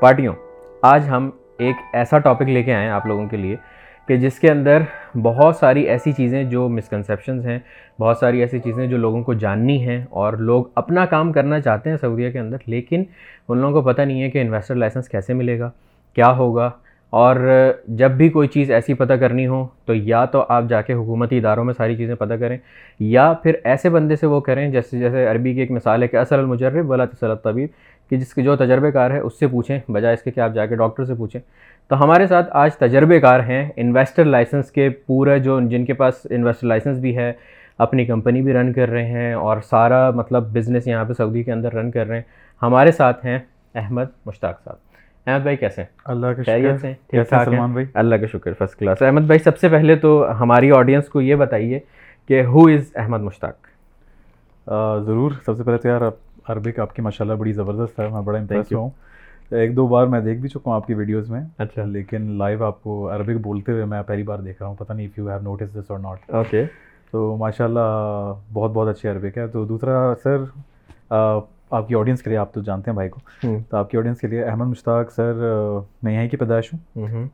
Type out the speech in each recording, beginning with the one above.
پارٹیوں، آج ہم ایک ایسا ٹاپک لے کے آئے ہیں آپ لوگوں کے لیے کہ جس کے اندر بہت ساری ایسی چیزیں جو مسکنسیپشنز ہیں، بہت ساری ایسی چیزیں جو لوگوں کو جاننی ہیں اور لوگ اپنا کام کرنا چاہتے ہیں سعودیہ کے اندر، لیکن ان لوگوں کو پتہ نہیں ہے کہ انویسٹر لائسنس کیسے ملے گا، کیا ہوگا اور جب بھی کوئی چیز ایسی پتہ کرنی ہو تو یا تو آپ جا کے حکومتی اداروں میں ساری چیزیں پتہ کریں یا پھر ایسے بندے سے وہ کریں جیسے جیسے عربی کی ایک مثال ہے کہ اصل المجرب ولا تصل طبیب، کہ جس کے جو تجربے کار ہے اس سے پوچھیں، بجائے اس کے کہ آپ جا کے ڈاکٹر سے پوچھیں۔ تو ہمارے ساتھ آج تجربے کار ہیں، انویسٹر لائسنس کے پورے جو جن کے پاس انویسٹر لائسنس بھی ہے، اپنی کمپنی بھی رن کر رہے ہیں اور سارا مطلب بزنس یہاں پہ سعودی کے اندر رن کر رہے ہیں۔ ہمارے ساتھ ہیں احمد مشتاق صاحب۔ احمد بھائی کیسے ہیں؟ اللہ کا سے؟ ٹھیک ٹھاک سلمان بھائی؟ اللہ کا شکر فرسٹ کلاس احمد بھائی سب سے پہلے تو ہماری آڈینس کو یہ بتائیے کہ ہو از احمد مشتاق؟ ضرور سب سے پہلے تو یار عربک آپ کی ماشاء اللہ بڑی زبردست ہے میں بڑا امپریس. ہوں۔ ایک دو بار میں دیکھ بھی چکا ہوں آپ کی ویڈیوز میں اچھا۔ لیکن لائیو آپ کو عربک بولتے ہوئے میں پہلی بار دیکھ رہا ہوں پتہ نہیں if you have notice this اور ناٹ اوکے تو ماشاء اللہ بہت بہت اچھی عربک ہے تو دوسرا سر آپ کی آڈینس کے لیے آپ تو جانتے ہیں بھائی کو۔ تو آپ کی آڈینس کے لیے احمد مشتاق سر میں یہیں کی پیدائش ہوں؟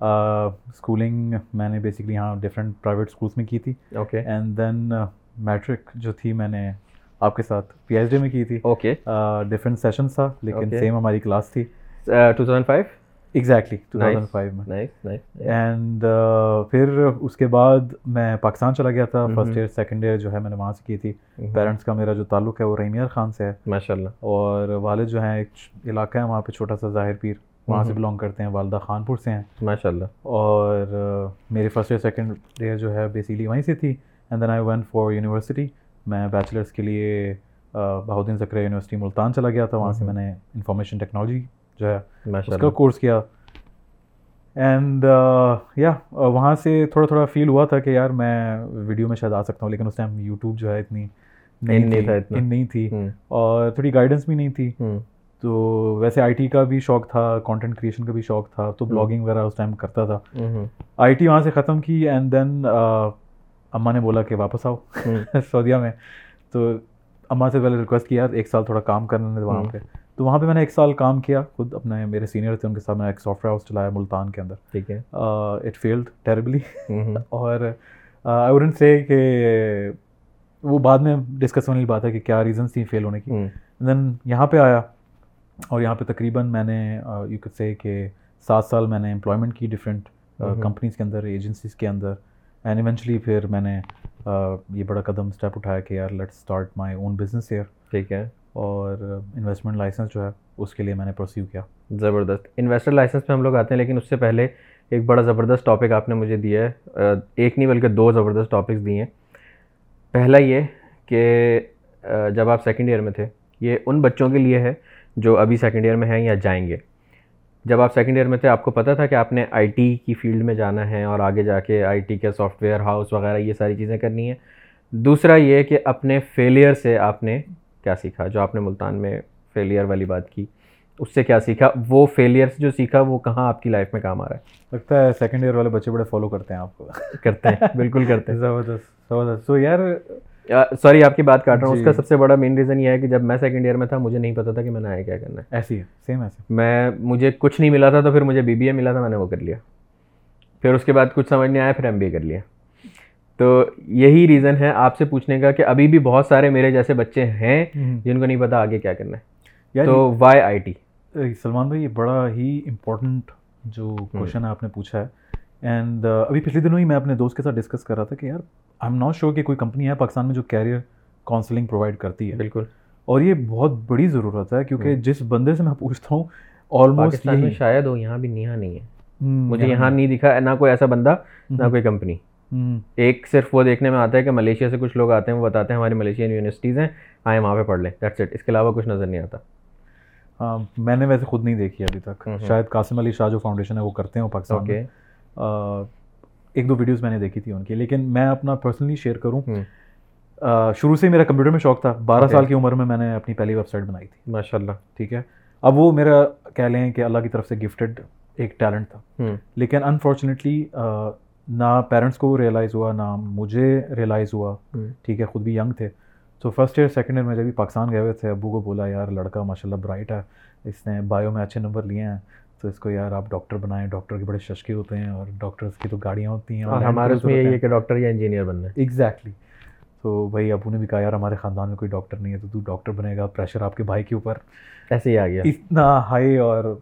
اسکولنگ میں نے بیسکلی یہاں ڈفرینٹ پرائیویٹ اسکولس میں کی تھی۔ اوکے اینڈ دین میٹرک جو تھی میں نے آپ کے ساتھ پی ایچ ڈی میں کی تھی۔ اوکے ڈفرینٹ سیشنس تھا لیکن. سیم ہماری کلاس تھی۔ Two thousand five exactly two thousand five میں. اینڈ پھر اس کے بعد میں پاکستان چلا گیا تھا. فرسٹ ایئر سیکنڈ ایئر جو ہے میں نے وہاں سے کی تھی. پیرنٹس کا میرا جو تعلق ہے وہ رحیمیار خان سے ہے. ماشاء اللہ اور والد جو ہیں ایک علاقہ ہے وہاں پہ چھوٹا سا ظاہر پیر. وہاں سے. بلانگ کرتے ہیں. والدہ خانپور سے ہیں. ماشاء اللہ اور uh, میری فرسٹ ایئر سیکنڈ ایئر جو ہے بیسکلی وہیں سے تھی. And then I went for university میں بیچلرس کے لیے بہودین ذکر یونیورسٹی ملتان چلا گیا تھا. وہاں سے میں نے انفارمیشن ٹیکنالوجی جو ہے اس کا کورس کیا۔ اینڈ یا وہاں سے تھوڑا تھوڑا فیل ہوا تھا کہ یار میں ویڈیو میں شاید آ سکتا ہوں لیکن اس ٹائم یوٹیوب جو ہے اتنی نہیں تھی۔ اور تھوڑی گائیڈنس بھی نہیں تھی۔ تو ویسے آئی ٹی کا بھی شوق تھا کانٹینٹ کریشن کا بھی شوق تھا تو۔ بلاگنگ وغیرہ اس ٹائم کرتا تھا۔ آئی ٹی وہاں سے ختم کی اینڈ دین اماں نے بولا کہ واپس آؤ۔ سعودیہ میں۔ تو اماں سے پہلے ریکویسٹ کیا ایک سال تھوڑا کام کرنے وہاں۔ پہ۔ تو وہاں پہ میں نے ایک سال کام کیا خود اپنے میرے سینئر تھے ان کے ساتھ میں ایک سافٹ ویئر ہاؤس چلایا ملتان کے اندر۔ ٹھیک ہے۔ اٹ فیلڈ ٹیریبلی ہوں، اور آئی ووڈنٹ سے کہ وہ بعد میں ڈسکس ہونے کی بات ہے کہ کیا ریزنس تھیں فیل ہونے کی۔ دین یہاں پہ آیا اور یہاں پہ تقریباً میں نے یو کڈ سے کہ سات سال میں نے امپلائمنٹ کی ڈفرینٹ۔ کمپنیز کے اندر ایجنسیز کے اندر۔ اینڈ ایونچولی پھر میں نے یہ بڑا قدم اسٹیپ اٹھایا کہ یار let start my own business year ٹھیک ہے۔ اور انویسٹمنٹ لائسنس جو ہے اس کے لیے میں نے پرسیو کیا۔ زبردست۔ انویسٹر لائسنس پہ ہم لوگ آتے ہیں، لیکن اس سے پہلے ایک بڑا زبردست ٹاپک آپ نے مجھے دیا ہے۔ ایک نہیں بلکہ دو زبردست ٹاپکس دیے ہیں۔ پہلا یہ کہ جب آپ سیکنڈ ایئر میں تھے، یہ ان بچوں کے لیے ہے جو ابھی سیکنڈ ایئر میں ہیں یا جائیں گے۔ جب آپ سیکنڈ ایئر میں تھے، آپ کو پتہ تھا کہ آپ نے آئی ٹی کی فیلڈ میں جانا ہے اور آگے جا کے آئی ٹی کے سافٹ ویئر ہاؤس وغیرہ یہ ساری چیزیں کرنی ہیں۔ دوسرا یہ کہ اپنے فیلئر سے آپ نے کیا سیکھا جو آپ نے ملتان میں فیلئر والی بات کی اس سے کیا سیکھا؟ وہ فیلئرس جو سیکھا وہ کہاں آپ کی لائف میں کام آ رہا لگتا ہے سیکنڈ ایئر والے بچے بڑے فالو کرتے ہیں آپ کو۔ ہے کرتے ہیں بالکل کرتے ہیں۔ زبردست زبردست۔ سو یار سوری آپ کی بات کاٹ رہا ہوں۔ اس جی۔ کا سب سے بڑا مین ریزن یہ ہے کہ جب میں سیکنڈ ایئر میں تھا مجھے نہیں پتا تھا کہ میں نے آیا کیا کرنا ہے۔ ایسی ہے سیم ایسے۔ میں مجھے کچھ نہیں ملا تھا تو پھر مجھے بی بی اے ملا تھا میں نے وہ کر لیا۔ پھر اس کے بعد کچھ سمجھ نہیں آیا پھر ایم بی اے کر لیا۔ تو یہی ریزن ہے آپ سے پوچھنے کا کہ ابھی بھی بہت سارے میرے جیسے بچے ہیں جن کو نہیں پتا آگے کیا کرنا ہے۔ یار تو وائی آئی ٹی سلمان بھائی یہ بڑا ہی امپورٹنٹ جو کوشچن ہے آپ نے پوچھا ہے۔ اینڈ ابھی پچھلے دنوں ہی میں اپنے دوست کے ساتھ ڈسکس کر رہا تھا کہ یار آئی ایم ناٹ شیور کہ کوئی کمپنی ہے پاکستان میں جو کیریئر کاؤنسلنگ پرووائڈ کرتی ہے۔ بالکل۔ اور یہ بہت بڑی ضرورت ہے کیونکہ جس بندے سے میں پوچھتا ہوں آلموسٹ شاید ہو یہاں بھی نیہا نہیں ہے۔ مجھے یہاں نہیں۔ دکھا نہ کوئی ایسا بندہ نہ کوئی کمپنی ایک صرف وہ دیکھنے میں آتا ہے کہ ملیشیا سے کچھ لوگ آتے ہیں وہ بتاتے ہیں ہماری ملیشین یونیورسٹیز ہیں آئیں وہاں پہ پڑھ لیں۔ دیٹس اٹ اس کے علاوہ کچھ نظر نہیں آتا۔ ہاں میں نے ویسے خود نہیں دیکھی ابھی تک۔ شاید قاسم علی شاہ جو فاؤنڈیشن ہے وہ کرتے ہیں پاکستان آ، ایک دو ویڈیوز میں نے دیکھی تھی ان کی لیکن میں اپنا پرسنلی شیئر کروں۔ شروع سے ہی میرا کمپیوٹر میں شوق تھا۔ بارہ. سال کی عمر میں میں نے اپنی پہلی ویب سائٹ بنائی تھی۔ ماشاء اللہ ٹھیک ہے۔ اب وہ میرا کہہ لیں کہ اللہ کی طرف سے گفٹڈ ایک ٹیلنٹ تھا۔ لیکن انفارچونیٹلی نہ پیرنٹس کو ریئلائز ہوا نہ مجھے ریئلائز ہوا۔ ٹھیک ہے خود بھی ینگ تھے۔ تو فرسٹ ایئر سیکنڈ ایئر میں جب بھی پاکستان گئے ہوئے تھے ابو کو بولا یار لڑکا ماشاء اللہ برائٹ ہے۔ اس نے بایو میں اچھے نمبر لیے ہیں۔ تو اس کو یار آپ ڈاکٹر بنائیں۔ ڈاکٹر کے بڑے ششکے ہوتے ہیں اور ڈاکٹرس کی تو گاڑیاں ہوتی ہیں اور ہمارے اس میں یہی ہے کہ ڈاکٹر یا انجینئر بننا ہے۔ ایگزیکٹلی تو بھائی ابو نے بھی کہا یار ہمارے خاندان میں کوئی ڈاکٹر نہیں ہے تو تو ڈاکٹر بنے گا۔ پریشر آپ کے بھائی کے اوپر۔ ایسے ہی آ گیا۔ اتنا ہائی اور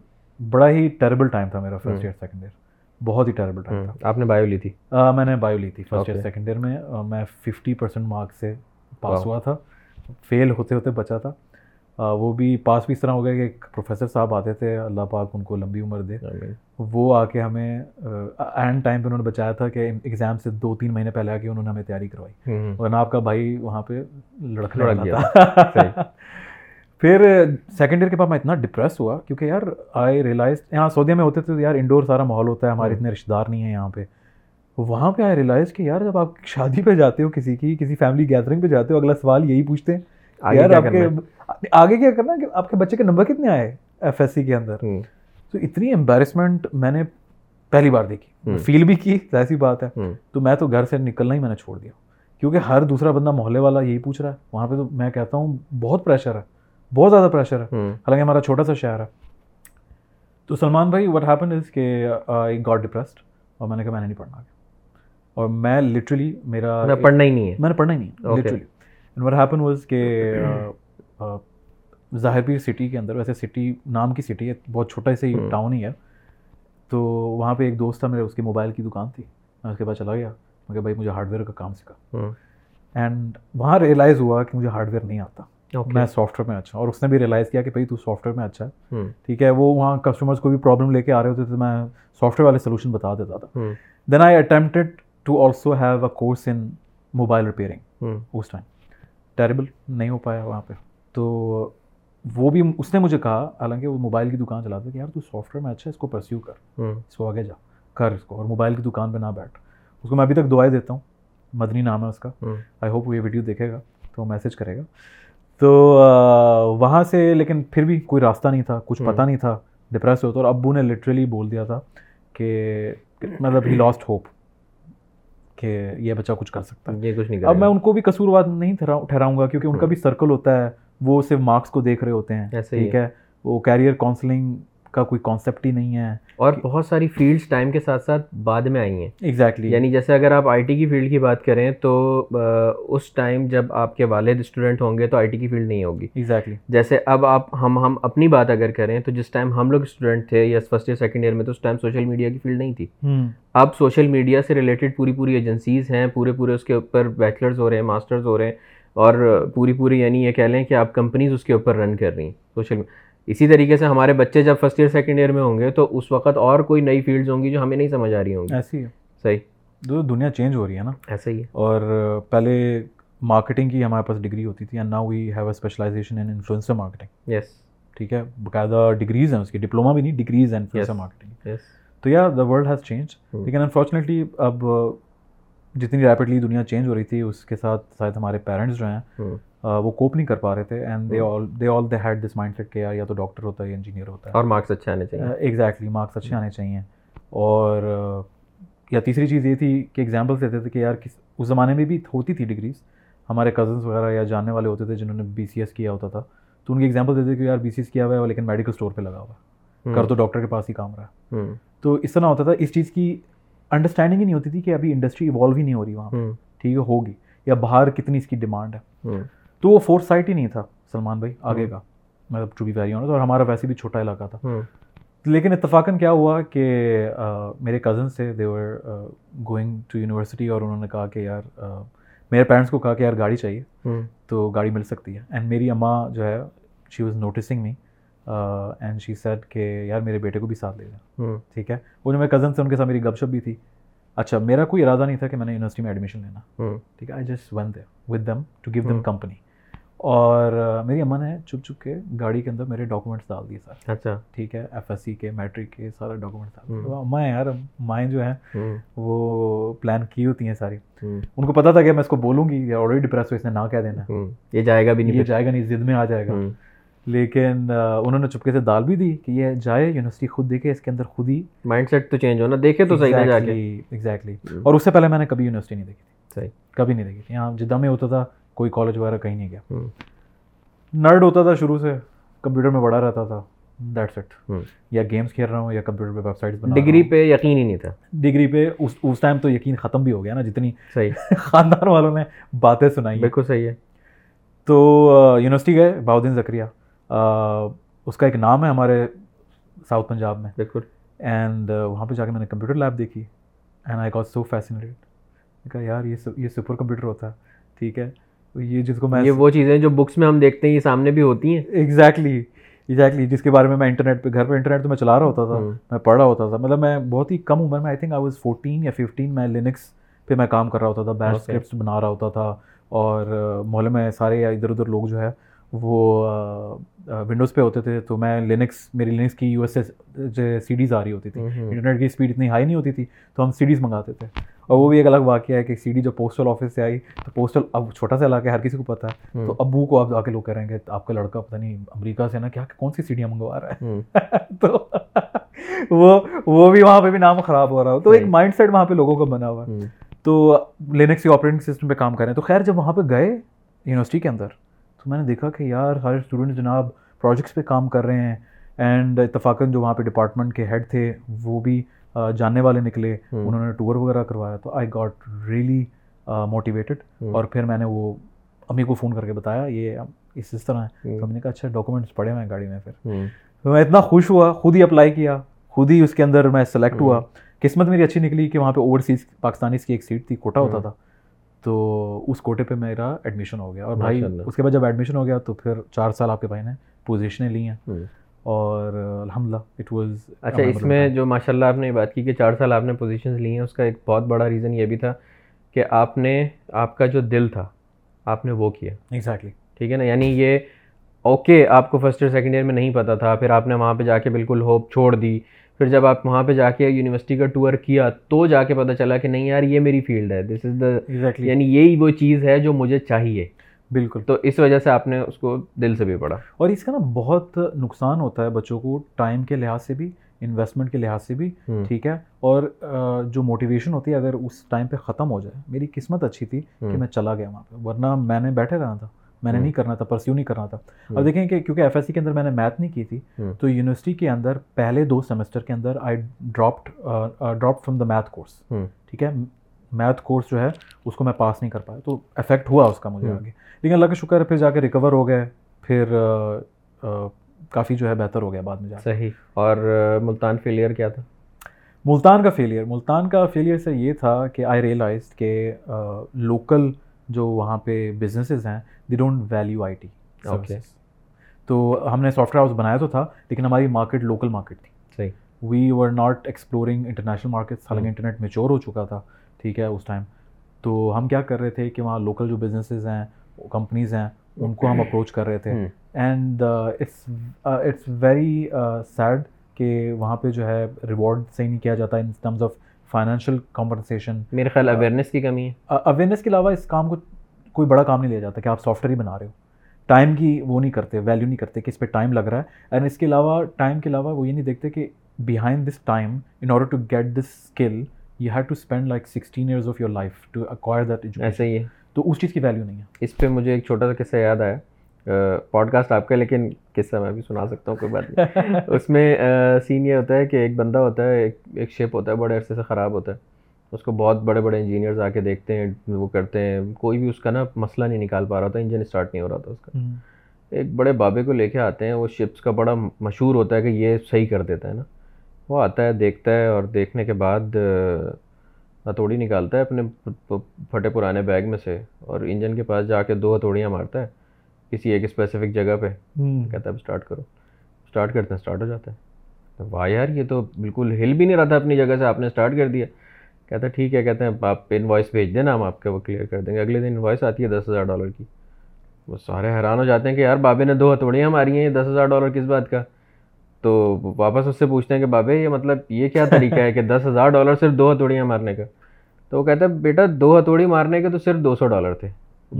بڑا ہی ٹیریبل ٹائم تھا میرا فرسٹ ایئر سیکنڈ ایئر بہت ہی ٹیریبل ٹائم تھا۔ آپ نے بایو لی تھی؟ میں نے بایو لی تھی فرسٹ ایئر سیکنڈ ایئر میں میں ففٹی پرسینٹ مارکس سے پاس ہوا تھا۔ فیل ہوتے ہوتے بچا تھا۔ وہ بھی پاس بھی اس طرح ہو گیا کہ ایک پروفیسر صاحب آتے تھے اللہ پاک ان کو لمبی عمر دے۔ وہ آ کے ہمیں اینڈ ٹائم پہ انہوں نے بچایا تھا کہ ایگزام سے دو تین مہینے پہلے آ کے انہوں نے ہمیں تیاری کروائی۔ ورنہ آپ کا بھائی وہاں پہ لڑک لڑک گیا۔ پھر سیکنڈ ایئر کے بعد میں اتنا ڈپریس ہوا کیونکہ یار آئی ریئلائز یہاں سعودیہ میں ہوتے تھے یار انڈور سارا ماحول ہوتا ہے ہمارے اتنے رشتے دار نہیں ہیں یہاں پہ۔ وہاں پہ آئی ریئلائز کہ یار جب آپ شادی پہ جاتے ہو کسی کی کسی فیملی گیدرنگ پہ جاتے ہو اگلا سوال یہی پوچھتے ہیں یار آپ کے آگے کیا کرنا کہ آپ کے بچے کے نمبر کتنے آئے ایف ایس سی کے اندر؟ تو اتنی امبیرسمنٹ میں نے پہلی بار دیکھی۔ فیل بھی کی ایسی بات ہے۔ تو میں تو گھر سے نکلنا ہی میں نے چھوڑ دیا۔ کیونکہ ہر دوسرا بندہ محلے والا یہی پوچھ رہا ہے۔ وہاں پہ تو میں کہتا ہوں بہت پریشر ہے۔ بہت زیادہ پریشر ہے۔ حالانکہ ہمارا چھوٹا سا شہر ہے۔ تو سلمان بھائی وٹ ہیپن از کہ آئی گاٹ ڈپریسڈ اور میں نے کہا میں نے نہیں پڑھنا اور میں لٹرلی میرا پڑھنا ہی نہیں ہے۔ میں نے پڑھنا ہی نہیں لٹرلی وٹ ہیپن واز کہ ظاہر پیر سٹی کے اندر ویسے سٹی نام کی سٹی ہے بہت چھوٹا سے ہی ٹاؤن ہی ہے۔ تو وہاں پہ ایک دوست تھا میرے اس کی موبائل کی دکان تھی۔ میں اس کے پاس چلا گیا۔ میں کہ بھائی مجھے ہارڈ ویئر کا کام سیکھا اینڈ وہاں ریئلائز ہوا کہ مجھے ہارڈ ویئر نہیں آتا۔ میں سافٹ ویئر میں اچھا اور اس نے بھی ریئلائز کیا کہ بھائی تو سافٹ ویئر میں اچھا ہے۔ ٹھیک ہے وہ وہاں کسٹمرس کو بھی پرابلم لے کے آ رہے ہوتے تھے میں سافٹ ویئر والے سولوشن بتا دیتا تھا۔ Then I attempted to also have a course in mobile repairing us time terrible نہیں ہو پایا وہاں پہ۔ تو وہ بھی اس نے مجھے کہا حالانکہ وہ موبائل کی دکان چلاتا کہ یار تو سافٹ ویئر میں اچھا ہے اس کو پرسیو کر۔ اس کو آگے جا کر اس کو۔ اور موبائل کی دکان پہ نہ بیٹھ۔ اس کو میں ابھی تک دعائیں دیتا ہوں۔ مدنی نام ہے اس کا۔ آئی ہوپ وہ یہ ویڈیو دیکھے گا تو وہ میسیج کرے گا۔ تو وہاں سے لیکن پھر بھی کوئی راستہ نہیں تھا کچھ پتہ نہیں تھا ڈپریس ہوتا اور ابو نے لٹرلی بول دیا تھا کہ مطلب ہی لاسٹ ہوپ کہ یہ بچہ کچھ کر سکتا ہے۔ یہ کچھ نہیں اب میں ان کو بھی قصورواد نہیں ٹھہراؤں گا کیونکہ ان کا بھی سرکل ہوتا ہے وہ صرف مارکس کو دیکھ رہے ہوتے ہیں ٹھیک ہے۔ وہ کیریئر کاؤنسلنگ کا کوئی کانسیپٹ ہی نہیں ہے اور بہت ساری فیلڈس ٹائم کے ساتھ ساتھ بعد میں آئی ہیں۔ ایگزیکٹلی یعنی جیسے اگر آپ آئی ٹی کی فیلڈ کی بات کریں تو اس ٹائم جب آپ کے والد اسٹوڈنٹ ہوں گے تو آئی ٹی کی فیلڈ نہیں ہوگی۔ ایگزیکٹلی جیسے اب آپ ہم ہم اپنی بات اگر کریں تو جس ٹائم ہم لوگ اسٹوڈنٹ تھے یا فرسٹ ایئر سیکنڈ ایئر میں تو اس ٹائم سوشل میڈیا کی فیلڈ نہیں تھی۔ اب سوشل میڈیا سے ریلیٹڈ پوری پوری ایجنسیز ہیں پورے پورے اس کے اوپر بیچلرز ہو رہے ہیں ماسٹرز ہو رہے ہیں اور پوری پوری یعنی یہ کہہ لیں کہ آپ کمپنیز اس کے اوپر رن کر رہی ہیں۔ سوشل اسی طریقے سے ہمارے بچے جب فرسٹ ایئر سیکنڈ ایئر میں ہوں گے تو اس وقت اور کوئی نئی فیلڈز ہوں گی جو ہمیں نہیں سمجھ آ رہی ہوں گی۔ ایسی ہے۔ صحیح۔ دو دنیا چینج ہو رہی ہے نا۔ ایسا ہی ہے۔ اور پہلے مارکیٹنگ کی ہمارے پاس ڈگری ہوتی تھی now we have a specialization in influencer marketing yes ٹھیک ہے؟ باقاعدہ ڈگریز ہیں اس کی ڈپلوما بھی نہیں ڈگریز ہیں انفلوئنسر مارکیٹنگ تو یا دا ورلڈ ہیز چینج لیکن انفارچونیٹلی اب جتنی ریپڈلی دنیا چینج ہو رہی تھی اس کے ساتھ شاید ہمارے پیرنٹس جو ہیں وہ کوپ نہیں کر پا رہے تھے and they all they all they had this mindset کہ یار یا تو ڈاکٹر ہوتا ہے یا انجینئر ہوتا ہے۔ اور مارکس اچھے آنے چاہیے۔ ایگزیکٹلی مارکس اچھے آنے چاہیے۔ اور یا تیسری چیز یہ تھی کہ ایگزامپلس دیتے تھے کہ یار کس اس زمانے میں بھی ہوتی تھی ڈگریز ہمارے کزنس وغیرہ یا جاننے والے ہوتے تھے جنہوں نے بی سی ایس کیا ہوتا تھا تو ان کی ایگزامپل دیتے کہ یار بی سی ایس کیا ہوا ہے لیکن میڈیکل اسٹور پہ لگا ہوا۔ کر تو ڈاکٹر کے پاس ہی کام رہا۔ تو اس طرح ہوتا تھا اس چیز کی انڈرسٹینڈنگ ہی نہیں ہوتی تھی کہ ابھی انڈسٹری ایوالو ہی نہیں ہو رہی وہاں پہ۔ ٹھیک ہے ہوگی۔ یا باہر کتنی اس کی ڈیمانڈ ہے۔ تو وہ فورتھ سائٹ ہی نہیں تھا سلمان بھائی آگے کا۔ مطلب ٹو بی ویری آنس اور ہمارا ویسے بھی چھوٹا علاقہ تھا۔ لیکن اتفاقاً کیا ہوا کہ میرے کزنس تھے they were going to university اور انہوں نے کہا کہ یار میرے پیرنٹس کو کہا کہ یار گاڑی چاہیے۔ تو گاڑی مل سکتی ہے۔ اینڈ میری اماں جو ہے she was noticing me and she said کہ یار میرے بیٹے کو بھی ساتھ لے جا۔ ٹھیک ہے؟ وہ جو میرے کزن سے ان کے ساتھ میری گپ شپ بھی تھی۔ اچھا میرا کوئی ارادہ نہیں تھا کہ میں نے یونیورسٹی میں ایڈمیشن لینا۔ ٹھیک ہے؟ I just want the with them to give them company اور میری اماں نے چپ چپ کے گاڑی کے اندر میرے ڈاکومنٹس ڈال دیے سر اچھا۔ ٹھیک ہے ایف ایس سی کے میٹرک کے سارے ڈاکومنٹس ڈال دیے۔ اماں یار مائیں جو ہیں وہ پلان کی ہوتی ہیں ساری۔ ان کو پتا تھا کہ میں اس کو بولوں گی یا آلریڈی ڈپریس ہو اس نے نہ کہہ دینا۔ یہ جائے گا بھی نہیں۔ یہ جائے گا نہیں ضد میں آ جائے گا۔ لیکن انہوں نے چپکے سے دال بھی دی کہ یہ جائے یونیورسٹی خود دیکھے اس کے اندر خود ہی مائنڈ سیٹ تو چینج ہونا۔ دیکھے تو صحیح جا کے۔ ایگزیکٹلی اور اس سے پہلے میں نے کبھی یونیورسٹی نہیں دیکھی تھی۔ صحیح۔ کبھی نہیں دیکھی تھی۔ یہاں جدہ میں ہوتا تھا کوئی کالج وغیرہ کہیں نہیں گیا۔ نرڈ ہوتا تھا شروع سے کمپیوٹر میں بڑا رہتا تھا۔ دیٹس اٹ یا گیمس کھیل رہا ہوں یا کمپیوٹر پہ ویب سائٹس بنا ڈگری پہ یقین ہی نہیں تھا۔ ڈگری پہ اس اس ٹائم تو یقین ختم بھی ہو گیا نا جتنی صحیح۔ خاندان والوں نے باتیں سنائی بالکل صحیح ہے۔ تو یونیورسٹی گئے باؤدین زکریہ اس کا ایک نام ہے ہمارے ساؤتھ پنجاب میں۔ بالکل۔ اینڈ وہاں پہ جا کے میں نے کمپیوٹر لیب دیکھی۔ And I got so fascinated کہا یار یہ یہ سپر کمپیوٹر ہوتا ہے۔ ٹھیک ہے؟ یہ جس کو میں یہ وہ چیزیں جو بکس میں ہم دیکھتے ہیں یہ سامنے بھی ہوتی ہیں۔ ایگزیکٹلی ایگزیکٹلی جس کے بارے میں میں انٹرنیٹ پہ گھر پہ انٹرنیٹ تو میں چلا رہا ہوتا تھا میں پڑھ رہا ہوتا تھا۔ مطلب میں بہت ہی کم عمر میں I think I was fourteen یا ففٹین میں لینکس پہ میں کام کر رہا ہوتا تھا بیچ اسکرپٹس بنا رہا ہوتا تھا۔ اور محلے میں سارے ادھر ادھر لوگ جو ہے وہ ونڈوز پہ ہوتے تھے۔ تو میں لینکس میری لینکس کی یو ایس ایس جو سی ڈیز آ رہی ہوتی تھی۔ انٹرنیٹ کی اسپیڈ اتنی ہائی نہیں ہوتی تھی تو ہم سی ڈیز منگاتے تھے۔ اور وہ بھی ایک الگ واقعہ ہے کہ سی ڈی جو پوسٹل آفس سے آئی تو پوسٹل اب چھوٹا سا علاقہ ہر کسی کو پتا ہے۔ تو ابو کو آپ آ کے لوگ کہہ رہے ہیں کہ آپ کا لڑکا پتہ نہیں امریکہ سے نا کیا کون سی سیڑھیاں منگوا رہا ہے تو وہ وہ بھی وہاں پہ بھی نام خراب ہو رہا ہو۔ تو ایک مائنڈ سیٹ وہاں پہ لوگوں کا بنا ہوا ہے۔ تو لینکس کے آپریٹنگ سسٹم پہ کام کر رہے ہیں۔ تو خیر جب وہاں پہ گئے یونیورسٹی کے اندر تو میں نے دیکھا کہ یار ہر اسٹوڈنٹ جناب پروجیکٹس پہ کام کر رہے ہیں۔ اینڈ اتفاقاً جو وہاں پہ ڈپارٹمنٹ کے ہیڈ تھے وہ بھی جاننے والے نکلے انہوں نے ٹور وغیرہ کروایا تو آئی گاٹ ریئلی موٹیویٹڈ اور پھر میں نے وہ امی کو فون کر کے بتایا یہ اس اس طرح ہے تو میں نے کہا اچھا ڈاکومنٹس پڑھے ہوئے گاڑی میں پھر۔ تو میں اتنا خوش ہوا خود ہی اپلائی کیا خود ہی اس کے اندر میں سلیکٹ ہوا۔ قسمت میری اچھی نکلی کہ وہاں پہ اوورسیز پاکستانیز کی ایک سیٹ تھی کوٹا ہوتا تھا۔ تو اس کوٹے پہ میرا ایڈمیشن ہو گیا۔ اور بھائی اس کے بعد جب ایڈمیشن ہو گیا تو پھر چار سال آپ کے بھائی نے پوزیشنیں لی ہیں۔ اور الحمد للہ اٹ واز اچھا اس میں جو ماشاء اللہ آپ نے بات کی کہ چار سال آپ نے پوزیشنز لی ہیں اس کا ایک بہت بڑا ریزن یہ بھی تھا کہ آپ نے آپ کا جو دل تھا آپ نے وہ کیا۔ ایگزیکٹلی ٹھیک ہے نا؟ یعنی یہ اوکے آپ کو فرسٹ ایئر سیکنڈ ایئر میں نہیں پتہ تھا پھر آپ نے وہاں پہ جا کے بالکل ہوپ چھوڑ دی۔ پھر جب آپ وہاں پہ جا کے یونیورسٹی کا ٹور کیا تو جا کے پتہ چلا کہ نہیں یار یہ میری فیلڈ ہے دس از دا یعنی یہی وہ چیز ہے جو مجھے چاہیے۔ بالکل۔ تو اس وجہ سے آپ نے اس کو دل سے بھی پڑھا۔ اور اس کا نا بہت نقصان ہوتا ہے بچوں کو ٹائم کے لحاظ سے بھی انویسٹمنٹ کے لحاظ سے بھی ٹھیک ہے؟ اور جو موٹیویشن ہوتی ہے اگر اس ٹائم پہ ختم ہو جائے میری قسمت اچھی تھی کہ میں چلا گیا وہاں پہ۔ ورنہ میں نے بیٹھے رہنا تھا میں نے نہیں کرنا تھا پرسیو نہیں کرنا تھا۔ اب دیکھیں کہ کیونکہ ایف ایس سی کے اندر میں نے میتھ نہیں کی تھی تو یونیورسٹی کے اندر پہلے دو سیمسٹر کے اندر I dropped drop from the math course ٹھیک ہے؟ میتھ کورس جو ہے اس کو میں پاس نہیں کر پایا۔ تو افیکٹ ہوا اس کا مجھے آگے۔ لیکن اللہ کا شکر ہے پھر جا کے ریکور ہو گئے پھر کافی جو ہے بہتر ہو گیا بعد میں جا صحیح۔ اور ملتان فیلئر کیا تھا؟ ملتان کا فیلئر ملتان کا فیلئر سے یہ تھا کہ آئی ریئلائز کہ لوکل جو وہاں پہ بزنسز ہیں they don't value I T تو ہم نے سافٹ ویئر ہاؤس بنایا تو تھا لیکن ہماری مارکیٹ لوکل مارکیٹ تھی۔ صحیح۔ We were not exploring international market حالانکہ انٹرنیٹ میچور ہو چکا تھا ٹھیک ہے اس ٹائم تو ہم کیا کر رہے تھے کہ وہاں لوکل جو بزنسز ہیں کمپنیز ہیں ان کو ہم اپروچ کر رہے تھے۔ And it's it's very sad کہ وہاں پہ جو ہے ریوارڈ صحیح نہیں کیا جاتا in terms of financial compensation میرے خیال اویئرنیس کی کمی ہے۔ اویئرنیس کے علاوہ اس کام کو کوئی بڑا کام نہیں لیا جاتا کہ آپ سافٹ ویئر ہی بنا رہے ہو۔ ٹائم کی وہ نہیں کرتے ویلیو نہیں کرتے کہ اس پہ ٹائم لگ رہا ہے۔ اینڈ اس کے علاوہ ٹائم کے علاوہ وہ یہ نہیں دیکھتے کہ behind this time in order to get this skill you have to spend like sixteen years of your life to acquire that ایسے ہی ہے۔ تو اس چیز کی ویلیو نہیں ہے۔ اس پہ مجھے ایک چھوٹا سا قصہ یاد آیا۔ پوڈ کاسٹ آپ کا لیکن قصہ میں بھی سنا سکتا ہوں کوئی بات نہیں۔ اس میں سین یہ ہوتا ہے کہ ایک بندہ ہوتا ہے ایک ایک شپ ہوتا ہے بڑے عرصے سے خراب ہوتا ہے۔ اس کو بہت بڑے بڑے انجینئرز آ کے دیکھتے ہیں وہ کرتے ہیں۔ کوئی بھی اس کا نا مسئلہ نہیں نکال پا رہا تھا انجن اسٹارٹ نہیں ہو رہا تھا اس کا۔ ایک بڑے بابے کو لے کے آتے ہیں وہ شپس کا بڑا مشہور ہوتا ہے کہ یہ صحیح کر دیتا ہے نا۔ وہ آتا ہے دیکھتا ہے اور دیکھنے کے بعد ہتھوڑی نکالتا ہے اپنے پھٹے پرانے بیگ میں سے اور انجن کے پاس جا کے دو ہتھوڑیاں مارتا ہے کسی ایک اسپیسیفک جگہ پہ۔ کہتا ہے اب اسٹارٹ کرو۔ اسٹارٹ کرتے ہیں اسٹارٹ ہو جاتا ہے۔ واہ یار یہ تو بالکل ہل بھی نہیں رہا تھا اپنی جگہ سے آپ نے اسٹارٹ کر دیا۔ کہتا ہے ٹھیک ہے کہتے ہیں آپ انوائس بھیج دینا ہم آپ کے وہ کلیئر کر دیں گے۔ اگلے دن انوائس آتی ہے دس ہزار ڈالر کی۔ وہ سارے حیران ہو جاتے ہیں کہ یار بابے نے دو ہتھوڑیاں ماری ہیں دس ہزار ڈالر کس بات کا؟ تو واپس اس سے پوچھتے ہیں کہ بابے یہ مطلب یہ کیا طریقہ ہے کہ دس ہزار ڈالر صرف دو ہتھوڑیاں مارنے کا؟ تو وہ کہتا ہے بیٹا دو ہتھوڑی مارنے کے تو صرف دو سو ڈالر تھے۔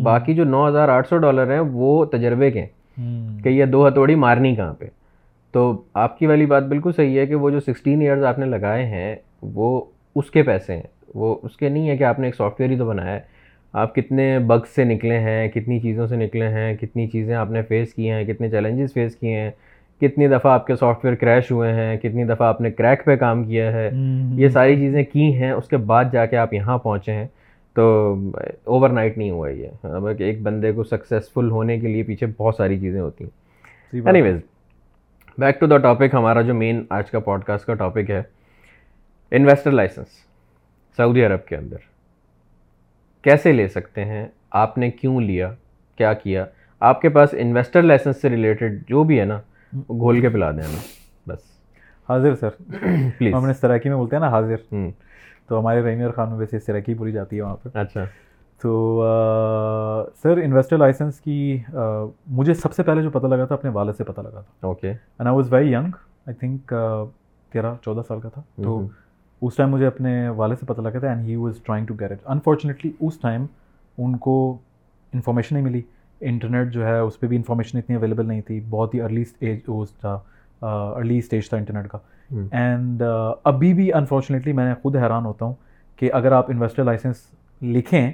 باقی جو نو ہزار آٹھ سو ڈالر ہیں وہ تجربے کے ہیں کہ یہ دو ہتھوڑی مارنی کہاں پہ؟ تو آپ کی والی بات بالکل صحیح ہے کہ وہ جو سکسٹین ایئرز آپ نے لگائے ہیں وہ اس کے پیسے ہیں۔ وہ اس کے نہیں ہے کہ آپ نے ایک سافٹ ویئر ہی تو بنایا ہے۔ آپ کتنے بگس سے نکلے ہیں کتنی چیزوں سے نکلے ہیں کتنی چیزیں آپ نے فیس کی ہیں کتنے چیلنجز فیس کیے ہیں۔ کتنی دفعہ آپ کے سافٹ ویئر کریش ہوئے ہیں کتنی دفعہ آپ نے کریک پہ کام کیا ہے۔ یہ ساری چیزیں کی ہیں اس کے بعد جا کے آپ یہاں پہنچے ہیں۔ تو اوور نائٹ نہیں ہوا یہ۔ ایک بندے کو سکسیزفل ہونے کے لیے پیچھے بہت ساری چیزیں ہوتی ہیں۔ Anyways back to the topic ہمارا جو مین آج کا پوڈ کاسٹ کا ٹاپک ہے انویسٹر لائسنس سعودی عرب کے اندر۔ کیسے لے سکتے ہیں؟ آپ نے کیوں لیا؟ کیا کیا؟ آپ کے پاس انویسٹر لائسنس سے ریلیٹڈ جو بھی ہے نا گھول کے پلا دیں ہمیں بس۔ حاضر سر۔ پلیز ہم نے سراکی میں بولتے ہیں نا حاضر۔ تو ہمارے رحیم خان میں ویسے سراکی بولی جاتی ہے وہاں پہ اچھا۔ تو سر انویسٹر لائسنس کی مجھے سب سے پہلے جو پتہ لگا تھا اپنے والد سے پتہ لگا تھا۔ Okay. And I was very young I think تیرہ چودہ سال کا تھا۔ تو اس ٹائم مجھے اپنے والد سے پتہ لگا تھا and he was trying to it unfortunately us time ان کو انفارمیشن نہیں ملی۔ انٹرنیٹ جو ہے اس پہ بھی انفارمیشن اتنی اویلیبل نہیں تھی بہت ہی ارلی اسٹیج تھا ارلی اسٹیج تھا انٹرنیٹ کا۔ اینڈ ابھی بھی انفارچونیٹلی میں خود حیران ہوتا ہوں کہ اگر آپ انویسٹر لائسنس لکھیں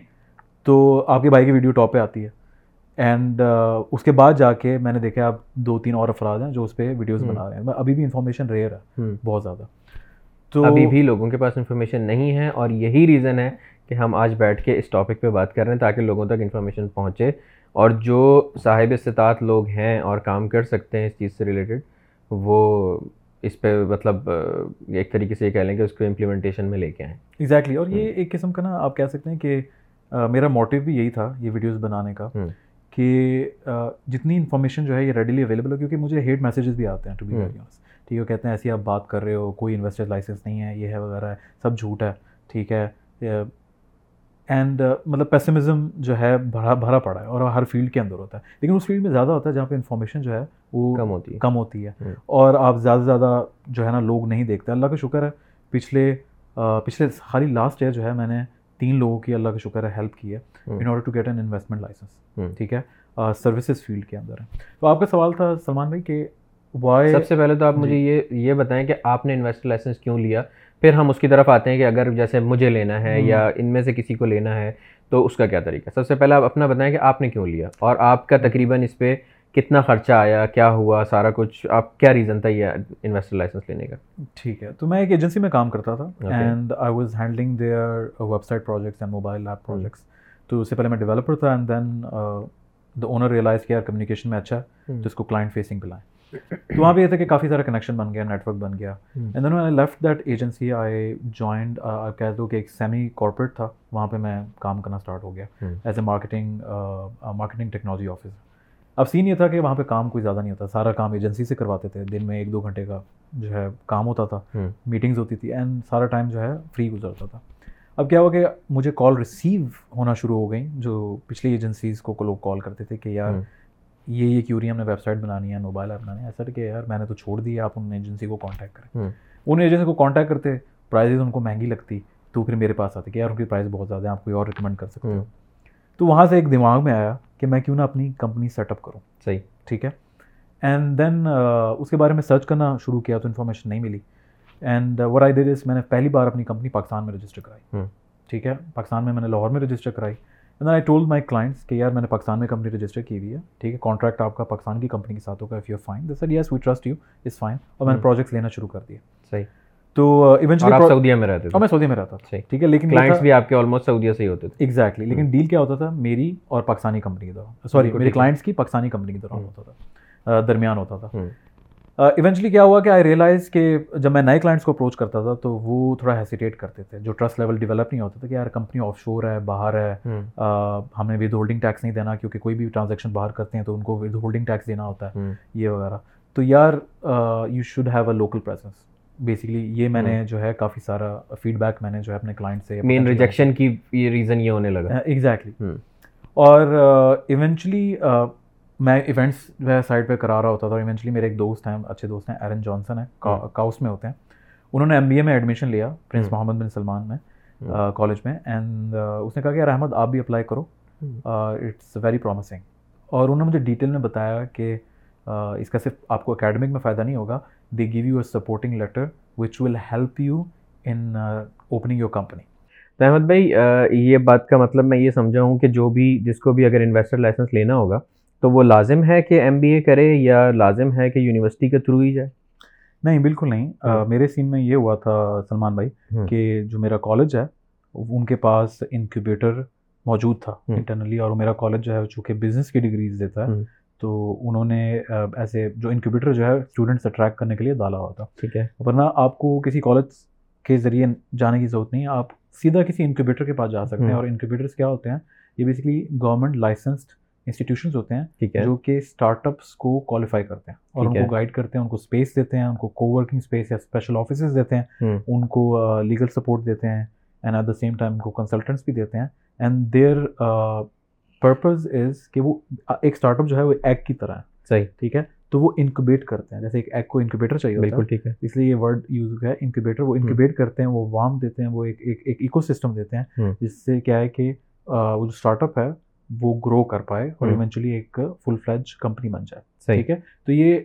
تو آپ کے بھائی کی ویڈیو ٹاپ پہ آتی ہے۔ اینڈ اس کے بعد جا کے میں نے دیکھا آپ دو تین اور افراد ہیں جو اس پہ ویڈیوز بنا رہے ہیں۔ ابھی بھی انفارمیشن ریئر ہے بہت زیادہ۔ تو ابھی بھی لوگوں کے پاس انفارمیشن نہیں ہے اور یہی ریزن ہے کہ ہم آج بیٹھ کے اس ٹاپک پہ بات کر رہے ہیں تاکہ لوگوں تک انفارمیشن پہنچے۔ اور جو صاحب استطاعت لوگ ہیں اور کام کر سکتے ہیں اس چیز سے ریلیٹڈ وہ اس پہ مطلب ایک طریقے سے یہ کہہ لیں کہ اس کو امپلیمنٹیشن میں لے کے آئیں۔ ایگزیکٹلی اور یہ ایک قسم کا نا آپ کہہ سکتے ہیں کہ میرا موٹیو بھی یہی تھا یہ ویڈیوز بنانے کا کہ جتنی انفارمیشن جو ہے یہ ریڈیلی اویلیبل ہو کیونکہ مجھے ہیٹ میسیجز بھی آتے ہیں ٹو بی ٹھیک ہے کہتے ہیں ایسی آپ بات کر رہے ہو کوئی انویسٹر لائسنس نہیں ہے یہ ہے وغیرہ ہے سب جھوٹ ہے ٹھیک ہے اینڈ مطلب پیسمزم جو ہے بھرا بھرا پڑا ہے اور ہر فیلڈ کے اندر ہوتا ہے۔ لیکن اس فیلڈ میں زیادہ ہوتا ہے جہاں پہ انفارمیشن جو ہے وہ کم ہوتی ہے۔ کم ہوتی ہے۔ اور آپ زیادہ سے زیادہ جو ہے نا لوگ نہیں دیکھتے۔ اللہ کا شکر ہے پچھلے پچھلے خالی لاسٹ ایئر جو ہے میں نے تین لوگوں کی اللہ کا شکر ہے ہیلپ کی ہے in order to get an investment license ٹھیک ہے؟ سروسز فیلڈ کے اندر ہے تو آپ کا سوال تھا سلمان بھائی کہ وائی سب سے پہلے تو آپ مجھے جی۔ یہ یہ بتائیں کہ آپ نے انویسٹر لائسنس کیوں لیا؟ پھر ہم اس کی طرف آتے ہیں کہ اگر جیسے مجھے لینا ہے یا ان میں سے کسی کو لینا ہے تو اس کا کیا طریقہ؟ سب سے پہلے آپ اپنا بتائیں کہ آپ نے کیوں لیا؟ اور آپ کا تقریباً اس پہ کتنا خرچہ آیا کیا ہوا سارا کچھ آپ کیا ریزن تھا یہ انویسٹر لائسنس لینے کا؟ ٹھیک ہے تو میں ایک ایجنسی میں کام کرتا تھا and I was handling their website projects and mobile app projects تو اس سے پہلے میں ڈیولپر تھا and then the owner realize کیا کمیونیکیشن میں اچھا ہے تو اس کو کلائنٹ فیسنگ پہ لائیں۔ تو وہاں پہ یہ تھا کہ کافی سارا کنیکشن بن گیا نیٹ ورک بن گیا۔ And then I left that agency I joined کہہ دو کہ ایک سیمی کارپوریٹ تھا۔ وہاں پہ میں کام کرنا اسٹارٹ ہو گیا۔ As a marketing marketing technology office اب سین یہ تھا کہ وہاں پہ کام کوئی زیادہ نہیں ہوتا۔ سارا کام ایجنسی سے کرواتے تھے۔ دن میں ایک دو گھنٹے کا جو ہے کام ہوتا تھا۔ میٹنگز ہوتی تھی۔ اینڈ سارا ٹائم جو ہے فری گزرتا تھا۔ اب کیا ہوا کہ مجھے کال ریسیو ہونا شروع ہو گئیں جو پچھلی ایجنسیز کو لوگ کال کرتے تھے کہ یار یہ یہ کیوری ہم نے ویب سائٹ بنانی ہے موبائل ایپ بنانی ہے ایسا کہ یار میں نے تو چھوڑ دیا آپ ان ایجنسی کو کانٹیکٹ کریں۔ ان ایجنسی کو کانٹیکٹ کرتے پرائزز ان کو مہنگی لگتی۔ تو پھر میرے پاس آتے کہ یار ان کی پرائز بہت زیادہ ہے آپ کوئی اور ریکمنڈ کر سکتے ہو۔ تو وہاں سے ایک دماغ میں آیا کہ میں کیوں نہ اپنی کمپنی سیٹ اپ کروں۔ صحیح۔ ٹھیک ہے؟ اینڈ دین اس کے بارے میں سرچ کرنا شروع کیا تو انفارمیشن نہیں ملی۔ اینڈ ور آئی ڈیڈ از میں نے پہلی بار اپنی کمپنی پاکستان میں رجسٹر کرائی۔ ٹھیک ہے؟ پاکستان میں میں نے لاہور میں رجسٹر کرائی۔ دین آئی ٹولڈ مائی کلائنٹس کہ یار میں نے پاکستان میں کمپنی رجسٹر کی ہوئی ہے ٹھیک ہے کانٹریکٹ آپ کا پاکستان کی کمپنی کے ساتھ ہوگا if you fine sir yes we trust you is fine اور میں نے پروجیکٹس لینا شروع کر دیا صحیح۔ تو ایونچولی آپ سعودیہ میں رہتے تھے۔ میں سعودیہ میں رہتا تھا۔ ٹھیک ہے لیکن کلائنٹس بھی آپ کے آلموسٹ سعودیہ سے ہی ہوتے تھے۔ ایگزیکٹلی لیکن ڈیل کیا ہوتا تھا؟ میری اور پاکستانی کمپنی کے دوران سوری میرے کلائنٹس کی پاکستانی کمپنی کے دوران ہوتا تھا۔ درمیان ہوتا تھا۔ ایونچولی کیا ہوا کہ آئی ریئلائز کہ جب میں نئے کلائنٹس کو اپروچ کرتا تھا تو وہ تھوڑا ہیسیٹیٹ کرتے تھے جو ٹرسٹ لیول ڈیولپ نہیں ہوتا تھا کہ یار کمپنی آف شور ہے باہر ہے ہمیں ود ہولڈنگ ٹیکس نہیں دینا کیونکہ کوئی بھی ٹرانزیکشن باہر کرتے ہیں تو ان کو ود ہولڈنگ ٹیکس دینا ہوتا ہے یہ وغیرہ۔ تو یار you should have a local presence basically یہ میں نے جو ہے کافی سارا فیڈ بیک میں نے جو ہے اپنے کلائنٹ سے مین ریجیکشن کی یہ ریزن یہ ہونے لگا۔ ایگزیکٹلی اور ایونچولی میں ایونٹس جو ہے سائڈ پہ کرا رہا ہوتا تھا اور ایونچولی میرے ایک دوست ہیں اچھے دوست ہیں ایرن جانسن ہیں کاؤس میں ہوتے ہیں۔ انہوں نے ایم بی اے میں ایڈمیشن لیا پرنس محمد بن سلمان میں کالج میں۔ اینڈ اس نے کہا کہ یار احمد آپ بھی اپلائی کرو۔ اٹس ویری پرومسنگ اور انہوں نے مجھے ڈیٹیل میں بتایا کہ اس کا صرف آپ کو اکیڈمک میں فائدہ نہیں ہوگا they give you a supporting letter which will help you in opening your company تو احمد بھائی یہ بات کا مطلب میں یہ سمجھا ہوں کہ جو بھی جس کو بھی اگر انویسٹر لائسنس لینا ہوگا تو وہ لازم ہے کہ ایم بی اے کرے یا لازم ہے کہ یونیورسٹی کے تھرو ہی جائے؟ نہیں بالکل نہیں۔ میرے سین میں یہ ہوا تھا سلمان بھائی کہ جو میرا کالج ہے ان کے پاس انکیوبیٹر موجود تھا انٹرنلی اور میرا کالج جو ہے چونکہ بزنس کی ڈگریز دیتا ہے تو انہوں نے ایسے جو انکیوبیٹر جو ہے اسٹوڈنٹس اٹریکٹ کرنے کے لیے ڈالا ہوا تھا۔ ٹھیک ہے۔ ورنہ آپ کو کسی کالج کے ذریعے جانے کی ضرورت نہیں ہے آپ سیدھا کسی انکیوبیٹر کے پاس جا سکتے ہیں اور انکیوبیٹرس کیا ہوتے ہیں یہ بیسکلی گورنمنٹ لائسنسڈ انسٹیٹیوشنز ہوتے ہیں جو کہ اسٹارٹ اپس کو کوالیفائی کرتے ہیں اور ان کو گائڈ کرتے ہیں ان کو اسپیس دیتے ہیں ان کو کو ورکنگ اسپیس یا اسپیشل آفیسز دیتے ہیں ان کو لیگل سپورٹ دیتے ہیں and at the same time ان کو کنسلٹنٹس بھی دیتے ہیں اینڈ دیئر پرپز از کہ وہ ایک اسٹارٹ اپ جو ہے وہ ایگ کی طرح ہے۔ صحیح۔ ٹھیک ہے؟ تو وہ انکوبیٹ کرتے ہیں جیسے ایک ایگ کو انکوبیٹر چاہیے بالکل ٹھیک ہے۔ اس لیے یہ ورڈ یوز ہے انکوبیٹر وہ انکوبیٹ کرتے ہیں وہ وارم دیتے ہیں وہ ایک ایک ایکو سسٹم دیتے ہیں۔ جس سے کیا ہے کہ وہ جو اسٹارٹ اپ ہے وہ گرو کر پائے اور ایونچولی ایک فل فلیج کمپنی بن جائے۔ ٹھیک ہے؟ تو یہ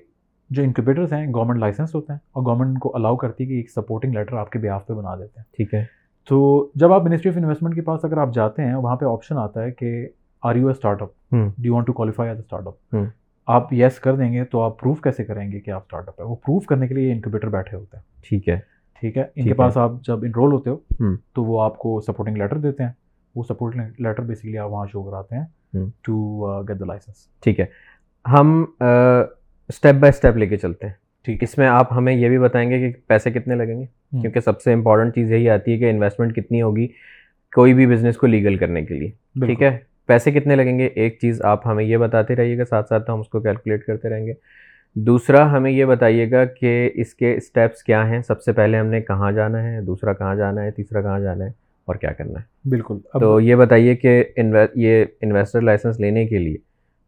جو انکوبیٹرس ہیں گورنمنٹ لائسنس ہوتے ہیں اور گورنمنٹ کو الاؤ کرتی ہے کہ ایک سپورٹنگ لیٹر آپ کے بیاف پہ بنا دیتے ہیں۔ ٹھیک ہے۔ تو جب آپ منسٹری آف انویسٹمنٹ کے پاس اگر آپ جاتے ہیں وہاں پہ آپشن آتا ہے کہ are you a startup the want to qualify as a startup آپ یس کر دیں گے تو آپ پروف کیسے کریں گے کہ آپ اسٹارٹ اپ ہے وہ پروف کرنے کے لیے انکوبیٹر بیٹھے ہوتے ہیں۔ ٹھیک ہے۔ ٹھیک ہے؟ ان کے پاس آپ جب انرول ہوتے ہو تو وہ آپ کو سپورٹنگ لیٹر دیتے ہیں۔ وہ سپورٹنگ لیٹر بیسکلی آپ وہاں شو کراتے ہیں ٹو گیٹ دا لائسنس ٹھیک ہے۔ ہم اسٹیپ بائی اسٹیپ لے کے چلتے ہیں۔ ٹھیک۔ اس میں آپ ہمیں یہ بھی بتائیں گے کہ پیسے کتنے لگیں گے؟ کیونکہ سب سے امپورٹنٹ چیز یہی آتی ہے کہ انویسٹمنٹ کتنی ہوگی کوئی بھی بزنس کو لیگل کرنے کے لیے۔ ٹھیک ہے؟ پیسے کتنے لگیں گے؟ ایک چیز آپ ہمیں یہ بتاتے رہیے گا ساتھ ساتھ ہم اس کو کیلکولیٹ کرتے رہیں گے۔ دوسرا ہمیں یہ بتائیے گا کہ اس کے اسٹیپس کیا ہیں؟ سب سے پہلے ہم نے کہاں جانا ہے دوسرا کہاں جانا ہے تیسرا کہاں جانا ہے؟ اور کیا کرنا ہے؟ بالکل۔ تو یہ بتائیے کہ یہ انویسٹر لائسنس لینے کے لیے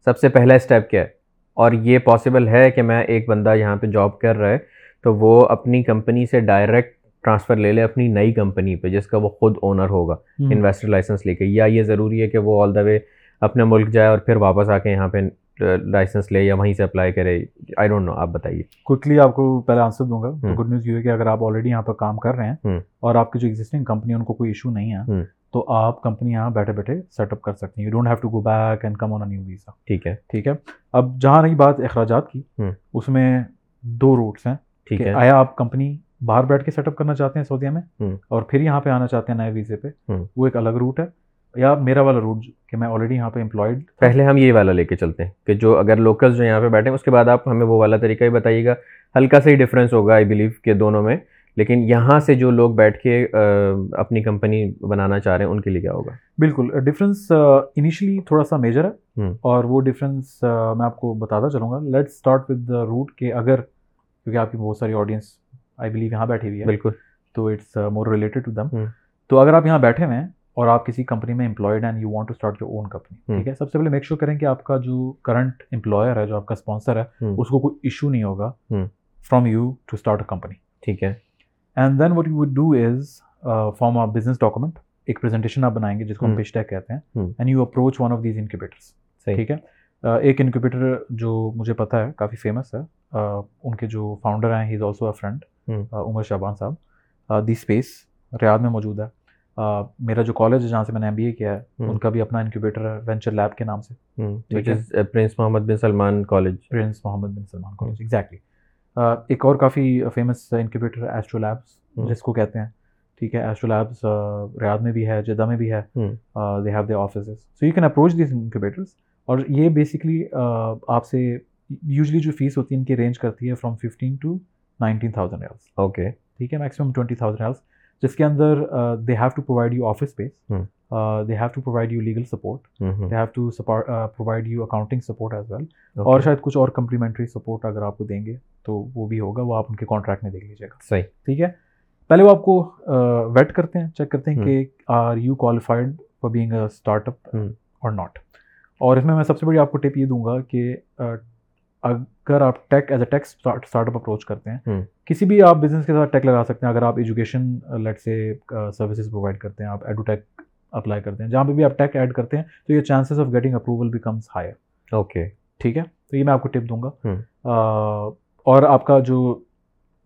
سب سے پہلا اسٹیپ کیا ہے؟ اور یہ پاسبل ہے کہ میں ایک بندہ یہاں پہ جاب کر رہا ہے تو وہ اپنی کمپنی سے ڈائریکٹ ٹرانسفر لے لے اپنی نئی کمپنی پہ جس کا وہ خود اونر ہوگا انویسٹر لائسنس لے کے۔ یا یہ ضروری ہے کہ وہ آل دا وے اپنے ملک جائے اور پھر واپس آ کے یہاں پہ لائسنس لے یا وہیں سے اپلائی کرے آئی ڈونٹ نو آپ بتائیے۔ کوئکلی آپ کو پہلے آنسر دوں گا۔ گڈ نیوز یہ ہے کہ اگر آپ آلریڈی یہاں پہ کام کر رہے ہیں اور آپ کی جو ایگزٹنگ کمپنی ان کو کوئی ایشو نہیں ہے تو آپ کمپنی یہاں بیٹھے بیٹھے سیٹ اپ کر سکتے ہیں۔ You don't have to go back and come on new visa ٹھیک ہے۔ ٹھیک ہے۔ اب جہاں رہی بات اخراجات کی اس میں دو روٹس ہیں۔ ٹھیک ہے۔ آیا آپ کمپنی باہر بیٹھ کے سیٹ اپ کرنا چاہتے ہیں سعودیہ میں اور پھر یہاں پہ آنا چاہتے ہیں نئے ویزے پہ۔ وہ ایک الگ روٹ ہے۔ یا میرا والا روٹ کہ میں آلریڈی یہاں پہ امپلائڈ پہلے ہم یہ والا لے کے چلتے ہیں کہ جو اگر لوکلز جو یہاں پہ بیٹھے ہیں اس کے بعد آپ ہمیں وہ والا طریقہ ہی بتائیے گا۔ ہلکا سا ہی ڈفرینس ہوگا آئی بلیو کہ دونوں میں۔ لیکن یہاں سے جو لوگ بیٹھ کے اپنی کمپنی بنانا چاہ رہے ہیں ان کے لیے کیا ہوگا؟ بالکل ڈفرینس انیشلی تھوڑا سا میجر ہے۔ اور وہ ڈفرینس میں آپ کو بتاتا چلوں گا۔ Let start with the route کہ اگر کیونکہ آپ کی بہت ساری آڈینس آئی بلیو یہاں بیٹھی ہوئی ہے۔ بالکل۔ تو it's more related to them تو اگر آپ یہاں بیٹھے ہوئے ہیں اور آپ کسی کمپنی میں employed and you want to start your own company ٹھیک ہے؟ سب سے پہلے میک شیور کریں کہ آپ کا جو کرنٹ امپلائر ہے جو آپ کا اسپانسر ہے اس کو کوئی ایشو نہیں ہوگا from you to start a company ٹھیک ہے. And then what you would do is form of business document ایک پریزنٹیشن آپ بنائیں گے جس کو ہم پچ ٹیک کہتے ہیں. And you approach one of these incubators ٹھیک ہے؟ ایک انکیوبیٹر جو مجھے پتا ہے کافی فیمس ہے. ان کے جو فاؤنڈر ہیں ہی از آلسو اے فرینڈ عمر شہبان صاحب. دی اسپیس ریاض میں موجود ہے. میرا جو کالج ہے جہاں سے میں نے ایم بی اے کیا ہے ان کا بھی اپنا انکیوبیٹر ہے وینچر لیب کے نام سے۔ Prince Mohammed bin Salman college prince Mohammed bin Salman college exactly ایک اور کافی فیمس انکیوبیٹر ہے ایسٹرو لیبس جس کو کہتے ہیں۔ ٹھیک ہے ایسٹرو لیبس ریاض میں بھی ہے جدہ میں بھی ہے۔ They have the offices so you can approach these incubators اور یہ بیسکلی آپ سے یوزلی جو فیس ہوتی ہے ان کی رینج کرتی ہے from fifteen to nineteen thousand riyals okay ٹھیک ہے میکسیمم ٹوئنٹی تھاؤزینڈ ریلس جس کے اندر they have to provide you office space they have to provide you legal support they have to provide you accounting support as well اور شاید کچھ اور complementary support اگر آپ کو دیں گے تو وہ بھی ہوگا وہ آپ ان کے کانٹریکٹ میں دیکھ لیجیے گا۔ صحیح۔ ٹھیک ہے؟ پہلے وہ آپ کو ویٹ کرتے ہیں چیک کرتے ہیں کہ are you qualified for being a startup اور ناٹ اور اس میں میں سب سے بڑی آپ کو ٹپ یہ دوں گا کہ اگر آپ tech as a tech startup approach کرتے ہیں کسی بھی آپ بزنس کے ساتھ ٹیک لگا سکتے ہیں اگر آپ ایجوکیشن لیٹ سے سروسز پرووائڈ کرتے ہیں آپ ایڈو ٹیک اپلائی کرتے ہیں جہاں پہ بھی آپ ٹیک ایڈ کرتے ہیں تو یہ chances of getting approval becomes higher okay ٹھیک ہے؟ تو یہ میں آپ کو ٹپ دوں گا۔ uh, اور آپ کا جو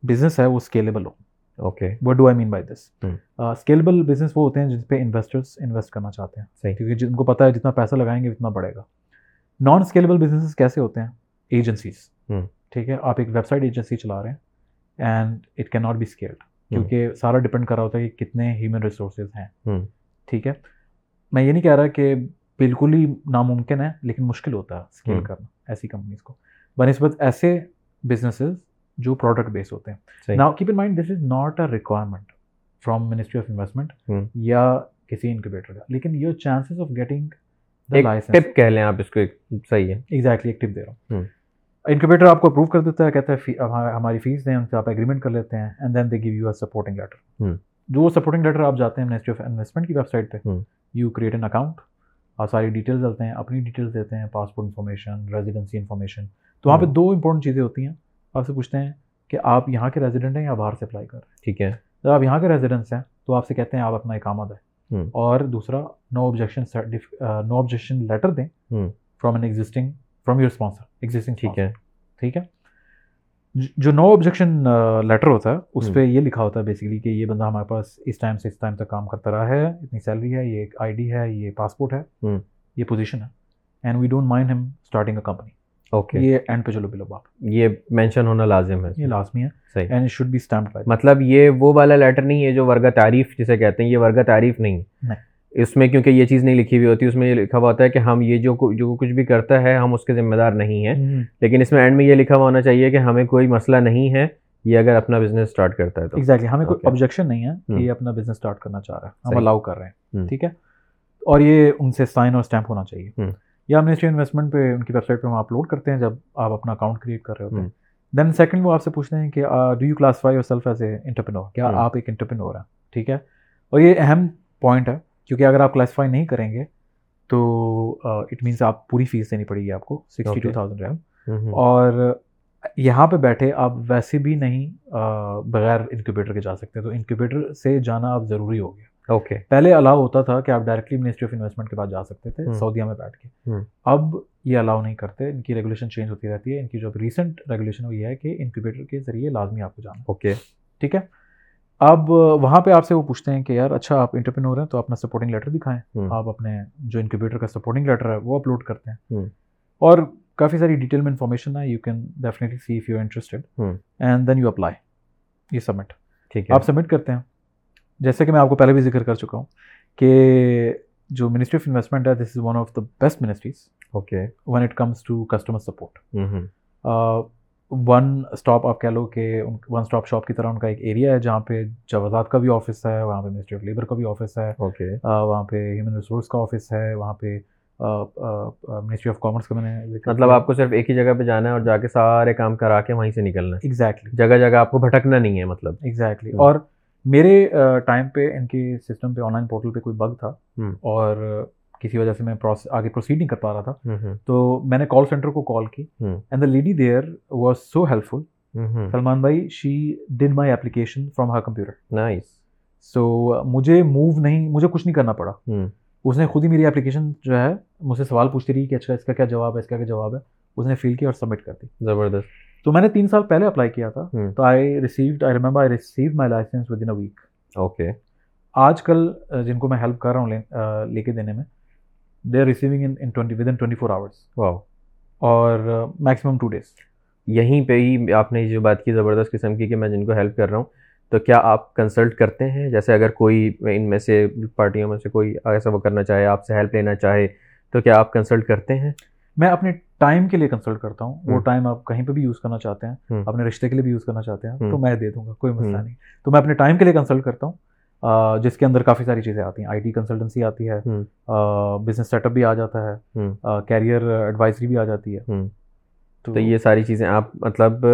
بزنس ہے وہ scalable who. Okay what do I mean by this scalable business وہ ہوتے ہیں جن پہ انویسٹرس انویسٹ کرنا چاہتے ہیں۔ صحیح۔ کیونکہ جن کو پتا ہے جتنا پیسہ لگائیں گے اتنا بڑھے گا۔ نان اسکیلیبل بزنسز کیسے ہوتے ہیں؟ Agencies hmm. ٹھیک ہے؟ آپ ایک ویب سائٹ ایجنسی چلا رہے ہیں and it can not be scaled کیونکہ سارا ڈپینڈ کر رہا ہوتا ہے کہ کتنے ہیومن ریسورسز ہیں۔ hmm. ٹھیک ہے؟ میں یہ نہیں کہہ رہا کہ بالکل ہی ناممکن ہے لیکن مشکل ہوتا ہے اسکیل hmm. کرنا ایسی کمپنیز کو۔ بہ نسبت ایسے بزنسز جو پروڈکٹ بیس ہوتے ہیں۔ Now keep in mind this is not a requirement from ministry of investment یا کسی انکوبیٹر کا۔ لیکن یور چانسز آف گیٹنگ ٹپ کہہ لیں آپ اس کو ایک صحیح ہے۔ ایگزیکٹلی ایک ٹپ دے رہا ہوں۔ انکوبیٹر آپ کو اپروو کر دیتا ہے کہتا ہے ہماری فیس دیں ان سے آپ ایگریمنٹ کر لیتے ہیں and then they give you uh supporting letter جو سپورٹنگ لیٹر آپ جاتے ہیں منسٹری آف انویسٹمنٹ کی ویب سائٹ پہ یو کریٹ این اکاؤنٹ آپ ساری ڈیٹیلز ڈالتے ہیں اپنی ڈیٹیلز دیتے ہیں پاسپورٹ انفارمیشن ریزیڈنسی انفارمیشن تو وہاں پہ دو امپورٹنٹ چیزیں ہوتی ہیں۔ آپ سے پوچھتے ہیں کہ آپ یہاں کے ریزیڈنٹ ہیں یا باہر سے اپلائی کر رہے ہیں؟ ٹھیک ہے۔ جب آپ یہاں کے ریزیڈنس ہیں تو آپ سے کہتے ہیں آپ اپنا اقامہ ہے۔ اور دوسرا no objection no objection letter دیں from an exiting from your sponsor exiting ٹھیک ہے ٹھیک ہے جو نو آبجیکشن لیٹر ہوتا ہے اس پہ یہ لکھا ہوتا ہے بیسکلی کہ یہ بندہ ہمارے پاس اس ٹائم سے اس ٹائم تک کام کرتا رہا ہے اتنی سیلری ہے یہ ایک آئی ڈی ہے یہ پاسپورٹ ہے یہ پوزیشن ہے اینڈ وی ڈونٹ مائنڈ ہم اسٹارٹنگ اے کمپنی اوکے یہ اینڈ پہ چلو بلو باپ یہ مینشن ہونا لازم ہے یہ لازمی ہے صحیح اینڈ شوڈ بی اسٹمپ مطلب یہ وہ والا لیٹر نہیں ہے جو ورگہ تعریف جسے کہتے ہیں یہ ورگہ تعریف نہیں اس میں کیونکہ یہ چیز نہیں لکھی ہوئی ہوتی اس میں یہ لکھا ہوا ہوتا ہے کہ ہم یہ جو جو کچھ بھی کرتا ہے ہم اس کے ذمہ دار نہیں ہیں۔ لیکن اس میں اینڈ میں یہ لکھا ہوا ہونا چاہیے کہ ہمیں کوئی مسئلہ نہیں ہے یہ اگر اپنا بزنس اسٹارٹ کرتا ہے تو۔ ایگزیکٹلی ہمیں کوئی آبجیکشن نہیں ہے کہ یہ اپنا بزنس اسٹارٹ کرنا چاہ رہا ہے۔ ہم الاؤ کر رہے ہیں۔ ٹھیک ہے؟ اور یہ ان سے سائن اور اسٹیمپ ہونا چاہیے۔ یا منسٹری انویسٹمنٹ پہ ان کی ویب سائٹ پہ ہم اپلوڈ کرتے ہیں جب آپ اپنا اکاؤنٹ کریٹ کر رہے ہوتے ہیں۔ دین سیکنڈ وہ آپ سے پوچھتے ہیں کہ do you classify yourself as a entrepreneur کیا آپ ایک انٹرپرینور ہیں؟ ٹھیک ہے؟ اور یہ اہم پوائنٹ ہے۔ کیونکہ اگر آپ کلاسیفائی نہیں کریں گے تو اٹ مینس آپ پوری فیس دینی پڑے گی آپ کو سکسٹی ٹو تھاؤزینڈ ریم اور یہاں پہ بیٹھے آپ ویسے بھی نہیں بغیر انکیوبیٹر کے جا سکتے تو انکیوبیٹر سے جانا اب ضروری ہو گیا۔ اوکے پہلے الاؤ ہوتا تھا کہ آپ ڈائریکٹلی منسٹری آف انویسٹمنٹ کے پاس جا سکتے تھے سعودیہ میں بیٹھ کے۔ اب یہ الاؤ نہیں کرتے ان کی ریگولیشن چینج ہوتی رہتی ہے۔ ان کی جو ریسنٹ ریگولیشن ہوئی ہے کہ انکیوبیٹر کے ذریعے لازمی آپ کو جانا۔ اوکے ٹھیک ہے؟ اب وہاں پہ آپ سے وہ پوچھتے ہیں کہ یار اچھا آپ انٹرپرینور ہیں تو اپنا سپورٹنگ لیٹر دکھائیں۔ آپ اپنے جو انکیوبیٹر کا سپورٹنگ لیٹر ہے وہ اپلوڈ کرتے ہیں۔ اور کافی ساری ڈیٹیل میں انفارمیشن ہے you can definitely see if you are interested and then you apply یہ سبمٹ ٹھیک ہے۔ آپ سبمٹ کرتے ہیں۔ جیسے کہ میں آپ کو پہلے بھی ذکر کر چکا ہوں کہ جو منسٹری آف انویسٹمنٹ ہے this is one of the best ministries okay when it comes to customer support one stop آپ کہہ لو کہ ون اسٹاپ شاپ کی طرح ان کا ایک ایریا ہے جہاں پہ جوازات کا بھی آفس ہے وہاں پہ منسٹری آف لیبر کا بھی آفس ہے اوکے وہاں پہ ہیومن ریسورس کا آفس ہے وہاں پہ منسٹری آف کامرس کا میں نے مطلب آپ کو صرف ایک ہی جگہ پہ جانا ہے اور جا کے سارے کام کرا کے وہیں سے نکلنا ہے۔ ایگزیکٹلی جگہ جگہ آپ کو بھٹکنا نہیں ہے مطلب۔ ایگزیکٹلی اور میرے ٹائم پہ ان کے سسٹم پہ آن لائن پورٹل پہ کوئی بگ تھا اور کسی وجہ سے میں آگے پروسیڈ نہیں کر پا رہا تھا۔ تو میں نے کال سینٹر کو کال کی and the lady there was so helpful Salman بھائی she done my application from her computer nice so مجھے موو نہیں مجھے کچھ نہیں کرنا پڑا۔ اس نے خود ہی میری اپلیکیشن جو ہے مجھ سے سوال پوچھتی رہی کہ اچھا اس کا کیا جواب ہے؟ اس کا کیا جواب ہے؟ اس نے فیل کیا اور سبمٹ کر دی۔ زبردست۔ تو میں نے تین سال پہلے اپلائی کیا تھا۔ تو I received I remember I receive my license within a week okay آج کل جن کو میں ہیلپ کر رہا ہوں لے کے دینے میں they are receiving in twenty within twenty four hours wow اور میکسیمم ٹو ڈیز یہیں پہ ہی آپ نے جو بات کی زبردست قسم کی کہ میں جن کو ہیلپ کر رہا ہوں تو کیا آپ کنسلٹ کرتے ہیں؟ جیسے اگر کوئی ان میں سے پارٹیوں میں سے کوئی ایسا وہ کرنا چاہے آپ سے ہیلپ لینا چاہے تو کیا آپ کنسلٹ کرتے ہیں؟ میں اپنے ٹائم کے لیے کنسلٹ کرتا ہوں۔ وہ ٹائم آپ کہیں پہ بھی یوز کرنا چاہتے ہیں اپنے رشتے کے لیے بھی یوز کرنا چاہتے ہیں تو میں دے دوں گا کوئی مسئلہ نہیں۔ تو میں اپنے ٹائم کے لیے کنسلٹ کرتا ہوں۔ جس کے اندر کافی ساری چیزیں آتی ہیں۔ آئی ٹی کنسلٹنسی آتی ہے بزنس سیٹ اپ بھی آ جاتا ہے۔ کیریئر ایڈوائزری بھی آ جاتی ہے۔ تو یہ ساری چیزیں آپ مطلب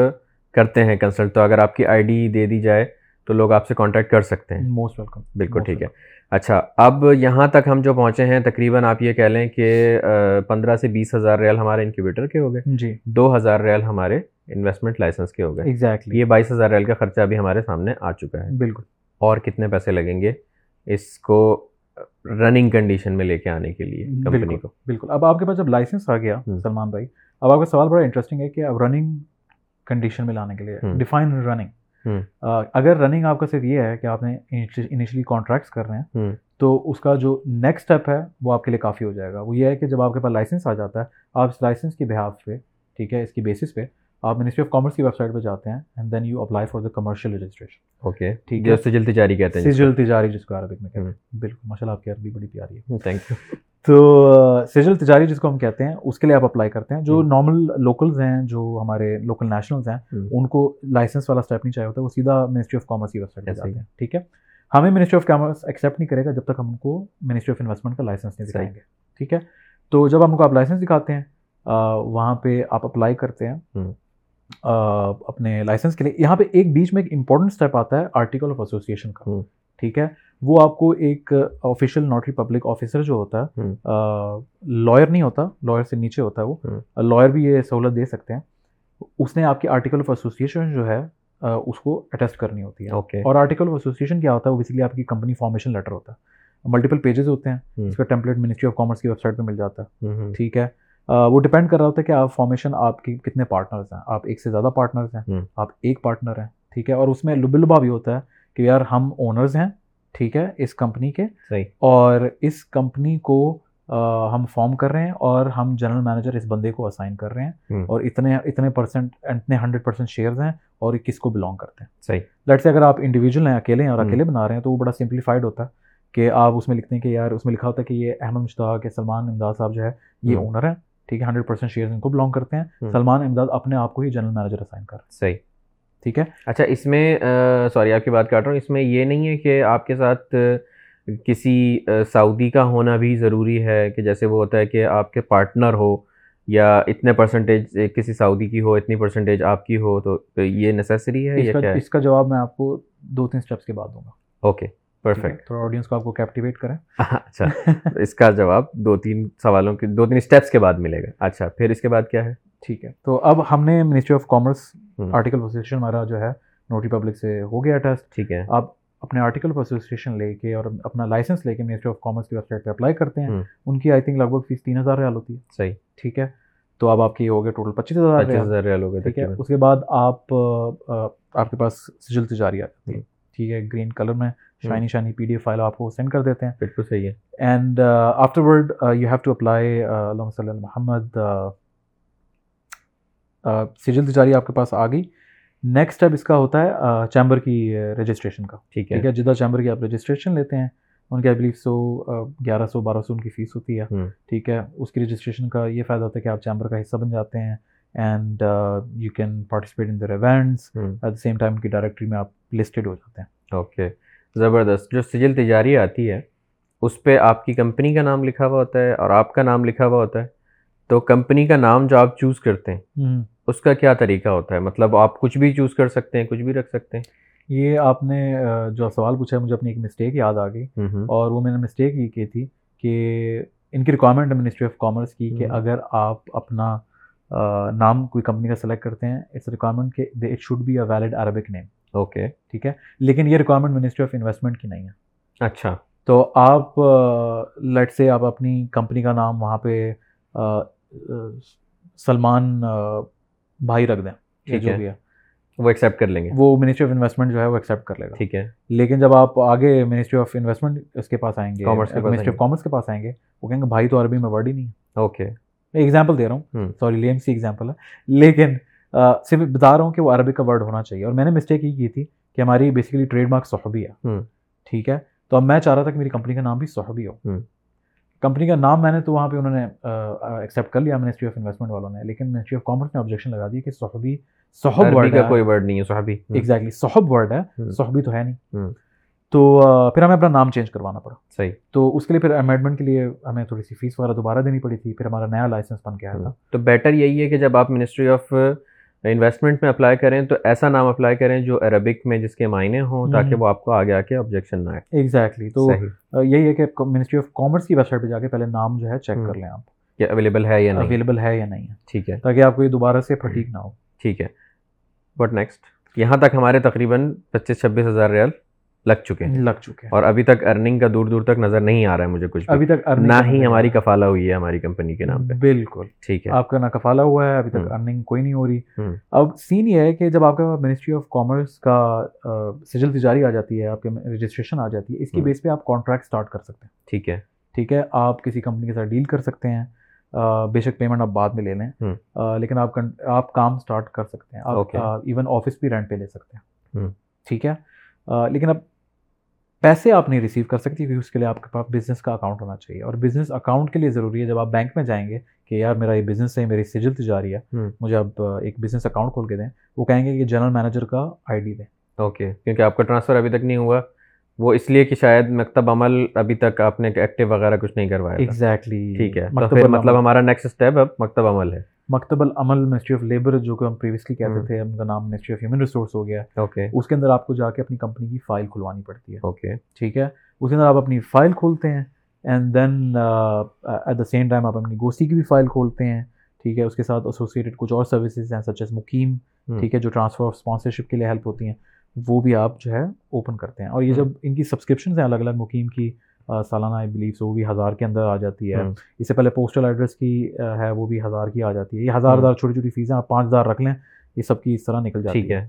کرتے ہیں کنسلٹ تو اگر آپ کی آئی ڈی دے دی جائے تو لوگ آپ سے کانٹیکٹ کر سکتے ہیں۔ موسٹ ویلکم بالکل ٹھیک ہے۔ اچھا اب یہاں تک ہم جو پہنچے ہیں تقریباً آپ یہ کہہ لیں کہ پندرہ سے بیس ہزار ریال ہمارے انکیوبیٹر کے ہو گئے۔ جی۔ دو ہزار ریال ہمارے انویسٹمنٹ لائسنس کے ہو گئے۔ ایگزیکٹلی یہ بائیس ہزار ریال کا خرچہ ابھی ہمارے سامنے آ چکا ہے۔ بالکل۔ اور کتنے پیسے لگیں گے اس کو رننگ کنڈیشن میں لے کے آنے کے لیے کمپنی کو۔ بالکل۔ اب آپ کے پاس جب لائسنس آ گیا سلمان بھائی اب آپ کا سوال بڑا انٹرسٹنگ ہے کہ اب رننگ کنڈیشن میں لانے کے لیے ڈیفائن رننگ اگر رننگ آپ کا صرف یہ ہے کہ آپ نے انیشلی کانٹریکٹس کر رہے ہیں تو اس کا جو نیکسٹ اسٹیپ ہے وہ آپ کے لیے کافی ہو جائے گا۔ وہ یہ ہے کہ جب آپ کے پاس لائسنس آ جاتا ہے آپ اس لائسنس کے بحاف پہ ٹھیک ہے اس کی بیسس پہ آپ منسٹری آف کامرس کی ویب سائٹ پہ جاتے ہیں and then you apply for the commercial registration okay ٹھیک ہے؟ سجل تجاری کہتے ہیں سجل تجاری جس کو عربک میں کہتے ہیں۔ بالکل ماشاء اللہ آپ کی عربی بڑی پیاری ہے۔ تھینک یو تو سجل تجاری جس کو ہم کہتے ہیں اس کے لیے آپ اپلائی کرتے ہیں۔ جو نارمل لوکلز ہیں جو ہمارے لوکل نیشنلز ہیں ان کو لائسنس والا اسٹیپ نہیں چاہیے ہوتا وہ سیدھا منسٹری آف کامرس کی ویب سائٹ پہ جاتے ہیں۔ ٹھیک ہے؟ ہمیں منسٹری آف کامرس ایکسیپٹ نہیں کرے گا جب تک ہم کو منسٹری آف انویسٹمنٹ کا لائسنس نہیں دکھائیں گے۔ ٹھیک ہے؟ تو جب ہم کو آپ لائسنس دکھاتے ہیں وہاں پہ آپ اپلائی کرتے ہیں۔ اپنے لائسنس کے لیے۔ یہاں پہ ایک بیچ میں ایک امپورٹنٹ اسٹیپ آتا ہے آرٹیکل آف ایسوسیشن کا۔ ٹھیک ہے؟ وہ آپ کو ایک آفیشیل نوٹری پبلک آفیسر جو ہوتا ہے لائر نہیں ہوتا لائر سے نیچے ہوتا ہے وہ۔ لائر بھی یہ سہولت دے سکتے ہیں۔ اس نے آپ کی آرٹیکل آف ایسوسیشن جو ہے اس کو اٹیسٹ کرنی ہوتی ہے۔ اوکے اور آرٹیکل آف ایسوسیشن کیا ہوتا ہے؟ وہ بیسکلی آپ کی کمپنی فارمیشن لیٹر ہوتا ہے۔ ملٹیپل پیجز ہوتے ہیں۔ اس کا ٹیمپلیٹ منسٹری آف کامرس کی ویب سائٹ پہ مل جاتا ہے۔ ٹھیک ہے؟ وہ ڈپینڈ کر رہا ہوتا ہے کہ آپ فارمیشن آپ کی کتنے پارٹنرز ہیں۔ آپ ایک سے زیادہ پارٹنرز ہیں۔ آپ ایک پارٹنر ہیں ٹھیک ہے؟ اور اس میں لبا لبا بھی ہوتا ہے کہ یار ہم اونرز ہیں ٹھیک ہے؟ اس کمپنی کے۔ اور اس کمپنی کو ہم فارم کر رہے ہیں اور ہم جنرل مینیجر اس بندے کو اسائن کر رہے ہیں۔ اور اتنے اتنے پرسینٹ اتنے ہنڈریڈ پرسینٹ شیئرز ہیں اور کس کو بلانگ کرتے ہیں۔ صحیح۔ لیٹ سے اگر آپ انڈیویجول ہیں اکیلے ہیں اور اکیلے بنا رہے ہیں تو وہ بڑا سمپلیفائڈ ہوتا ہے کہ آپ اس میں لکھتے ہیں کہ یار اس میں لکھا ہوتا ہے کہ یہ احمد مشتاق سلمان امداد صاحب جو ہے یہ اونر ہیں۔ ٹھیک ہے ہنڈریڈ پرسینٹ شیئر ان کو بلانگ کرتے ہیں۔ سلمان امداد اپنے آپ کو ہی جنرل مینیجر اسائن کر صحیح۔ ٹھیک ہے۔ اچھا اس میں سوری آپ کی بات کاٹ رہا ہوں۔ اس میں یہ نہیں ہے کہ آپ کے ساتھ کسی سعودی کا ہونا بھی ضروری ہے کہ جیسے وہ ہوتا ہے کہ آپ کے پارٹنر ہو یا اتنے پرسنٹیج کسی سعودی کی ہو اتنی پرسنٹیج آپ کی ہو تو یہ نیسیسری ہے یا کیا اس کا جواب میں آپ کو دو تین اسٹیپس کے بعد دوں گا۔ اوکے پرفیکٹ تھوڑا آڈینس کو آپ کو کیپٹیویٹ کریں۔ اچھا اس کا جواب دو تین سوالوں کے دو تین اسٹیپس کے بعد ملے گا۔ اچھا پھر اس کے بعد کیا ہے؟ ٹھیک ہے۔ تو اب ہم نے ministry of commerce article association ہمارا جو ہے نوٹری پبلک سے ہو گیا ٹیسٹ ٹھیک ہے۔ اب اپنے آرٹیکل آف ایسوسیشن لے کے اور اپنا لائسنس لے کے منسٹری آف کامرس کی ویب سائٹ پہ اپلائی کرتے ہیں۔ ان کی آئی تھنک لگ بھگ فیس تین ہزار ریال ہوتی ہے۔ صحیح۔ ٹھیک ہے۔ تو اب آپ کی ہو گیا ٹوٹل پچیس ہزار پچیس ہزار ریال ہو گئے ٹھیک ہے۔ اس کے بعد آپ آپ کے پاس سجل تجاری آ جاتی ہے۔ ٹھیک ہے گرین کلر میں shiny shiny P D F file آپ کو سینڈ کر دیتے ہیں. بالکل صحیح ہے. And afterward you have to apply اللہ صلی اللہ محمد سجل تجاری آپ کے پاس آ گئی. نیکسٹ اسٹیپ اس کا ہوتا ہے چیمبر کی رجسٹریشن کا. ٹھیک ہے. جدہ چیمبر کی آپ رجسٹریشن لیتے ہیں ان کے آئی بلیو سو گیارہ سو بارہ سو ان کی فیس ہوتی ہے. ٹھیک ہے؟ اس کی رجسٹریشن کا یہ فائدہ ہوتا ہے کہ آپ چیمبر کا حصہ بن جاتے ہیں and you can participate in their events at the same time کی ڈائریکٹری میں آپ لسٹڈ ہو جاتے ہیں. اوکے زبردست جو سجل تجاری آتی ہے اس پہ آپ کی کمپنی کا نام لکھا ہوا ہوتا ہے اور آپ کا نام لکھا ہوا ہوتا ہے۔ تو کمپنی کا نام جو آپ چوز کرتے ہیں اس کا کیا طریقہ ہوتا ہے؟ مطلب آپ کچھ بھی چوز کر سکتے ہیں کچھ بھی رکھ سکتے ہیں۔ یہ آپ نے جو سوال پوچھا ہے مجھے اپنی ایک مسٹیک یاد آ گئی۔ اور وہ میں نے مسٹیک یہ کی تھی کہ ان کی ریکوائرمنٹ منسٹری آف کامرس کی کہ اگر آپ اپنا نام کوئی کمپنی کا سلیکٹ کرتے ہیں اٹس ریکوائرمنٹ کہ it should be a valid Arabic name okay ٹھیک ہے۔ لیکن یہ ریکوائرمنٹ منسٹری آف انویسٹمنٹ کی نہیں ہے۔ اچھا۔ تو آپ لیٹ سے آپ اپنی کمپنی کا نام وہاں پہ سلمان بھائی رکھ دیں۔ ٹھیک ہے۔ وہ ایکسیپٹ کر لیں گے۔ وہ منسٹری آف انویسٹمنٹ جو ہے وہ ایکسیپٹ کر لے گا۔ ٹھیک ہے۔ لیکن جب آپ آگے منسٹری آف انویسٹمنٹ اس کے پاس آئیں گے منسٹری آف کامرس کے پاس آئیں گے وہ کہیں گے بھائی تو عربی میں ورڈ ہی نہیں ہے۔ اوکے میں ایگزامپل دے رہا ہوں۔ سوری لیم سی ایگزامپل ہے۔ لیکن صرف بتا رہا ہوں کہ وہ عربی کا ورڈ ہونا چاہیے اور میں نے مسٹیک یہ کی تھی کہ ہماری بیسیکلی ٹریڈ مارک صحبی ہے ٹھیک ہے؟ تو اب میں چاہ رہا تھا کہ میری کمپنی کا نام بھی صحبی ہو۔ کمپنی کا نام میں نے تو وہاں پہ انہوں نے ایکسیپٹ کر لیا منسٹری آف انویسٹمنٹ والوں نے۔ لیکن منسٹری آف کامرس نے آبجیکشن لگا دی کہ صحبی صحب ورڈ کا کوئی ورڈ نہیں ہے صحبی ایگزیکٹلی صحب ورڈ ہے۔ صحبی تو ہے نہیں۔ تو پھر ہمیں اپنا نام چینج کروانا پڑا۔ صحیح۔ تو اس کے لیے پھر امینڈمنٹ کے لیے ہمیں تھوڑی سی فیس وغیرہ دوبارہ دینی پڑی تھی۔ پھر ہمارا نیا لائسنس بن کے آیا تھا۔ تو بیٹر یہی ہے کہ جب آپ منسٹری آف انویسٹمنٹ میں اپلائی کریں تو ایسا نام اپلائی کریں جو عربک میں جس کے معنی ہوں تاکہ وہ آپ کو آگے آ کے آبجیکشن نہ آئے۔ ایگزیکٹلی تو یہی ہے کہ منسٹری آف کامرس کی ویب سائٹ پہ جا کے پہلے نام جو ہے چیک کر لیں آپ۔ کہ اویلیبل ہے یا نہیں۔ اویلیبل ہے یا نہیں ٹھیک ہے۔ تاکہ آپ کو یہ دوبارہ سے پھٹیک نہ ہو۔ ٹھیک ہے۔ بٹ نیکسٹ یہاں تک ہمارے تقریباً پچیس چھبیس ہزار ریال۔ لگ چکے ہیں۔ لگ چکے ہیں۔ اور ابھی تک ارننگ کا دور دور تک نظر نہیں آ رہا ہے مجھے کچھ بھی۔ ابھی تک earning نہ ہی ہماری کفالہ ہوئی ہے ہماری کمپنی کے نام پہ۔ بالکل۔ ٹھیک ہے۔ آپ کا نہ کفالہ ہوا ہے ابھی تک۔ ارننگ کوئی نہیں ہو رہی۔ اب سین یہ ہے کہ جب آپ کا منسٹری آف کامرس کا سجل تجاری آ جاتی ہے آپ کے رجسٹریشن آ جاتی ہے اس کی۔ بیس پہ آپ کانٹریکٹ اسٹارٹ کر سکتے ہیں۔ ٹھیک ہے۔ ٹھیک ہے آپ کسی کمپنی کے ساتھ ڈیل کر سکتے ہیں۔ بے شک پیمنٹ آپ بعد میں لے لیں۔ لیکن آپ آپ کام اسٹارٹ کر سکتے ہیں۔ آپ. ایون آفس بھی رینٹ پہ لے سکتے ہیں۔ ٹھیک ہے۔ لیکن اب پیسے آپ نہیں ریسیو کر سکتی کیونکہ اس کے لیے آپ کے پاس بزنس کا اکاؤنٹ ہونا چاہیے اور بزنس اکاؤنٹ کے لیے ضروری ہے جب آپ بینک میں جائیں گے کہ یار میرا یہ بزنس ہے میری سجل تجاری ہے۔ مجھے اب آ، ایک بزنس اکاؤنٹ کھول کے دیں۔ وہ کہیں گے کہ جنرل مینیجر کا آئی ڈی دیں۔ اوکے کیونکہ آپ کا ٹرانسفر ابھی تک نہیں ہوا۔ وہ اس لیے کہ شاید مکتب عمل ابھی تک آپ نے ایکٹیو وغیرہ کچھ نہیں کروایا ایگزیکٹلی ٹھیک ہے تو پھر مطلب ہمارا نیکسٹ اسٹیپ اب مکتب عمل ہے۔ مکتب العمل منسٹری آف لیبر جو کہ ہم پریویسلی کہتے۔ تھے ان کا نام منسٹری آف ہیومن ریسورس ہو گیا۔ اوکے اس کے اندر آپ کو جا کے اپنی کمپنی کی فائل کھلوانی پڑتی ہے۔ اوکے ٹھیک ہے؟ اس کے اندر آپ اپنی فائل کھولتے ہیں and then at the same time آپ اپنی گوسی کی بھی فائل کھولتے ہیں۔ ٹھیک ہے؟ اس کے ساتھ ایسوسیٹڈ کچھ اور سروسز ہیں سچ ایز مقیم۔ ٹھیک ہے؟ جو ٹرانسفر آف اسپانسرشپ کے لیے ہیلپ ہوتی ہیں۔ وہ بھی آپ جو ہے اوپن کرتے ہیں۔ اور یہ جب ان کی سبسکرپشنز ہیں الگ الگ مقیم کی سالانہ آئی بلیو وہ بھی ہزار کے اندر آ جاتی ہے۔ اس سے پہلے پوسٹل ایڈریس کی ہے وہ بھی ہزار کی آ جاتی ہے۔ یہ ہزار۔ ہزار چھوٹی چھوٹی فیسیں آپ پانچ ہزار رکھ لیں یہ سب کی اس طرح نکل جاتی ٹھیک ہے۔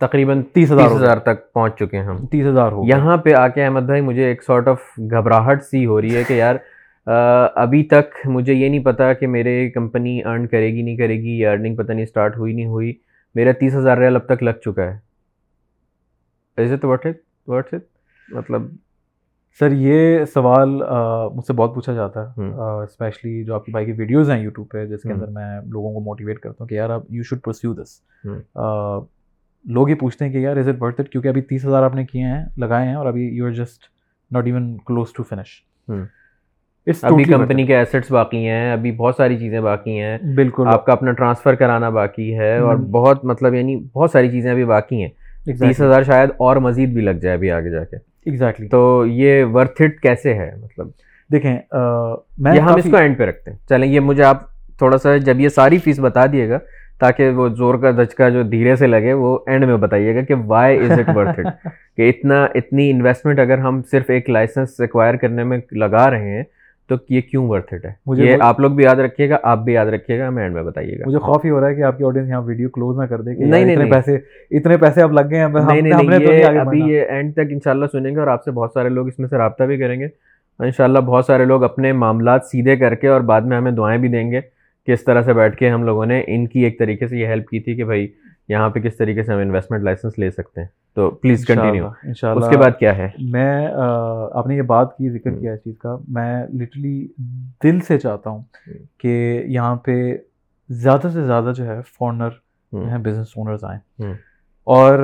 تقریباً تیس ہزار ہزار تک پہنچ چکے ہیں ہم۔ تیس ہزار ہو یہاں پہ آ کے احمد بھائی مجھے ایک سارٹ آف گھبراہٹ سی ہو رہی ہے کہ یار ابھی تک مجھے یہ نہیں پتا کہ میرے کمپنی ارن کرے گی نہیں کرے گی یا ارننگ پتہ نہیں اسٹارٹ ہوئی نہیں ہوئی۔ میرا تیس ہزار ریال اب تک لگ چکا ہے۔ Is it what it what it مطلب سر یہ سوال مجھ سے بہت پوچھا جاتا ہے۔ اسپیشلی جو آپ کی بھائی کی ویڈیوز ہیں یوٹیوب پہ جس کے۔ اندر میں لوگوں کو موٹیویٹ کرتا ہوں کہ یار آپ یو شوڈ پرسیو دس۔ لوگ یہ پوچھتے ہیں کہ یار از اٹ برتھ اٹ کیونکہ ابھی تیس ہزار آپ نے کیے ہیں لگائے ہیں اور ابھی you are just not even close to finish. ابھی کمپنی کے ایسٹس باقی ہیں ابھی بہت ساری چیزیں باقی ہیں بالکل آپ کا اپنا ٹرانسفر کرانا باقی ہے اور۔ بہت مطلب یعنی بہت ساری چیزیں ابھی باقی ہیں تیس ہزار شاید اور مزید بھی لگ جائے ابھی آگے جا کے ایگزیکٹلی تو یہ ورتھ اٹ کیسے ہے؟ مطلب دیکھیں میں ہم اس کو اینڈ پہ رکھتے ہیں۔ چلیں یہ مجھے آپ تھوڑا سا جب یہ ساری فیس بتا دیے گا تاکہ وہ زور کا دھچکا جو دھیرے سے لگے وہ اینڈ میں بتائیے گا کہ why is it worth it کہ اتنا اتنی انویسٹمنٹ اگر ہم صرف ایک لائسنس ایکوائر کرنے میں لگا رہے ہیں تو یہ کیوں ورتھ اٹ ہے مجھے یہ آپ لوگ بھی یاد رکھیے گا آپ بھی یاد رکھیے گا ہمیں اینڈ میں بتائیے گا مجھے خوف ہی ہو رہا ہے کہ آپ کی آڈینس یہاں ویڈیو کلوز نہ کر دے کہ نہیں، اتنے۔ پیسے اتنے پیسے اب لگ گئے ہیں ہم- نے ابھی۔ یہ اینڈ تک انشاءاللہ سنیں گے اور آپ سے بہت سارے لوگ اس میں سے رابطہ بھی کریں گے انشاءاللہ بہت سارے لوگ اپنے معاملات سیدھے کر کے اور بعد میں ہمیں دعائیں بھی دیں گے کہ اس طرح سے بیٹھ کے ہم لوگوں نے ان کی ایک طریقے سے یہ ہیلپ کی تھی کہ بھائی یہاں پہ کس طریقے سے ہم انویسٹمنٹ لائسنس لے سکتے ہیں تو پلیز کنٹینیو۔ اس کے بعد کیا ہے میں آپ نے یہ بات کی ذکر۔ کیا اس چیز کا میں لٹرلی دل سے چاہتا ہوں۔ کہ یہاں پہ زیادہ سے زیادہ جو ہے جو ہوں۔ ہیں بزنس اونرز آئیں۔ اور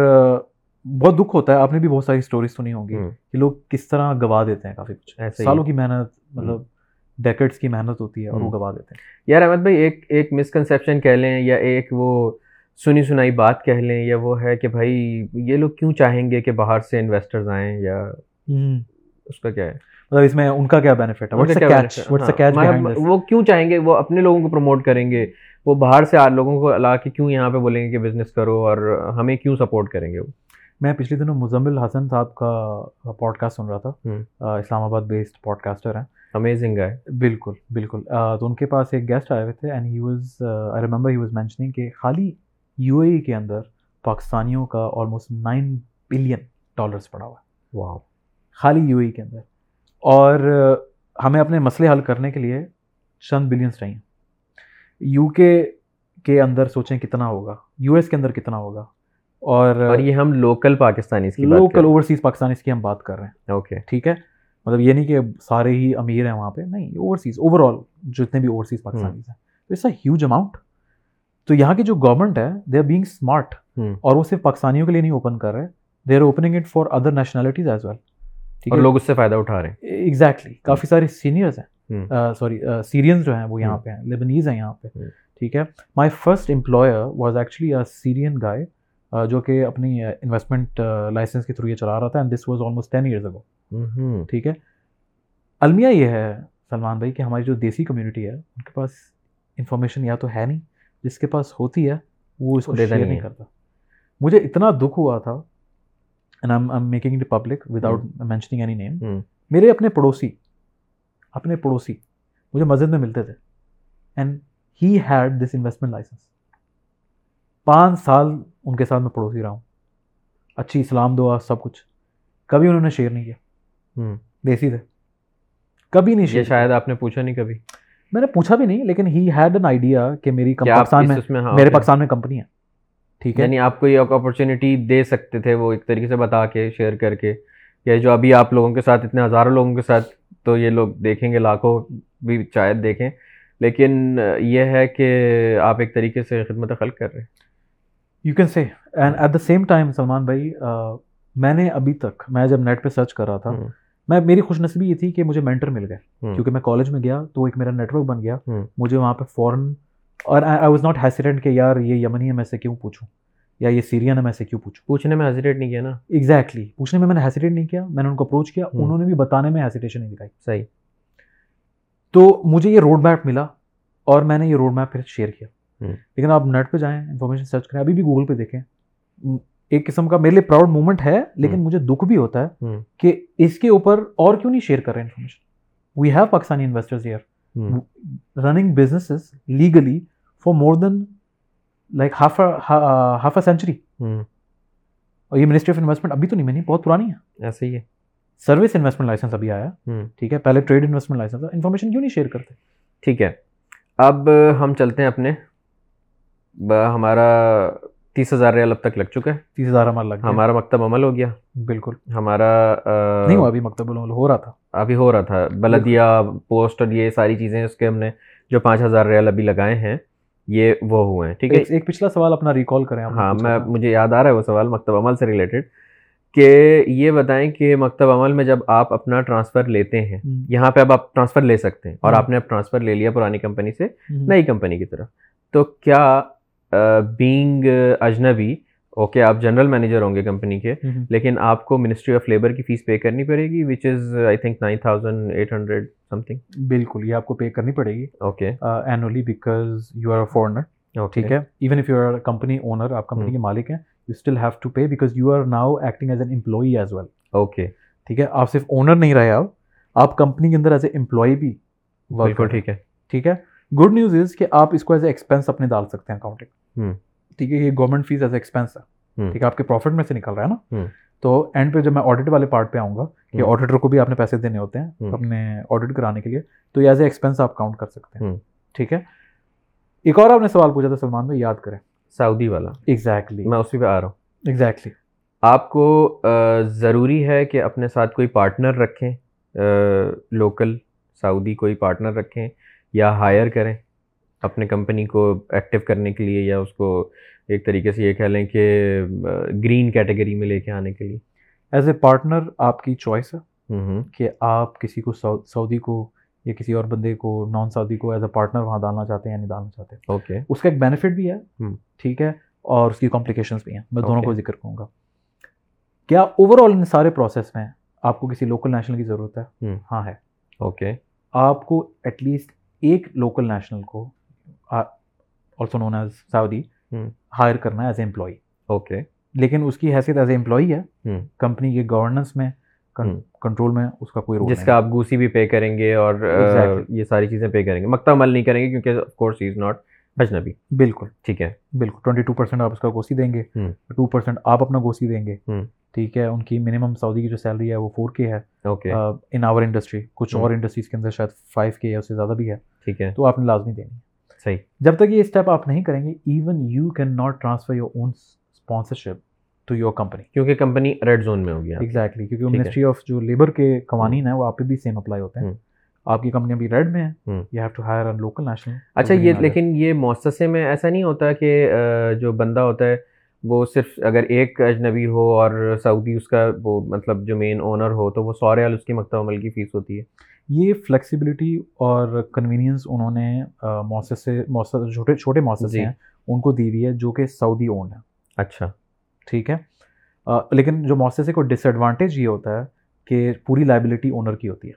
بہت دکھ ہوتا ہے آپ نے بھی بہت ساری سٹوریز سنی ہوں گی۔ کہ لوگ کس طرح گوا دیتے ہیں کافی کچھ سالوں کی محنت مطلب ڈیکٹس کی محنت ہوتی ہے اور وہ۔ گوا دیتے ہیں یار احمد بھائی ایک ایک مسکنسیپشن کہہ لیں یا ایک وہ سنی سنائی بات کہہ لیں یا وہ ہے کہ بھائی یہ لوگ کیوں چاہیں گے کہ باہر سے انویسٹرز آئیں یا اس کا کیا ہے؟ مطلب اس میں ان کا کیا بینیفٹ ہے؟ ہاں، مطلب وہ کیوں چاہیں گے؟ وہ اپنے لوگوں کو پروموٹ کریں گے۔ وہ باہر سے لوگوں کو لا کے کیوں یہاں پہ بولیں گے کہ بزنس کرو اور ہمیں کیوں سپورٹ کریں گے وہ؟ میں پچھلے دنوں مزمل حسن صاحب کا پوڈ کاسٹ سن رہا تھا۔ Islamabad based podcaster ہیں۔ امیزنگ ہے بالکل بالکل۔ تو ان کے پاس ایک گیسٹ آئے ہوئے تھے and he was I remember he was mentioning کہ خالی یو اے ای کے اندر پاکستانیوں کا آلموسٹ نائن بلین ڈالرس پڑا ہوا ہے۔ واو۔ خالی یو اے کے اندر۔ اور ہمیں اپنے مسئلے حل کرنے کے لیے چند بلینس چاہیے۔ یو کے کے اندر سوچیں کتنا ہوگا۔ یو ایس کے اندر کتنا ہوگا۔ اور اور یہ ہم لوکل پاکستانی کی لوکل اوورسیز پاکستانیز کی ہم بات کر رہے ہیں۔ اوکے ٹھیک ہے؟ مطلب یہ نہیں کہ سارے ہی امیر ہیں وہاں پہ۔ نہیں اوورسیز اوور آل جتنے بھی اوورسیز پاکستانیز ہیں۔ تو اٹس اے ہیوج اماؤنٹ تو یہاں کی جو گورنمنٹ ہے دے آر بینگ اسمارٹ اور وہ صرف پاکستانیوں کے لیے نہیں اوپن کر رہے they are opening it for other nationalities as well ٹھیک ہے؟ لوگ اس سے فائدہ اٹھا رہے ہیں۔ ایگزیکٹلی کافی سارے سینئرز ہیں۔ سوری سیرینز جو ہیں وہ یہاں پہ ہیں۔ لیبنیز ہیں یہاں پہ۔ ٹھیک ہے؟ My first employer was actually a Syrian guy جو کہ اپنی انویسٹمنٹ لائسنس کے تھرو یہ چلا رہا تھا and this was almost ten years ago. ٹھیک ہے؟ المیہ یہ ہے سلمان بھائی کہ ہماری جو دیسی کمیونٹی ہے ان کے پاس انفارمیشن یا تو ہے نہیں۔ جس کے پاس ہوتی ہے وہ اس کو شیئر نہیں۔ کرتا۔ مجھے اتنا دکھ ہوا تھا and I am making it public without mentioning any name میرے اپنے پڑوسی اپنے پڑوسی مجھے مسجد میں ملتے تھے۔ And he had this investment licence پانچ سال ان کے ساتھ میں پڑوسی رہا ہوں۔ اچھی اسلام دعا سب کچھ۔ کبھی انہوں نے شیئر نہیں کیا۔ دیسی تھے۔ کبھی نہیں شیئر شاید آپ نے پوچھا نہیں کبھی۔ میں نے پوچھا بھی نہیں لیکن ہی ہیڈ این آئیڈیا کہ میری آپ پاکستان میں ہاں میرے. پاکستان میں کمپنی ہے۔ ٹھیک ہے۔ یعنی آپ کو یہ اپرچونیٹی دے سکتے تھے وہ ایک طریقے سے بتا کے شیئر کر کے یا جو ابھی آپ لوگوں کے ساتھ اتنے ہزاروں لوگوں کے ساتھ تو یہ لوگ دیکھیں گے لاکھوں بھی شاید دیکھیں۔ لیکن یہ ہے کہ آپ ایک طریقے سے خدمت خلق کر رہے ہیں۔ You can say and at the same time Salman بھائی میں نے ابھی تک میں جب نیٹ پہ سرچ کر رہا تھا میں میری خوش نصیبی یہ تھی کہ مجھے مینٹر مل گئے. کیونکہ میں کالج میں گیا تو ایک میرا نیٹ ورک بن گیا. مجھے وہاں پہ فوراً اور آئی واز ناٹ ہیسیڈنٹ کہ یار یہ یمنی ہے میں سے کیوں پوچھوں؟ یا یہ سیرین ہے میں سے کیوں پوچھوں؟ پوچھنے میں ہیزیٹیٹ نہیں کیا نا؟ ایگزیکٹلی پوچھنے میں میں نے ہیسیٹیٹ نہیں کیا میں نے ان کو اپروچ کیا ہوں. انہوں نے بھی بتانے میں ہیسیٹیشن نہیں دکھائی. صحیح. تو مجھے یہ روڈ میپ ملا اور میں نے یہ روڈ میپ پھر شیئر کیا. لیکن آپ نیٹ پہ جائیں انفارمیشن سرچ کریں ابھی بھی گوگل پہ دیکھیں. ایک قسم کا میرے لیے پراؤڈ مومنٹ ہے لیکن. مجھے دکھ بھی ہوتا ہے کہ اس کے اوپر اور کیوں نہیں شیئر کر رہے information we have Pakistani investors ہوں، running businesses legally for more than like half half a century اور یہ منسٹری آف انویسٹمنٹ ابھی تو نہیں بنی بہت پرانی ہے۔ ایسے ہی ہے۔ سروس انویسٹمنٹ لائسنس ابھی آیا ٹھیک ہے پہلے ٹریڈ انویسٹمنٹ لائسنس انفارمیشن کیوں نہیں شیئر کرتے؟ ٹھیک ہے۔ اب ہم چلتے ہیں اپنے ہمارا تیس ہزار ریال اب تک لگ چکا ہے۔ تیس ہزار ہمارا لگ ہمارا مکتب عمل ہو گیا۔ بالکل۔ ہمارا نہیں ہوا ابھی مکتب العمل ہو رہا تھا۔ ابھی ہو رہا تھا۔ بلدیہ پوسٹ اور یہ ساری چیزیں اس کے ہم نے جو پانچ ہزار ریال ابھی لگائے ہیں یہ وہ ہوئے ہیں ٹھیک ہے؟ ایک پچھلا سوال اپنا ریکال کریں ہاں میں۔ مجھے یاد آ رہا ہے وہ سوال مکتب عمل سے ریلیٹڈ کہ یہ بتائیں کہ مکتب عمل میں جب آپ اپنا ٹرانسفر لیتے ہیں یہاں پہ اب آپ ٹرانسفر لے سکتے ہیں اور۔ آپ نے اب ٹرانسفر لے لیا پرانی کمپنی سے نئی کمپنی کی طرف۔ تو کیا بینگ اجنبی اوکے آپ جنرل مینیجر ہوں گے کمپنی کے لیکن آپ کو منسٹری آف لیبر کی فیس پے کرنی پڑے گی which is I think nine thousand eight hundred something بالکل یہ آپ کو پے کرنی پڑے گی okay annually because you are a foreigner ٹھیک ہے؟ Even if you are company owner آپ کمپنی ہم۔ کے مالک ہیں you still have to pay because you are now acting as an employee as well okay ٹھیک ہے؟ آپ صرف اونر نہیں رہے آپ آپ کمپنی کے اندر ایز اے امپلائی بھی بالکل۔ ٹھیک ہے۔ ٹھیک ہے؟ گڈ نیوز از کہ آپ اس کو ایز اے ایکسپینس اپنے ڈال سکتے ہیں اکاؤنٹنگ۔ ٹھیک ہے یہ گورنمنٹ فیس ایز ایکسپینس ہے۔ ٹھیک ہے آپ کے پروفٹ میں سے نکل رہا ہے نا۔ تو اینڈ پہ جب میں آڈٹ والے پارٹ پہ آؤں گا کہ۔ آڈیٹر کو بھی آپ نے پیسے دینے ہوتے ہیں۔ اپنے آڈٹ کرانے کے لیے تو یہ ایز اے ایکسپینس آپ کاؤنٹ کر سکتے ہیں۔ ٹھیک ہے ایک اور آپ نے سوال پوچھا تھا سلمان بھائی یاد کریں سعودی والا ایگزیکٹلی میں اسی پہ آ رہا ہوں ایگزیکٹلی آپ کو ضروری ہے کہ اپنے ساتھ کوئی پارٹنر رکھیں لوکل سعودی کوئی پارٹنر رکھیں یا ہائر کریں اپنے کمپنی کو ایکٹیو کرنے کے لیے یا اس کو ایک طریقے سے یہ کہہ لیں کہ گرین کیٹیگری میں لے کے آنے کے لیے۔ ایز اے پارٹنر آپ کی چوائس ہے کہ آپ کسی کو سعو- سعودی کو یا کسی اور بندے کو نان سعودی کو ایز اے پارٹنر وہاں ڈالنا چاہتے ہیں یا نہیں ڈالنا چاہتے۔ اوکے اس کا ایک بینیفٹ بھی ہے۔ ٹھیک ہے اور اس کی کمپلیکیشنس بھی ہیں۔ میں دونوں. کو ذکر کروں گا۔ کیا اوور آل ان سارے پروسیس میں آپ کو کسی لوکل نیشنل کی ضرورت ہے۔ ہاں ہے۔ اوکے آپ کو ایٹ لیسٹ ایک لوکل نیشنل کو also known as Saudi. Hire کرنا ہے ایز اے امپلائی اوکے لیکن اس کی حیثیت ایز اے امپلائی ہے۔ کمپنی کے گورننس میں۔ کنٹرول میں اس کا کوئی رول جس کا آپ گوسی بھی پے کریں گے اور. یہ ساری چیزیں پے کریں گے مکتا عمل نہیں کریں گے کیونکہ آف کورس از ناٹ اجنبی بالکل ٹھیک ہے بالکل ٹوئنٹی ٹو پرسینٹ آپ اس کا گوسی دیں گے۔ ٹو پرسینٹ آپ اپنا گوسی دیں گے۔ ٹھیک ہے ان کی منیمم سعودی کی جو سیلری ہے وہ فور کے ہے ان آور انڈسٹری کچھ۔ اور انڈسٹریز کے اندر شاید فائیو کے یا اس سے زیادہ بھی ہے ٹھیک ہے تو آپ نے لازمی دینی ہے صحیح جب تک یہ اسٹیپ آپ نہیں کریں گے even you can not transfer your own sponsorship to your company کیونکہ کمپنی ریڈ زون میں ہوگی۔ ایگزیکٹلی کیونکہ۔ منسٹری آف جو لیبر کے قوانین ہیں وہ آپ پہ بھی سیم اپلائی ہوتے ہیں ہم۔ آپ کی کمپنی ابھی ریڈ میں ہے۔ You have to hire in local national اچھا یہ لیکن یہ مؤسسے میں ایسا نہیں ہوتا کہ جو بندہ ہوتا ہے وہ صرف اگر ایک اجنبی ہو اور سعودی اس کا وہ مطلب جو مین اونر ہو تو وہ سو ریال اس کی مکتب عمل کی فیس ہوتی ہے۔ یہ فلیکسیبلٹی اور کنوینئنس انہوں نے مؤسسے مؤسسے چھوٹے چھوٹے مؤسسے جی۔ ہیں ان کو دی ہوئی ہے جو کہ سعودی اون ہے اچھا۔ ٹھیک ہے؟ لیکن جو مؤسسے کو ڈس ایڈوانٹیج یہ ہوتا ہے کہ پوری لائبلٹی اونر کی ہوتی ہے۔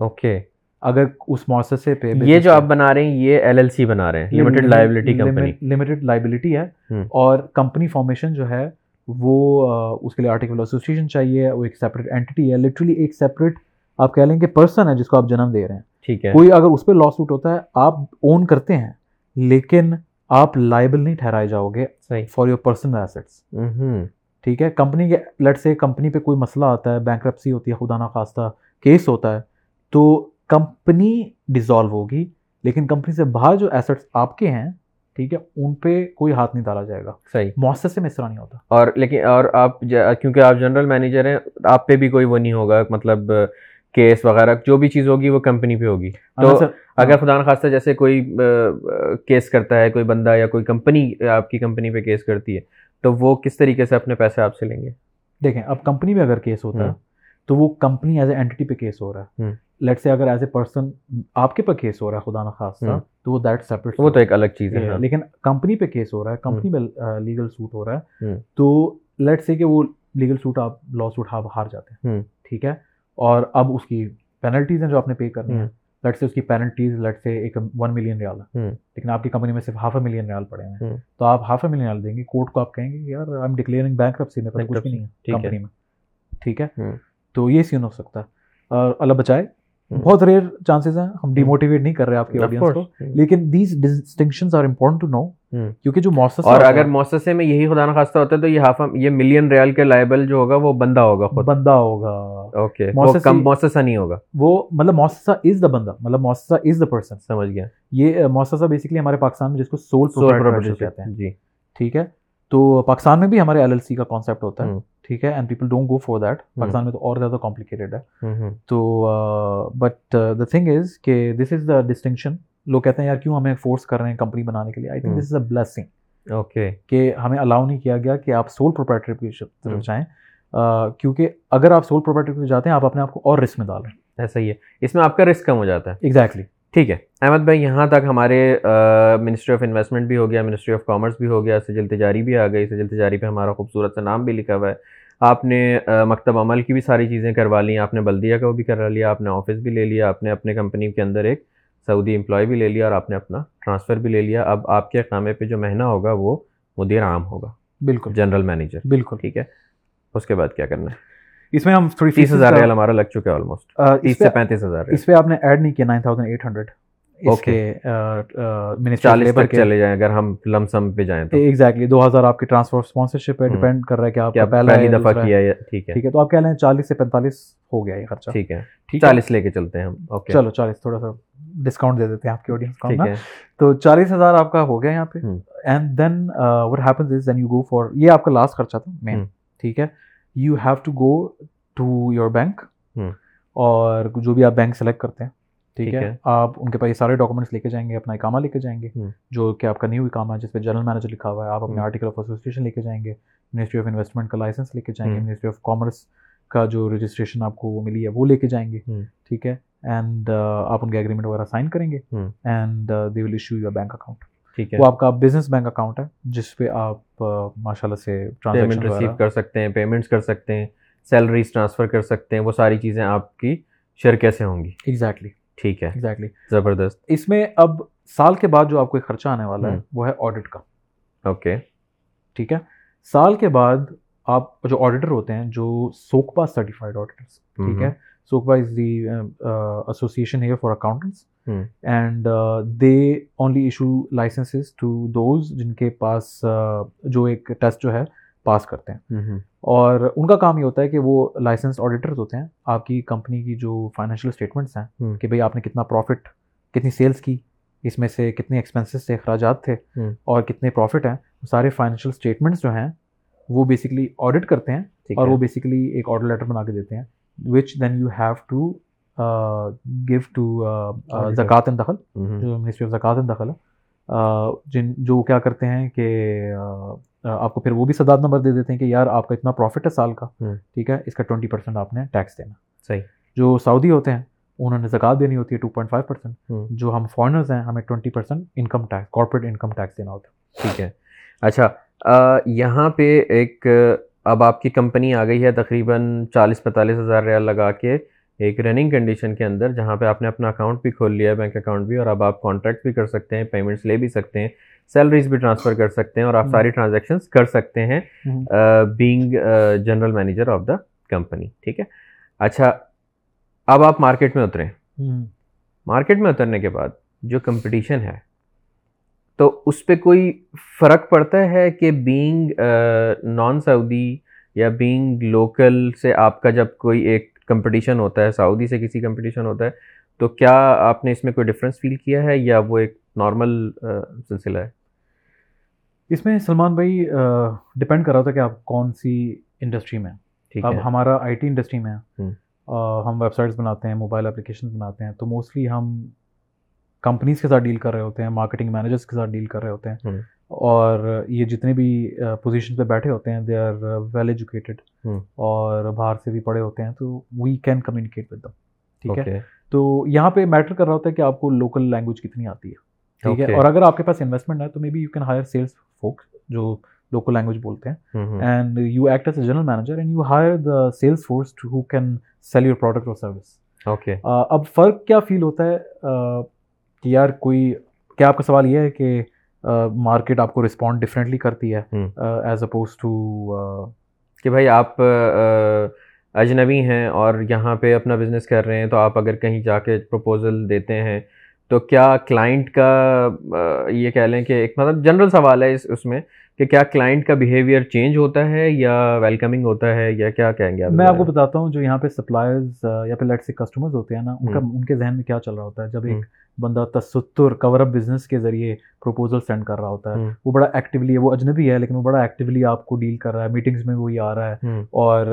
اوکے اگر اس مؤسسے پہ یہ جو آپ بنا رہے ہیں یہ ایل ایل سی بنا رہے ہیں limited liability company limited liability ہے۔ اور کمپنی فارمیشن جو ہے وہ اس کے لیے آرٹیکل ایسوسیشن چاہیے وہ ایک سیپریٹ اینٹی ہے۔ لٹرلی ایک سیپریٹ آپ کہہ لیں کہ پرسن ہے جس کو آپ جنم دے رہے ہیں۔ ٹھیک ہے۔ کوئی اگر اس پہ لا سوٹ ہوتا ہے آپ اون کرتے ہیں لیکن آپ لائبل نہیں ٹھہرائے جاؤ گے فار یور پرسنل ایسٹس ٹھیک ہے؟ کمپنی کے لٹ سے کمپنی پہ کوئی مسئلہ آتا ہے بینک ہوتی ہے خدا نخواستہ کیس ہوتا ہے تو کمپنی ڈیزالو ہوگی لیکن کمپنی سے باہر جو ایسٹس آپ کے ہیں ٹھیک ہے ان پہ کوئی ہاتھ نہیں ڈالا جائے گا۔ صحیح۔ مؤثر میں اس طرح نہیں ہوتا۔ اور لیکن اور آپ کیونکہ آپ جنرل مینیجر ہیں آپ پہ بھی کوئی وہ نہیں ہوگا مطلب کیس وغیرہ جو بھی چیز ہوگی وہ کمپنی پہ ہوگی۔ تو اگر خدا نخواستہ جیسے کوئی کیس کرتا ہے کوئی بندہ یا کوئی کمپنی آپ کی کمپنی پہ کیس کرتی ہے تو وہ کس طریقے سے اپنے پیسے آپ سے لیں گے؟ دیکھیں اب کمپنی میں اگر کیس ہوتا ہے تو وہ کمپنی ایز اے اینٹی پہ کیس ہو رہا ہے۔ لیٹ سے اگر ایز اے پرسن آپ کے پہ کیس ہو رہا ہے خدا نخواستہ تو وہ دیٹ سیپریٹ وہ تو ایک الگ چیز ہے لیکن کمپنی پہ کیس ہو رہا ہے کمپنی میں لیگل سوٹ ہو رہا ہے۔ تو لیٹ سے کہ وہ لیگل سوٹ آپ لا سوٹ آپ ہار جاتے ہیں۔ ٹھیک ہے؟ اور اب اس کی پینلٹیز ہیں جو آپ نے پے کرنی ہے لٹ سے اس کی پینلٹیز لٹ سے ایک ون ملین ریال ہے۔ لیکن آپ کی کمپنی میں صرف ہاف اے ملین ریال پڑے ہیں۔ تو آپ ہاف اے ملین ریال دیں گے۔ کورٹ کو آپ کہیں گے یار I am declaring bankruptcy میں کچھ بھی نہیں ہے کمپنی میں۔ ٹھیک ہے؟ تو یہ سین ہو سکتا ہے۔ اور اللہ بچائے بہت ریئر چانسز ہیں ہم ڈیموٹیویٹ نہیں کر رہے آپ کی آڈینس کو۔ لیکن these distinctions are important to know کیونکہ جو مؤسسہ اور اگر مؤسسے میں یہی خدا نخواستہ ہوتا ہے تو یہ ہاف یہ ملین ریال کے لائبل جو ہوگا وہ بندہ ہوگا خود۔ بندہ ہوگا۔ اوکے مؤسسہ نہیں ہوگا۔ وہ مطلب مؤسسہ از دا بندہ مطلب مؤسسہ از دا پرسن سمجھ گیا۔ یہ مؤسسہ بیسکلی ہمارے پاکستان میں جس کو سول پروپرائٹرشپ کہتے ہیں۔ جی۔ ٹھیک ہے؟ تو پاکستان میں بھی ہمارے ایل ایل سی کا کانسیپٹ ہوتا ہے۔ ٹھیک ہے and people don't go for that Pakistan میں تو اور زیادہ کمپلیکیٹڈ ہے. تو بٹ دا تھنگ از کہ دس از دا ڈسٹنکشن لوگ کہتے ہیں یار کیوں ہمیں فورس کر رہے ہیں کمپنی بنانے کے لیے؟ I think this is a blessing okay کہ ہمیں الاؤ نہیں کیا گیا کہ آپ سول پروپرائٹر کی طرف جائیں. کیونکہ اگر آپ سول پروپرائٹر کی جاتے ہیں آپ اپنے آپ کو اور رسک میں ڈال رہے ہیں. ایسا ہی ہے. اس میں آپ کا رسک کم ہو جاتا ہے. ایگزیکٹلی ٹھیک ہے. احمد بھائی یہاں تک ہمارے منسٹری آف انویسٹمنٹ بھی ہو گیا منسٹری آف کامرس بھی ہو گیا سجل تجاری بھی آ گئی. سجل تجاری پہ ہمارا خوبصورت سا نام بھی لکھا ہوا ہے. آپ نے مکتب عمل کی بھی ساری چیزیں کروا لی آپ نے بلدیہ کا بھی کروا لیا آپ نے آفس بھی لے لیا آپ نے اپنے کمپنی کے اندر ایک سعودی امپلائی بھی لے لیا اور آپ نے اپنا ٹرانسفر بھی لے لیا۔ اب آپ کے اقامے پہ جو مہینہ ہوگا وہ مدیر عام ہوگا بالکل۔ جنرل مینیجر بالکل۔ ٹھیک ہے؟ اس کے بعد کیا کرنا ہے؟ اس میں ہم تھوڑی تیس ہزار ریال ہمارا لگ چکا ہے آلموسٹ تیس سے پینتیس ہزار اس پہ آپ نے ایڈ نہیں کیا نائن تھاؤزینڈ ایٹ ہنڈریڈ تک چلے جائیں اگر ہم لم سم پہ جائیں تو۔ ایگزیکٹلی دو ہزار آپ کی ٹرانسفر اسپانسرشپ پہ ڈیپینڈ کر رہا ہے کہ آپ پہلی دفعہ کیا ہے ٹھیک ہے۔ ٹھیک ہے تو آپ کہہ لیں چالیس سے پینتالیس ہو گیا یہ خرچہ۔ ٹھیک ہے۔ چالیس لے کے چلتے ہیں ہم چلو چالیس تھوڑا سا ڈسکاؤنٹ دے دیتے ہیں آپ آڈینس تو چالیس ہزار آپ کا ہو گیا یہاں پہ۔ And then what happens is then you go for یہ آپ کا لاسٹ خرچہ تھا مین ٹھیک ہے؟ You have to go to your bank اور جو بھی آپ بینک سلیکٹ کرتے ہیں۔ ٹھیک ہے؟ آپ ان کے پاس یہ سارے ڈاکومنٹس لے کے جائیں گے اپنا اکامہ لے کے جائیں گے جو کہ آپ کا نیو اکامہ ہے جس پہ جنرل مینیجر لکھا ہوا ہے آپ اپنے آرٹیکل آف ایسوسیشن لے کے جائیں گے منسٹری آف انویسٹمنٹ کا لائسنس لے کے جائیں گے منسٹری آف کامرس کا جو رجسٹریشن آپ کو وہ ملی ہے وہ لے کے جائیں گے ٹھیک ہے؟ اینڈ آپ ان کے اگریمنٹ وغیرہ سائن کریں گے and they will issue your bank account ٹھیک ہے۔ وہ آپ کا بزنس بینک اکاؤنٹ ہے جس پہ آپ ماشاء اللہ سے ٹرانزیکشن ریسیو کر سکتے ہیں پیمنٹس کر سکتے ہیں سیلریز ٹرانسفر کر سکتے ہیں وہ ساری چیزیں آپ کی شرکے سے ہوں گی؟ ایگزیکٹلی ٹھیک ہے۔ ایگزیکٹلی زبردست۔ اس میں اب سال کے بعد جو آپ کو خرچہ آنے والا ہے وہ ہے آڈٹ کا۔ اوکے۔ ٹھیک ہے؟ سال کے بعد آپ جو آڈیٹر ہوتے ہیں جو سوکپا سرٹیفائڈ آڈیٹرس ٹھیک ہے؟ SOCPA is the association here for accountants and they only issue licences to those جن کے پاس جو ایک ٹیسٹ جو ہے پاس کرتے ہیں۔ اور ان کا کام یہ ہوتا ہے کہ وہ لائسنس آڈیٹرز ہوتے ہیں۔ آپ کی کمپنی کی جو فائنینشیل اسٹیٹمنٹس ہیں کہ بھائی آپ نے کتنا پروفٹ کتنی سیلس کی اس میں سے کتنے ایکسپینسز سے اخراجات تھے اور کتنے پروفٹ ہیں سارے فائنینشیل اسٹیٹمنٹس جو ہیں وہ بیسکلی آڈٹ کرتے ہیں اور وہ بیسکلی ایک آڈر لیٹر بنا کے دیتے ہیں which then you have to give to زکوٰۃ دخل۔ جو منسٹری آف زکوٰۃ دخل ہے جن جو کیا کرتے ہیں کہ آپ کو پھر وہ بھی صداد نمبر دے دیتے ہیں کہ یار آپ کا اتنا پروفٹ ہے سال کا ٹھیک ہے؟ اس کا ٹوئنٹی پرسینٹ آپ نے ٹیکس دینا۔ صحیح۔ جو سعودی ہوتے ہیں انہوں نے زکات دینی ہوتی ہے ٹو پوائنٹ فائیو پرسینٹ جو ہم فارنرز ہیں ہمیں twenty percent income tax corporate income tax دینا ہوتا ہے۔ ٹھیک ہے۔ اچھا یہاں پہ ایک اب آپ کی کمپنی آ گئی ہے تقریباً چالیس پینتالیس ہزار ریال لگا کے ایک رننگ کنڈیشن کے اندر جہاں پہ آپ نے اپنا اکاؤنٹ بھی کھول لیا ہے بینک اکاؤنٹ بھی اور اب آپ کانٹریکٹ بھی کر سکتے ہیں پیمنٹس لے بھی سکتے ہیں۔ سیلریز بھی ٹرانسفر کر سکتے ہیں اور آپ ساری ٹرانزیکشنس کر سکتے ہیں being general manager of the company ٹھیک ہے؟ اچھا اب آپ مارکیٹ میں اتریں۔ مارکیٹ میں اترنے کے بعد جو کمپٹیشن ہے تو اس پہ کوئی فرق پڑتا ہے کہ بینگ نان سعودی یا بینگ لوکل سے آپ کا جب کوئی ایک کمپٹیشن ہوتا ہے سعودی سے کسی کمپٹیشن ہوتا ہے تو کیا آپ نے اس میں کوئی ڈفرینس فیل کیا ہے یا وہ ایک نارمل سلسلہ ہے؟ اس میں سلمان بھائی ڈپینڈ کر رہا تھا کہ آپ کون سی انڈسٹری میں اب ہمارا آئی ٹی انڈسٹری میں ہم ویب سائٹس بناتے ہیں موبائل اپلیکیشن بناتے ہیں تو موسٹلی ہم کمپنیز کے ساتھ ڈیل کر رہے ہوتے ہیں مارکیٹنگ مینیجرس کے ساتھ ڈیل کر رہے ہوتے ہیں۔ اور یہ جتنے بھی پوزیشن پہ بیٹھے ہوتے ہیں دے آر ویل ایجوکیٹڈ اور باہر سے بھی پڑھے ہوتے ہیں تو we can communicate with them ٹھیک ہے؟ تو یہاں پہ میٹر کر رہا ہوتا ہے کہ آپ کو لوکل لینگویج کتنی آتی ہے۔ ٹھیک ہے؟ اور اگر آپ کے پاس انویسٹمنٹ ہے تو may be you can hire sales folk جو لوکل لینگویج بولتے ہیں. And you act as a general manager and you hire the sales force who can sell your product اور سروس اوکے اب فرق کیا فیل ہوتا ہے؟ کہ یار کوئی کیا آپ کا سوال یہ ہے کہ مارکیٹ آپ کو رسپونڈ ڈفرینٹلی کرتی ہے ایز اپوز ٹو کہ بھائی آپ اجنبی ہیں اور یہاں پہ اپنا بزنس کر رہے ہیں تو آپ اگر کہیں جا کے پروپوزل دیتے ہیں تو کیا کلائنٹ کا یہ کہہ لیں کہ ایک مطلب جنرل سوال ہے اس اس میں کہ کیا کلائنٹ کا بیہیویئر چینج ہوتا ہے یا ویلکمنگ ہوتا ہے یا کیا کہیں گے میں آپ کو بتاتا ہوں جو یہاں پہ سپلائرز یا پھر لیٹ سے کسٹمرز ہوتے ہیں نا ان کا ان کے ذہن میں کیا چل رہا ہوتا ہے؟ جب ایک بندہ تستر کور اپ بزنس کے ذریعے پروپوزل سینڈ کر رہا ہوتا ہے وہ بڑا ایکٹیولی ہے وہ اجنبی ہے لیکن وہ بڑا ایکٹیولی آپ کو ڈیل کر رہا ہے میٹنگس میں وہی آ رہا ہے اور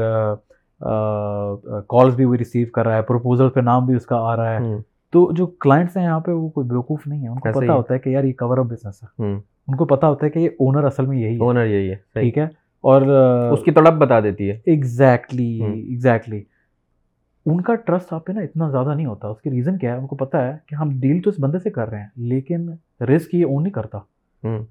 کالس بھی وہی ریسیو کر رہا ہے پروپوزل پہ نام بھی اس کا آ رہا ہے۔ تو جو کلائنٹس ہیں یہاں پہ وہ کوئی بیوقوف نہیں ہے ان کو پتا ہوتا ہے کہ یار یہ کور اپ بزنس ہے۔ ان کو پتا ہوتا ہے کہ یہ اونر اصل میں یہی اونر یہی ہے۔ ٹھیک ہے۔ اور اس کی تڑپ بتا دیتی ہے۔ ایگزیکٹلی ایگزیکٹلی ان کا ٹرسٹ آپ پہ نا اتنا زیادہ نہیں ہوتا۔ اس کی ریزن کیا ہے؟ ان کو پتا ہے کہ ہم ڈیل تو اس بندے سے کر رہے ہیں لیکن رسک یہ اون نہیں کرتا۔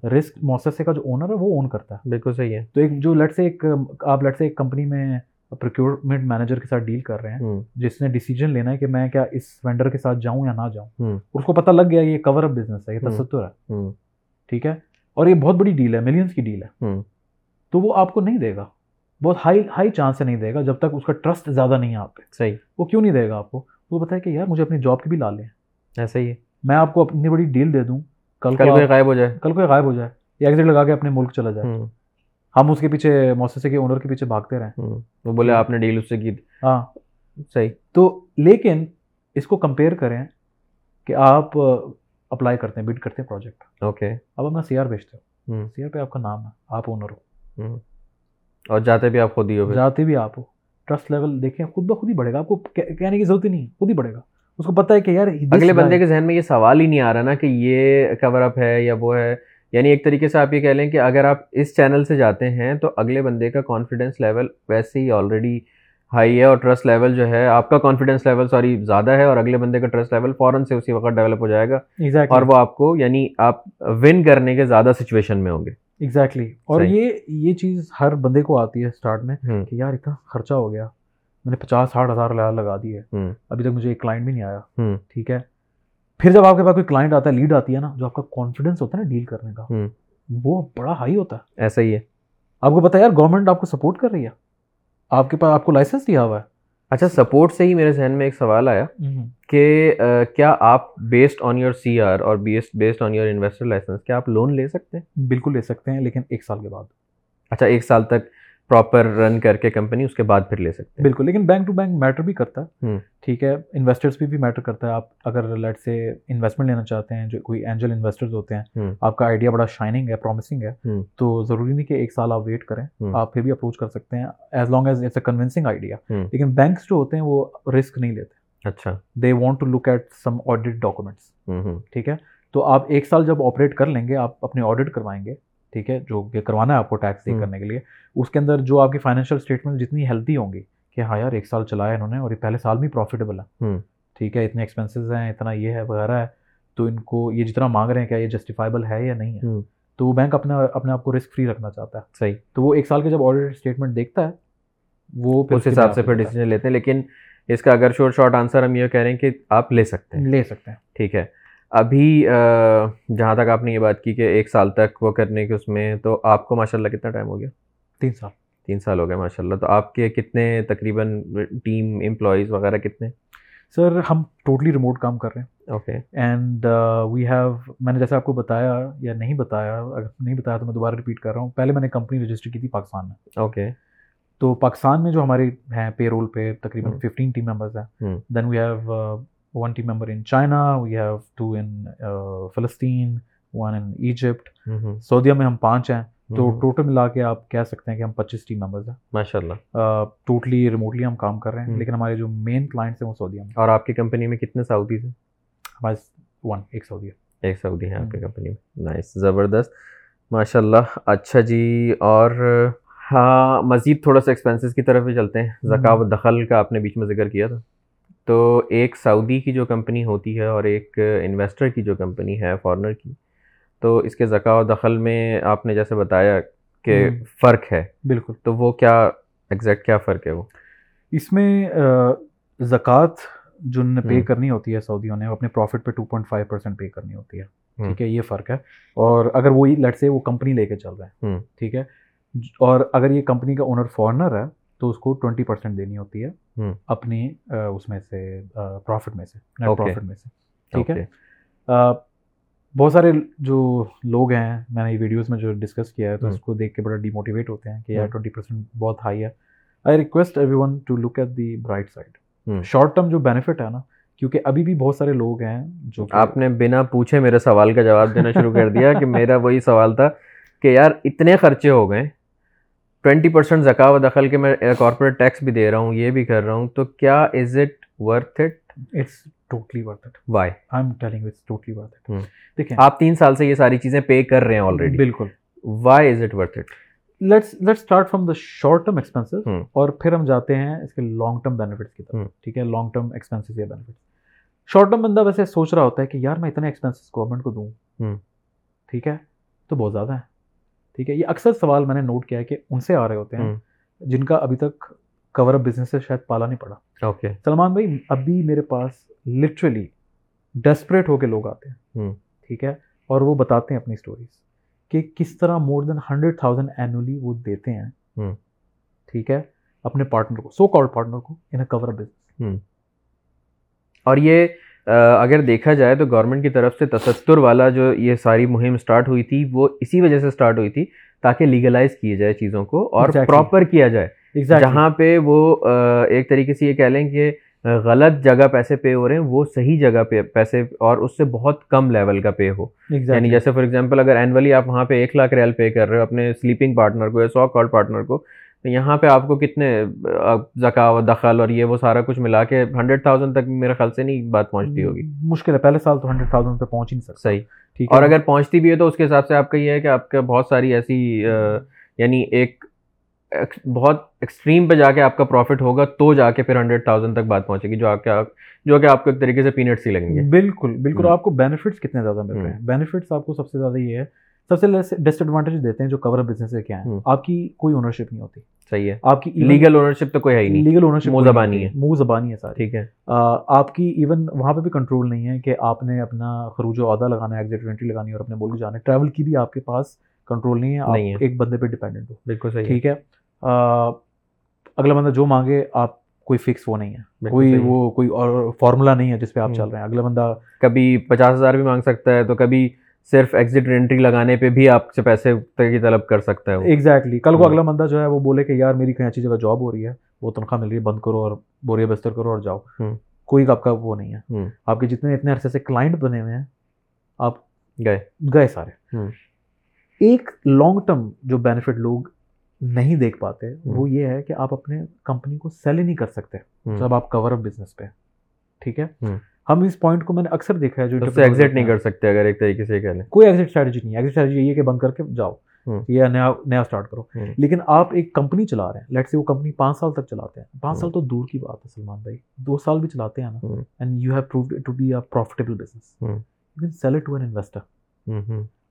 رسک موسسے کا جو اونر ہے وہ اون کرتا ہے۔ بالکل صحیح ہے۔ تو ایک جو لٹ سے ایک آپ لٹ سے ایک کمپنی میں پروکیورمنٹ مینیجر کے ساتھ ڈیل کر رہے ہیں جس نے ڈیسیجن لینا ہے کہ میں کیا اس وینڈر کے ساتھ جاؤں یا نہ جاؤں۔ اس کو پتہ لگ گیا یہ کور اپ بزنس ہے یہ تصور ہے۔ ٹھیک ہے؟ اور یہ بہت بڑی ڈیل ہے ملینس کی ڈیل ہے۔ تو وہ آپ کو نہیں دے گا۔ بہت ہائی ہائی چانس سے نہیں دے گا جب تک اس کا ٹرسٹ زیادہ نہیں ہے آپ پہ۔ صحیح۔ وہ کیوں نہیں دے گا آپ کو؟ وہ بتائے کہ یار مجھے اپنی جاب کی بھی لا لیں ایسا ہی ہے۔ میں آپ کو اپنی بڑی ڈیل دے دوں۔ کل کوئی غائب ہو جائے۔ کل کوئی غائب ہو جائے۔ یا ایگزٹ لگا کے اپنے ملک چلا جائے۔ ہم اس کے پیچھے موسسے کے اونر کے پیچھے بھاگتے رہیں وہ بولے آپ نے ڈیل اس سے کی ہاں۔ صحیح۔ تو لیکن اس کو کمپیئر کریں کہ آپ اپلائی کرتے ہیں بڈ کرتے ہیں پروجیکٹ اوکے اب اپنا سی آر بیچتے ہو۔ سی آر پہ آپ کا نام ہے آپ اونر ہو۔ اور جاتے بھی آپ خود ہی ہو جاتے بھی آپ ہو۔ ٹرسٹ لیول دیکھیں خود بخود ہی بڑھے گا۔ آپ کو کہنے کی ضرورت ہی نہیں خود ہی بڑھے گا۔ اس کو پتہ ہے کہ یار اگلے بندے کے ذہن میں یہ سوال ہی نہیں آ رہا نا کہ یہ کور اپ ہے یا وہ ہے۔ یعنی ایک طریقے سے آپ یہ کہہ لیں کہ اگر آپ اس چینل سے جاتے ہیں تو اگلے بندے کا کانفیڈینس لیول ویسے ہی آلریڈی ہائی ہے اور ٹرسٹ لیول جو ہے آپ کا کانفیڈینس لیول سوری زیادہ ہے اور اگلے بندے کا ٹرسٹ لیول فوراً سے اسی وقت ڈیولپ ہو جائے گا اور وہ آپ کو یعنی آپ ون کرنے کے زیادہ سچویشن میں ہوں گے۔ ایگزیکٹلی اور یہ یہ چیز ہر بندے کو آتی ہے اسٹارٹ میں کہ یار اتنا خرچہ ہو گیا میں نے پچاس ساٹھ ہزار لگا دی ہے۔ ابھی تک مجھے ایک کلائنٹ بھی نہیں آیا۔ ٹھیک ہے؟ پھر جب آپ کے پاس کوئی کلائنٹ آتا ہے لیڈ آتی ہے نا جو آپ کا کانفیڈینس ہوتا ہے نا ڈیل کرنے کا وہ بڑا ہائی ہوتا ہے۔ ایسا ہی ہے۔ آپ کو پتا ہے یار گورنمنٹ آپ کو سپورٹ کر رہی ہے۔ آپ کے پاس آپ کو لائسنس دیا ہوا ہے۔ اچھا سپورٹ سے ہی میرے ذہن میں ایک سوال آیا کہ کیا آپ based on your C R اور based on your investor licence کیا آپ لون لے سکتے ہیں؟ بالکل لے سکتے ہیں لیکن ایک سال کے بعد۔ اچھا ایک سال تک۔ پراپر رن کر کے کمپنی اس کے بعد پھر لے سکتے ہیں بالکل لیکن بینک ٹو بینک میٹر بھی کرتا ہے۔ ٹھیک ہے انویسٹرس بھی بھی میٹر کرتا ہے۔ آپ اگر لیٹ سے انویسٹمنٹ لینا چاہتے ہیں جو کوئی اینجل انویسٹرز ہوتے ہیں آپ کا آئیڈیا بڑا شائننگ ہے پرومسنگ ہے تو ضروری نہیں کہ ایک سال آپ ویٹ کریں۔ آپ پھر بھی اپروچ کر سکتے ہیں as long as it's a convincing idea لیکن بینکس جو ہوتے ہیں وہ رسک نہیں لیتے۔ اچھا۔ They want to look at some audit documents ٹھیک ہے؟ تو آپ ایک سال جب آپریٹ کر لیں گے آپ اپنے آڈٹ کروائیں گے ٹھیک ہے جو کہ کروانا ہے آپ کو ٹیکس پے کرنے کے لیے۔ اس کے اندر جو آپ کی فائنینشیل اسٹیٹمنٹ جتنی ہیلدی ہوں گی کہ ہاں یار ایک سال چلایا انہوں نے اور یہ پہلے سال بھی پروفیٹیبل ہے۔ ٹھیک ہے اتنے ایکسپینسز ہیں اتنا یہ ہے وغیرہ ہے تو ان کو یہ جتنا مانگ رہے ہیں کیا یہ جسٹیفائبل ہے یا نہیں ہے؟ تو وہ بینک اپنا اپنے آپ کو رسک فری رکھنا چاہتا ہے۔ صحیح۔ تو وہ ایک سال کے جب آڈیٹ اسٹیٹمنٹ دیکھتا ہے وہ اس حساب سے پھر ڈیسیجن لیتے ہیں لیکن اس کا اگر شورٹ شارٹ آنسر ہم یہ کہہ رہے ہیں کہ آپ لے سکتے ہیں۔ لے سکتے ہیں۔ ٹھیک ہے۔ ابھی جہاں تک آپ نے یہ بات کی کہ ایک سال تک وہ کرنے کے اس میں تو آپ کو ماشاء اللہ کتنا ٹائم ہو گیا؟ تین سال۔ تین سال ہو گئے ماشاء اللہ۔ تو آپ کے کتنے تقریباً ٹیم امپلائیز وغیرہ کتنے؟ سر ہم ٹوٹلی ریموٹ کام کر رہے ہیں۔ اوکے اینڈ وی ہیو میں نے جیسے آپ کو بتایا یا نہیں بتایا اگر نہیں بتایا تو میں دوبارہ ریپیٹ کر رہا ہوں۔ پہلے میں نے کمپنی رجسٹر کی تھی پاکستان میں۔ اوکے تو پاکستان میں جو ہمارے ہیں پے رول پہ تقریباً ففٹین ٹیم ممبرز ہیں۔ Then we have one team member in China we have two in فلسطین ون ان ایجپٹ سعودیہ میں ہم پانچ ہیں تو ٹوٹل ملا کے آپ کہہ سکتے ہیں کہ ہم پچیس ٹیم ممبرز ہیں ماشاء اللہ ٹوٹلی ریموٹلی ہم کام کر رہے ہیں لیکن ہمارے جو مین کلائنٹس ہیں وہ سعودیہ میں اور آپ کی کمپنی میں کتنے سعودیز ہیں ہمارے ون ایک سعودی ایک سعودی ہیں آپ کی کمپنی میں نائس زبردست ماشاء اللہ اچھا جی اور ہاں مزید تھوڑا سا ایکسپینسز کی طرف بھی چلتے ہیں زکاوت دخل کا آپ نے بیچ میں ذکر کیا تھا تو ایک سعودی کی جو کمپنی ہوتی ہے اور ایک انویسٹر کی جو کمپنی ہے فارنر کی تو اس کے زکا و دخل میں آپ نے جیسے بتایا کہ فرق ہے۔ بالکل۔ تو وہ کیا ایگزیکٹ کیا فرق ہے وہ؟ اس میں زکوٰۃ جو نے پے کرنی ہوتی ہے سعودیوں نے اپنے پروفٹ پہ two point five percent pay کرنی ہوتی ہے۔ ٹھیک ہے یہ فرق ہے۔ اور اگر وہی لٹ سے وہ کمپنی لے کے چل رہا ہے۔ ٹھیک ہے۔ اور اگر یہ کمپنی کا اونر فارنر ہے تو اس کو ٹوینٹی پرسینٹ دینی ہوتی ہے اپنی اس میں سے پروفٹ میں سے نیٹ پروفٹ میں سے۔ ٹھیک ہے؟ بہت سارے جو لوگ ہیں میں نے ویڈیوز میں جو ڈسکس کیا ہے تو اس کو دیکھ کے بڑا ڈیموٹیویٹ ہوتے ہیں کہ یار ٹوئنٹی پرسینٹ بہت ہائی ہے۔ I request everyone to look at the bright side short term جو بینیفٹ ہے نا کیونکہ ابھی بھی بہت سارے لوگ ہیں جو آپ نے بنا پوچھے میرے سوال کا جواب دینا شروع کر دیا کہ میرا وہی سوال تھا کہ یار اتنے خرچے ہو گئے ٹوینٹی پرسینٹ زکا و دخل کے میں کارپوریٹ ٹیکس بھی دے رہا ہوں یہ بھی کر رہا ہوں تو کیا is it worth it it's totally worth it why I am telling it's totally worth it دیکھیں آپ تین سال سے یہ ساری چیزیں پے کر رہے ہیں آلریڈی بالکل. Why is it worth it let's let start from the short term expenses اور پھر ہم جاتے ہیں اس کے لانگ ٹرم بینیفٹس کی طرف. ٹھیک ہے؟ لانگ ٹرم ایکسپینسز یا بینیفٹس شارٹ ٹرم بندہ ویسے سوچ رہا ہوتا ہے کہ یار میں اتنے ایکسپینسز گورنمنٹ کو دوں. ٹھیک ہے؟ تو بہت زیادہ ہے. ٹھیک ہے یہ اکثر سوال میں نے نوٹ کیا ہے کہ ان سے آ رہے ہوتے ہیں جن کا ابھی تک کور اپ بزنس سے شاید پالا نہیں پڑا۔ اوکے سلمان بھائی ابھی میرے پاس لٹرلی ڈیسپریٹ ہو کے لوگ آتے ہیں۔ ٹھیک ہے اور وہ بتاتے ہیں اپنی اسٹوریز کہ کس طرح more than hundred thousand annually وہ دیتے ہیں۔ ٹھیک ہے اپنے پارٹنر کو سو کال پارٹنر کو ان اے کور بزنس اور یہ اگر دیکھا جائے تو گورنمنٹ کی طرف سے تستر والا جو یہ ساری مہم اسٹارٹ ہوئی تھی وہ اسی وجہ سے اسٹارٹ ہوئی تھی تاکہ لیگلائز کیے جائے چیزوں کو اور پراپر کیا جائے۔ جہاں پہ وہ ایک طریقے سے یہ کہہ لیں کہ غلط جگہ پیسے پے ہو رہے ہیں وہ صحیح جگہ پہ پیسے اور اس سے بہت کم لیول کا پے ہو۔ یعنی جیسے فار ایگزامپل اگر اینولی آپ وہاں پہ ایک لاکھ ریال پے کر رہے ہو اپنے سلیپنگ پارٹنر کو یا سو کال پارٹنر کو تو یہاں پہ آپ کو کتنے زکا و دخل اور یہ وہ سارا کچھ ملا کے ہنڈریڈ تھاؤزینڈ تک میرے خیال سے نہیں بات پہنچتی ہوگی۔ مشکل ہے پہلے سال تو ہنڈریڈ تھاؤزینڈ پہ پہنچ ہی نہیں سکتا۔ صحیح۔ ٹھیک اور اگر پہنچتی بھی ہے تو اس کے حساب سے آپ کا یہ ہے کہ آپ کا بہت ساری ایسی یعنی ایک بہت ایکسٹریم پہ جا کے آپ کا پروفٹ ہوگا تو جا کے پھر ہنڈریڈ تھاؤزینڈ تک بات پہنچے گی جو آپ کے جو کہ آپ کو ایک طریقے سے پینٹس ہی لگیں گے۔ بالکل بالکل۔ آپ کو بینیفٹس کتنے زیادہ مل رہے ہیں؟ بینیفٹس آپ کو سب سے زیادہ یہ ہے سب سے ڈس ایڈوانٹیج دیتے ہیں جو کور بزنس سے کیا ہے آپ کی کوئی اونرشپ نہیں ہوتی. صحیح ہے. آپ کی لیگل اونرشپ تو کوئی ہے ہی نہیں. لیگل اونرشپ منہ زبانی ہے. منہ زبانی ہے ساری. ٹھیک ہے. آپ کی ایون وہاں پہ بھی کنٹرول نہیں ہے کہ آپ نے اپنا خروج و عہدہ لگانا ہے ایگزٹ انٹری لگانی ہے اور اپنے ملک جانا ہے. ٹریول کی بھی آپ کے پاس کنٹرول نہیں ہے. آپ ایک بندے پہ ڈیپینڈنٹ ہو. بالکل صحیح ٹھیک ہے. اگلا بندہ جو مانگے آپ کوئی فکس وہ نہیں ہے. کوئی وہ کوئی اور فارمولا نہیں ہے جس پہ آپ چل رہے ہیں. اگلا بندہ کبھی پچاس ہزار بھی مانگ سکتا ہے تو کبھی صرف ایگزٹ انٹری لگانے پہ بھی آپ سے پیسے کی طلب کر سکتا ہے ایگزیکٹلی کل کو اگلا بندہ جو ہے وہ بولے کہ یار میری کہیں اچھی جگہ جاب ہو رہی ہے وہ تنخواہ مل رہی ہے بند کرو اور بوریا بستر کرو اور جاؤ۔ کوئی آپ کا وہ نہیں ہے۔ آپ کے جتنے اتنے عرصے سے کلائنٹ بنے ہوئے ہیں آپ گئے۔ گئے سارے۔ ایک لانگ ٹرم جو بینیفٹ لوگ نہیں دیکھ پاتے وہ یہ ہے کہ آپ اپنے کمپنی کو سیل ہی نہیں کر سکتے۔ جب آپ کور اپ بزنس پہ۔ ٹھیک ہے؟ ہم اس پوائنٹ کو میں نے اکثر دیکھا ہے جو ایگزٹ نہیں کر سکتے اگر ایک طریقے سے کہہ لیں۔ کوئی ایگزٹ اسٹریٹجی نہیں ایگزٹ اسٹریٹجی یہ کہ بند کر کے جاؤ۔ یا نیا نیا اسٹارٹ کرو۔ لیکن آپ ایک کمپنی چلا رہے ہیں۔ لیٹ سے وہ کمپنی پانچ سال تک چلاتے ہیں۔ پانچ سال تو دور کی بات ہے سلمان بھائی۔ دو سال بھی چلاتے ہیں نا۔ And you have proved to be a profitable business you can sell it to an investor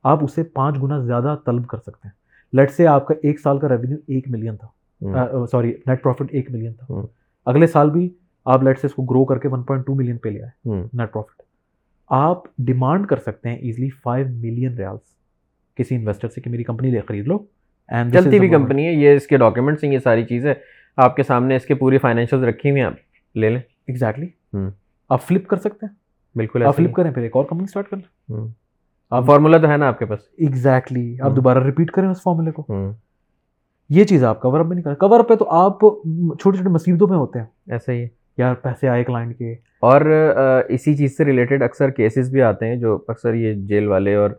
آپ اسے پانچ گنا زیادہ طلب کر سکتے ہیں۔ لیٹ سے آپ کا ایک سال کا ریونیو ایک ملین تھا۔ سوری نیٹ پروفٹ ایک ملین تھا۔ اگلے سال بھی آپ لیٹ سے اس کو گرو کر کے ون پوائنٹ ٹو ملین پہ لے آئے نیٹ پروفٹ آپ ڈیمانڈ کر سکتے ہیں ایزلی فائیو ملین ریالس کسی انویسٹر سے کہ میری کمپنی لے خرید لو۔ اینڈ چلتی ہوئی کمپنی ہے یہ اس کے ڈاکیومنٹس ہیں یہ ساری چیزیں۔ آپ کے سامنے اس کے پوری فائنینشیل رکھی ہوئی ہیں آپ لے لیں۔ ایگزیکٹلی آپ فلپ کر سکتے ہیں۔ بالکل آپ فلپ کریں پھر ایک اور کمپنی اسٹارٹ کر لیں۔ آپ فارمولا تو ہے نا آپ کے پاس۔ ایگزیکٹلی آپ دوبارہ ریپیٹ کریں اس فارمولے کو۔ یہ چیز آپ کور اپ بھی نہیں کریں کور اپ پہ تو آپ چھوٹی چھوٹی مصیبتوں میں ہوتے ہیں۔ ایسا ہی۔ یار پیسے آئے کلائنٹ کے۔ اور اسی چیز سے ریلیٹڈ اکثر کیسز بھی آتے ہیں جو اکثر یہ جیل والے اور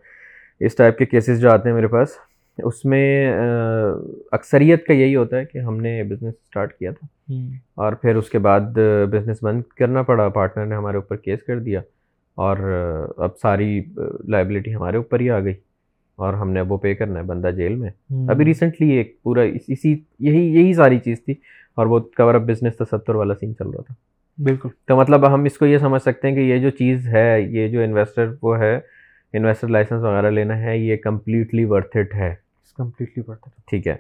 اس ٹائپ کے کیسز جو آتے ہیں میرے پاس اس میں اکثریت کا یہی ہوتا ہے کہ ہم نے بزنس اسٹارٹ کیا تھا۔ اور پھر اس کے بعد بزنس بند کرنا پڑا پارٹنر نے ہمارے اوپر کیس کر دیا۔ اور اب ساری لائبلٹی ہمارے اوپر ہی آ گئی۔ اور ہم نے وہ پے کرنا ہے بندہ جیل میں۔ ابھی ریسنٹلی ایک پورا اسی یہی یہی ساری چیز تھی۔ اور وہ کور اپ بزنس ستر والا سین چل رہا تھا۔ بالکل۔ تو مطلب ہم اس کو یہ سمجھ سکتے ہیں کہ یہ جو چیز ہے یہ جو انویسٹر وہ ہے انویسٹر لائسنس وغیرہ لینا ہے یہ کمپلیٹلی ورتھ اٹ ہے۔ کمپلیٹلی ورتھ اٹ ٹھیک ہے۔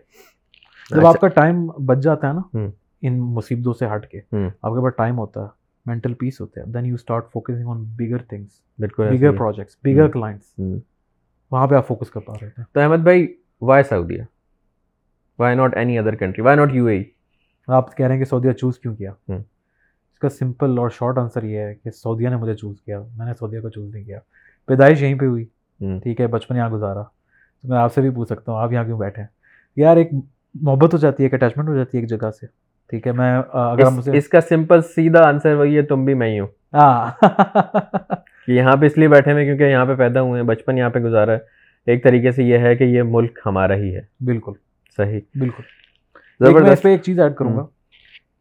جب آپ کا ٹائم بچ جاتا ہے نا ان مصیبتوں سے ہٹ کے آپ کے پاس ٹائم ہوتا ہے مینٹل پیس ہوتا ہے then you start focusing on bigger things بالکل بگر پروجیکٹس بگر کلائنٹس وہاں پہ آپ فوکس کر پا رہے تھے۔ تو احمد بھائی why Saudi why not any other country why not U A آپ کہہ رہے ہیں کہ سعودیہ چوز کیوں کیا؟ اس کا سمپل اور شارٹ آنسر یہ ہے کہ سعودیہ نے مجھے چوز کیا میں نے سعودیہ کو چوز نہیں کیا۔ پیدائش یہیں پہ ہوئی۔ ٹھیک ہے بچپن یہاں گزارا۔ تو میں آپ سے بھی پوچھ سکتا ہوں آپ یہاں کیوں بیٹھے ہیں؟ یار ایک محبت ہو جاتی ہے ایک اٹیچمنٹ ہو جاتی ہے ایک جگہ سے۔ ٹھیک ہے میں اگر مجھے اس کا سمپل سیدھا آنسر وہی ہے تم بھی میں ہی ہوں۔ ہاں۔ یہاں پہ اس لیے بیٹھے ہوئے کیونکہ یہاں پہ پیدا ہوئے ہیں بچپن یہاں پہ گزارا ہے۔ ایک طریقے سے یہ ہے کہ یہ ملک ہمارا ہی ہے۔ بالکل۔ صحیح۔ بالکل۔ میں اس پہ ایک چیز ایڈ کروں گا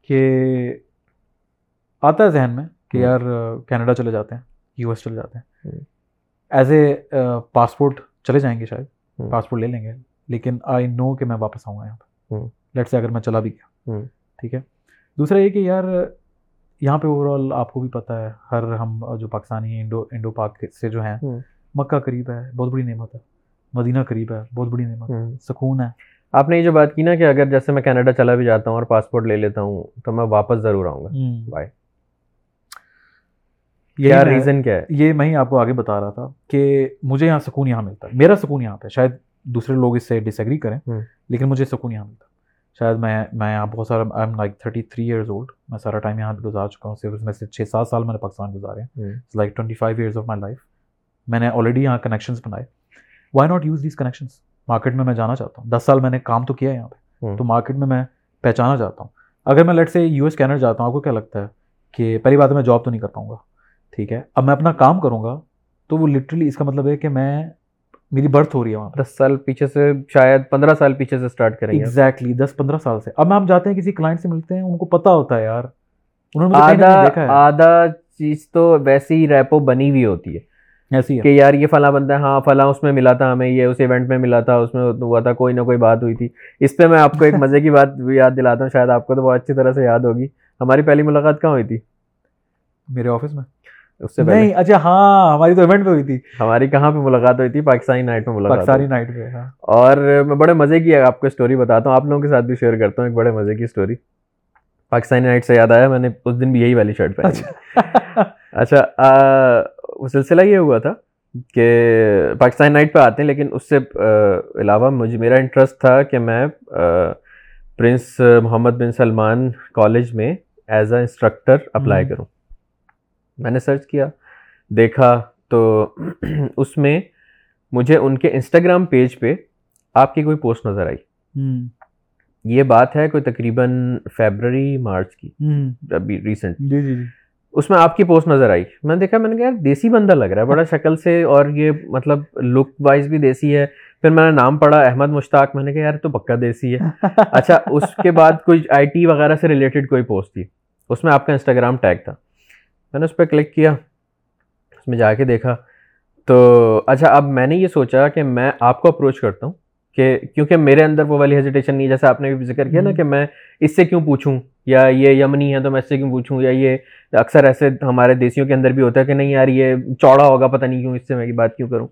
کہ آتا ہے ذہن میں کہ یار کینیڈا چلے جاتے ہیں یو ایس چلے جاتے ہیں۔ ایز اے پاسپورٹ چلے جائیں گے شاید پاسپورٹ لے لیں گے لیکن آئی نو کہ میں واپس آؤں گا یہاں پہ لیٹ سے اگر میں چلا بھی گیا۔ ٹھیک ہے؟ دوسرا یہ کہ یار یہاں پہ اوور آل آپ کو بھی پتہ ہے ہر ہم جو پاکستانی انڈو انڈو پاک سے جو ہیں مکہ قریب ہے بہت بڑی نعمت ہے۔ مدینہ قریب ہے بہت بڑی نعمت سکون ہے۔ آپ نے یہ جو بات کی نا کہ اگر جیسے میں کینیڈا چلا بھی جاتا ہوں اور پاسپورٹ لے لیتا ہوں تو میں واپس ضرور آؤں گا۔ بائے کیا ریزن کیا ہے؟ یہ میں ہی آپ کو آگے بتا رہا تھا کہ مجھے یہاں سکون یہاں ملتا ہے۔ میرا سکون یہاں پہ شاید دوسرے لوگ اس سے ڈس ایگری کریں لیکن مجھے سکون یہاں ملتا ہے۔ شاید میں میں یہاں بہت سارا I am like thirty three years old میں سارا ٹائم یہاں گزار چکا ہوں صرف میں سے چھ سات سال میں نے پاکستان گزارے ہیں۔ Like twenty five years of my life میں نے آلریڈی یہاں کنیکشنس بنائے۔ Why not use these connections market میں میں جانا چاہتا ہوں۔ دس سال میں نے کام تو کیا ہے یہاں پہ۔ تو مارکیٹ میں میں پہچانا چاہتا ہوں۔ اگر میں لیٹ سے یو ایس کینیڈا جاتا ہوں آپ کو کیا لگتا ہے کہ پہلی بات میں جاب تو نہیں کر پاؤں گا۔ ٹھیک ہے؟ اب میں اپنا کام کروں گا تو وہ لٹرلی اس کا مطلب ہے کہ میں میری برتھ ہو رہی ہے وہاں دس سال پیچھے سے شاید پندرہ سال پیچھے سے اسٹارٹ کریں گے۔ ایگزیکٹلی دس پندرہ سال سے۔ اب ہم جاتے ہیں کسی کلائنٹ سے ملتے ہیں ان کو پتا ہوتا ہے یار۔ انہوں نے آدھا آدھا چیز تو ویسی ہی ریپو بنی ہوئی ہوتی ہے۔ ایسی کہ یار یہ فلاں بندہ ہاں فلاں اس میں ملا تھا ہمیں یہ اس ایونٹ میں ملا تھا اس میں ہوا تھا کوئی نہ کوئی بات ہوئی تھی۔ اس پہ میں آپ کو ایک مزے کی بات یاد دلاتا ہوں شاید آپ کو تو بہت اچھی طرح سے یاد ہوگی۔ ہماری پہلی ملاقات کہاں ہوئی تھی؟ میرے آفس میں۔ اس سے نہیں اچھا ہاں ہماری تو ایونٹ پہ ہوئی تھی۔ ہماری کہاں پہ ملاقات ہوئی تھی؟ پاکستانی نائٹ میں ملاقات پاکستانی نائٹ پہ ہاں۔ اور میں بڑے مزے کی آپ کو اسٹوری بتاتا ہوں آپ لوگوں کے ساتھ بھی شیئر کرتا ہوں ایک بڑے مزے کی اسٹوری پاکستانی نائٹ سے یاد آیا میں نے اس دن بھی یہی والی شرٹ پہنی۔ اچھا۔ وہ سلسلہ یہ ہوا تھا کہ پاکستانی نائٹ پہ آتے ہیں لیکن اس سے علاوہ مجھے میرا انٹرسٹ تھا کہ میں prince Mohammed bin Salman college میں ایز اے انسٹرکٹر اپلائی کروں۔ میں نے سرچ کیا دیکھا تو اس میں مجھے ان کے انسٹاگرام پیج پہ آپ کی کوئی پوسٹ نظر آئی۔ یہ بات ہے کوئی تقریباً فیبرری مارچ کی ابھی ریسنٹ جی جی جی۔ اس میں آپ کی پوسٹ نظر آئی۔ میں نے دیکھا میں نے کہا یار دیسی بندہ لگ رہا ہے بڑا شکل سے اور یہ مطلب لک وائز بھی دیسی ہے۔ پھر میں نے نام پڑھا احمد مشتاق۔ میں نے کہا یار تو پکا دیسی ہے۔ اچھا اس کے بعد کوئی آئی ٹی وغیرہ سے ریلیٹڈ کوئی پوسٹ تھی۔ اس میں آپ کا انسٹاگرام ٹیگ تھا۔ میں نے اس پہ کلک کیا اس میں جا کے دیکھا۔ تو اچھا اب میں نے یہ سوچا کہ میں آپ کو اپروچ کرتا ہوں۔ کہ کیونکہ میرے اندر وہ والی ہیزیٹیشن نہیں جیسے آپ نے بھی ذکر کیا نا کہ میں اس سے کیوں پوچھوں؟ یا یہ یمنی ہے تو میں اس سے کیوں پوچھوں؟ یا یہ اکثر ایسے ہمارے دیسیوں کے اندر بھی ہوتا ہے کہ نہیں یار یہ چوڑا ہوگا پتہ نہیں کیوں اس سے میں بات کیوں کروں؟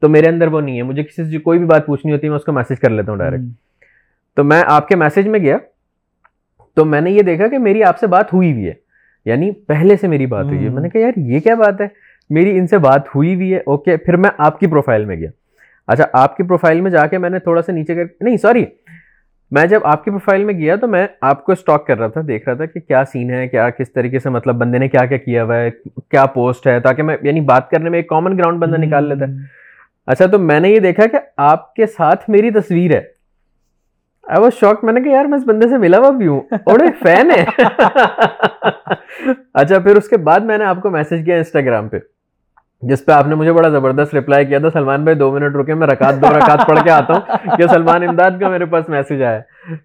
تو میرے اندر وہ نہیں ہے۔ مجھے کسی سے کوئی بھی بات پوچھنی ہوتی ہے میں اس کو میسج کر لیتا ہوں ڈائریکٹ تو میں آپ کے میسج میں گیا تو میں نے یہ دیکھا کہ میری آپ سے بات ہوئی بھی ہے۔ یعنی پہلے سے میری بات ہوئی ہے۔ میں نے کہا یار یہ کیا بات ہے؟ میری ان سے بات ہوئی بھی ہے۔ اوکے پھر میں آپ کی پروفائل میں گیا۔ اچھا آپ کی پروفائل میں جا کے میں نے تھوڑا سا نیچے کر نہیں سوری میں جب آپ کی پروفائل میں گیا تو میں آپ کو اسٹاک کر رہا تھا دیکھ رہا تھا کہ کیا سین ہے کیا کس طریقے سے مطلب بندے نے کیا کیا کیا ہوا ہے کیا پوسٹ ہے تاکہ میں یعنی بات کرنے میں ایک کامن گراؤنڈ بندہ نکال لیتا۔ ہے اچھا تو میں نے یہ دیکھا کہ آپ کے ساتھ میری تصویر ہے۔ آئی واز شوق میں نے کہا یار میں اس بندے سے ملا ہوا بھی ہوں اور ایک فین ہے۔ اچھا پھر اس کے بعد میں نے آپ کو میسج کیا انسٹاگرام پہ۔ جس پہ آپ نے مجھے بڑا زبردست رپلائی کیا تھا سلمان بھائی دو منٹ رکے میں رکعت دو رکعت پڑھ کے آتا ہوں کہ سلمان امداد کا میرے پاس میسج آیا۔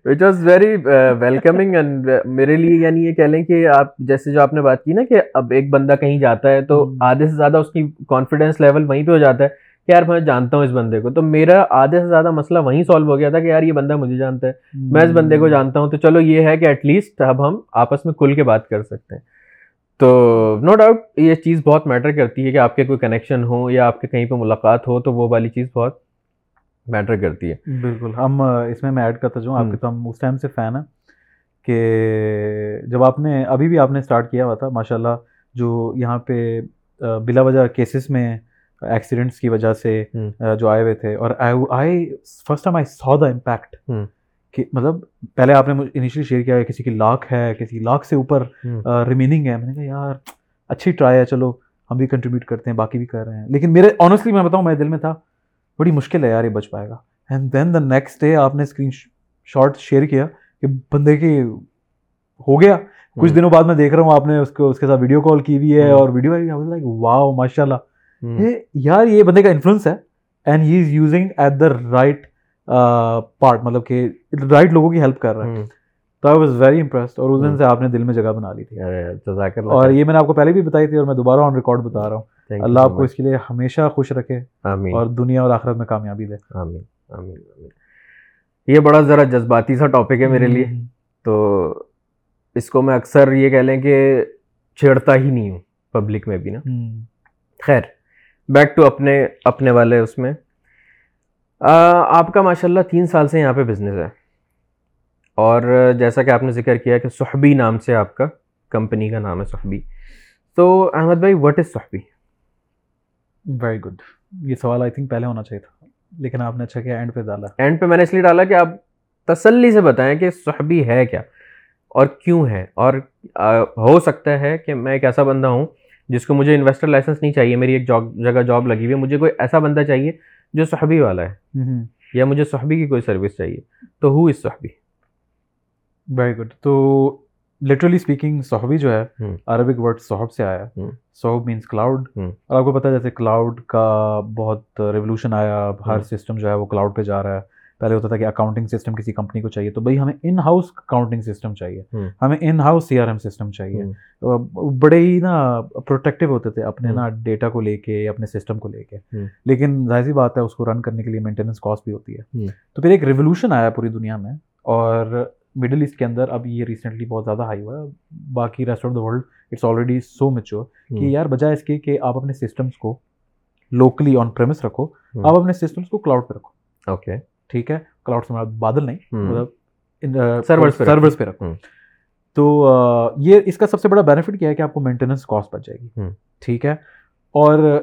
Which was very welcoming and میرے لیے یعنی یہ کہہ لیں کہ آپ جیسے جو آپ نے بات کی نا کہ اب ایک بندہ کہیں جاتا ہے تو آدھے سے زیادہ اس کی کانفیڈینس لیول وہیں پہ ہو جاتا ہے کہ یار میں جانتا ہوں اس بندے کو۔ تو میرا آدھے سے زیادہ مسئلہ وہیں سالو ہو گیا تھا کہ یار یہ بندہ مجھے جانتا ہے۔ میں اس بندے کو جانتا ہوں تو چلو یہ ہے کہ ایٹ لیسٹ اب ہم آپس میں کھل کے بات کر سکتے ہیں۔ تو نو ڈاؤٹ یہ چیز بہت میٹر کرتی ہے کہ آپ کے کوئی کنیکشن ہو یا آپ کے کہیں پہ ملاقات ہو تو وہ والی چیز بہت میٹر کرتی ہے۔ بالکل ہم اس میں میں ایڈ کرتا جاؤں آپ کے تو ہم اس ٹائم سے فین ہیں کہ جب آپ نے ابھی بھی آپ نے اسٹارٹ کیا ہوا تھا ماشاء اللہ جو یہاں پہ بلا وجہ کیسز میں ایکسیڈنٹس کی وجہ سے جو آئے ہوئے تھے اور I first time I saw the impact کہ مطلب پہلے آپ نے انیشلی شیئر کیا ہے کسی کی لاکھ ہے کسی لاکھ سے اوپر ریمیننگ ہے۔ میں نے کہا یار اچھی ٹرائی ہے چلو ہم بھی کنٹریبیوٹ کرتے ہیں باقی بھی کر رہے ہیں۔ لیکن میرے آنیسٹلی میں بتاؤں میرے دل میں تھا بڑی مشکل ہے یار یہ بچ پائے گا۔ And then the next day آپ نے اسکرین شاٹ شیئر کیا کہ بندے کی ہو گیا۔ کچھ دنوں بعد میں دیکھ رہا ہوں آپ نے اس کو اس کے ساتھ ویڈیو کال کی ہوئی ہے اور ویڈیو لائک واؤ ماشاء اللہ یار یہ بندے کا انفلوئنس ہے۔ And he is using at the right part مطلب کہ رائٹ لوگوں کی ہیلپ کر رہا ہے۔ تو آئی واز ویری امپریسڈ اور اس دن سے آپ نے دل میں جگہ بنا لی تھی۔ اور یہ میں نے آپ کو پہلے بھی بتائی تھی اور میں دوبارہ آن ریکارڈ بتا رہا ہوں۔ اللہ آپ کو اس کے لیے ہمیشہ خوش رکھے اور دنیا اور آخرت میں کامیابی دے۔ یہ بڑا ذرا جذباتی سا ٹاپک ہے میرے لیے۔ تو اس کو میں اکثر یہ کہہ لیں کہ چھیڑتا ہی نہیں ہوں پبلک میں بھی نا۔ خیر بیک ٹو اپنے اپنے والے اس میں۔ آپ کا ماشاء اللہ تین سال سے یہاں پہ بزنس ہے۔ اور جیسا کہ آپ نے ذکر کیا کہ صحبی نام سے آپ کا کمپنی کا نام ہے صحبی۔ تو احمد بھائی وٹ از صحبی؟ ویری گڈ یہ سوال آئی تھنک پہلے ہونا چاہیے تھا لیکن آپ نے اچھا کیا اینڈ پہ ڈالا۔ اینڈ پہ میں نے اس لیے ڈالا کہ آپ تسلی سے بتائیں کہ صحبی ہے کیا اور کیوں ہے۔ اور ہو سکتا ہے کہ میں ایک ایسا بندہ ہوں جس کو مجھے انویسٹر لائسنس نہیں چاہیے میری ایک جاب جگہ جاب لگی ہوئی ہے مجھے کوئی ایسا بندہ چاہیے جو صحبی والا ہے۔ یا مجھے صحبی کی کوئی سروس چاہیے۔ تو ہو از صحبی ویری گڈ تو لٹرلی اسپیکنگ صحبی جو ہے عربک ورڈ صحب سے آیا۔ صحب مینس کلاؤڈ اور آپ کو پتا ہے جیسے کلاؤڈ کا بہت ریولیوشن آیا۔ ہر سسٹم جو ہے وہ کلاؤڈ پہ جا رہا ہے۔ پہلے ہوتا تھا کہ اکاؤنٹنگ سسٹم کسی کمپنی کو چاہیے تو بھائی ہمیں ان ہاؤس اکاؤنٹنگ سسٹم چاہیے ہمیں in house C R M system چاہیے بڑے ہی نا پروٹیکٹیو ہوتے تھے اپنے نا ڈیٹا کو لے کے اپنے سسٹم کو لے کے۔ لیکن ظاہر سی بات ہے اس کو رن کرنے کے لیے مینٹیننس کاسٹ بھی ہوتی ہے۔ تو پھر ایک ریولیوشن آیا پوری دنیا میں اور مڈل ایسٹ کے اندر اب یہ ریسنٹلی بہت زیادہ ہائی ہوا۔ ہے باقی rest of the world it's already so mature کہ یار بجائے اس کے کہ آپ اپنے سسٹمس کو لوکلی آن پریمس رکھو آپ اپنے سسٹمس کو کلاؤڈ پہ رکھو۔ اوکے ٹھیک ہے کلاؤڈ سے بادل نہیں مطلب سرورس پہ رکھو۔ تو یہ اس کا سب سے بڑا بینیفٹ کیا ہے کہ آپ کو مینٹیننس کاسٹ بچ جائے گی۔ ٹھیک ہے۔ اور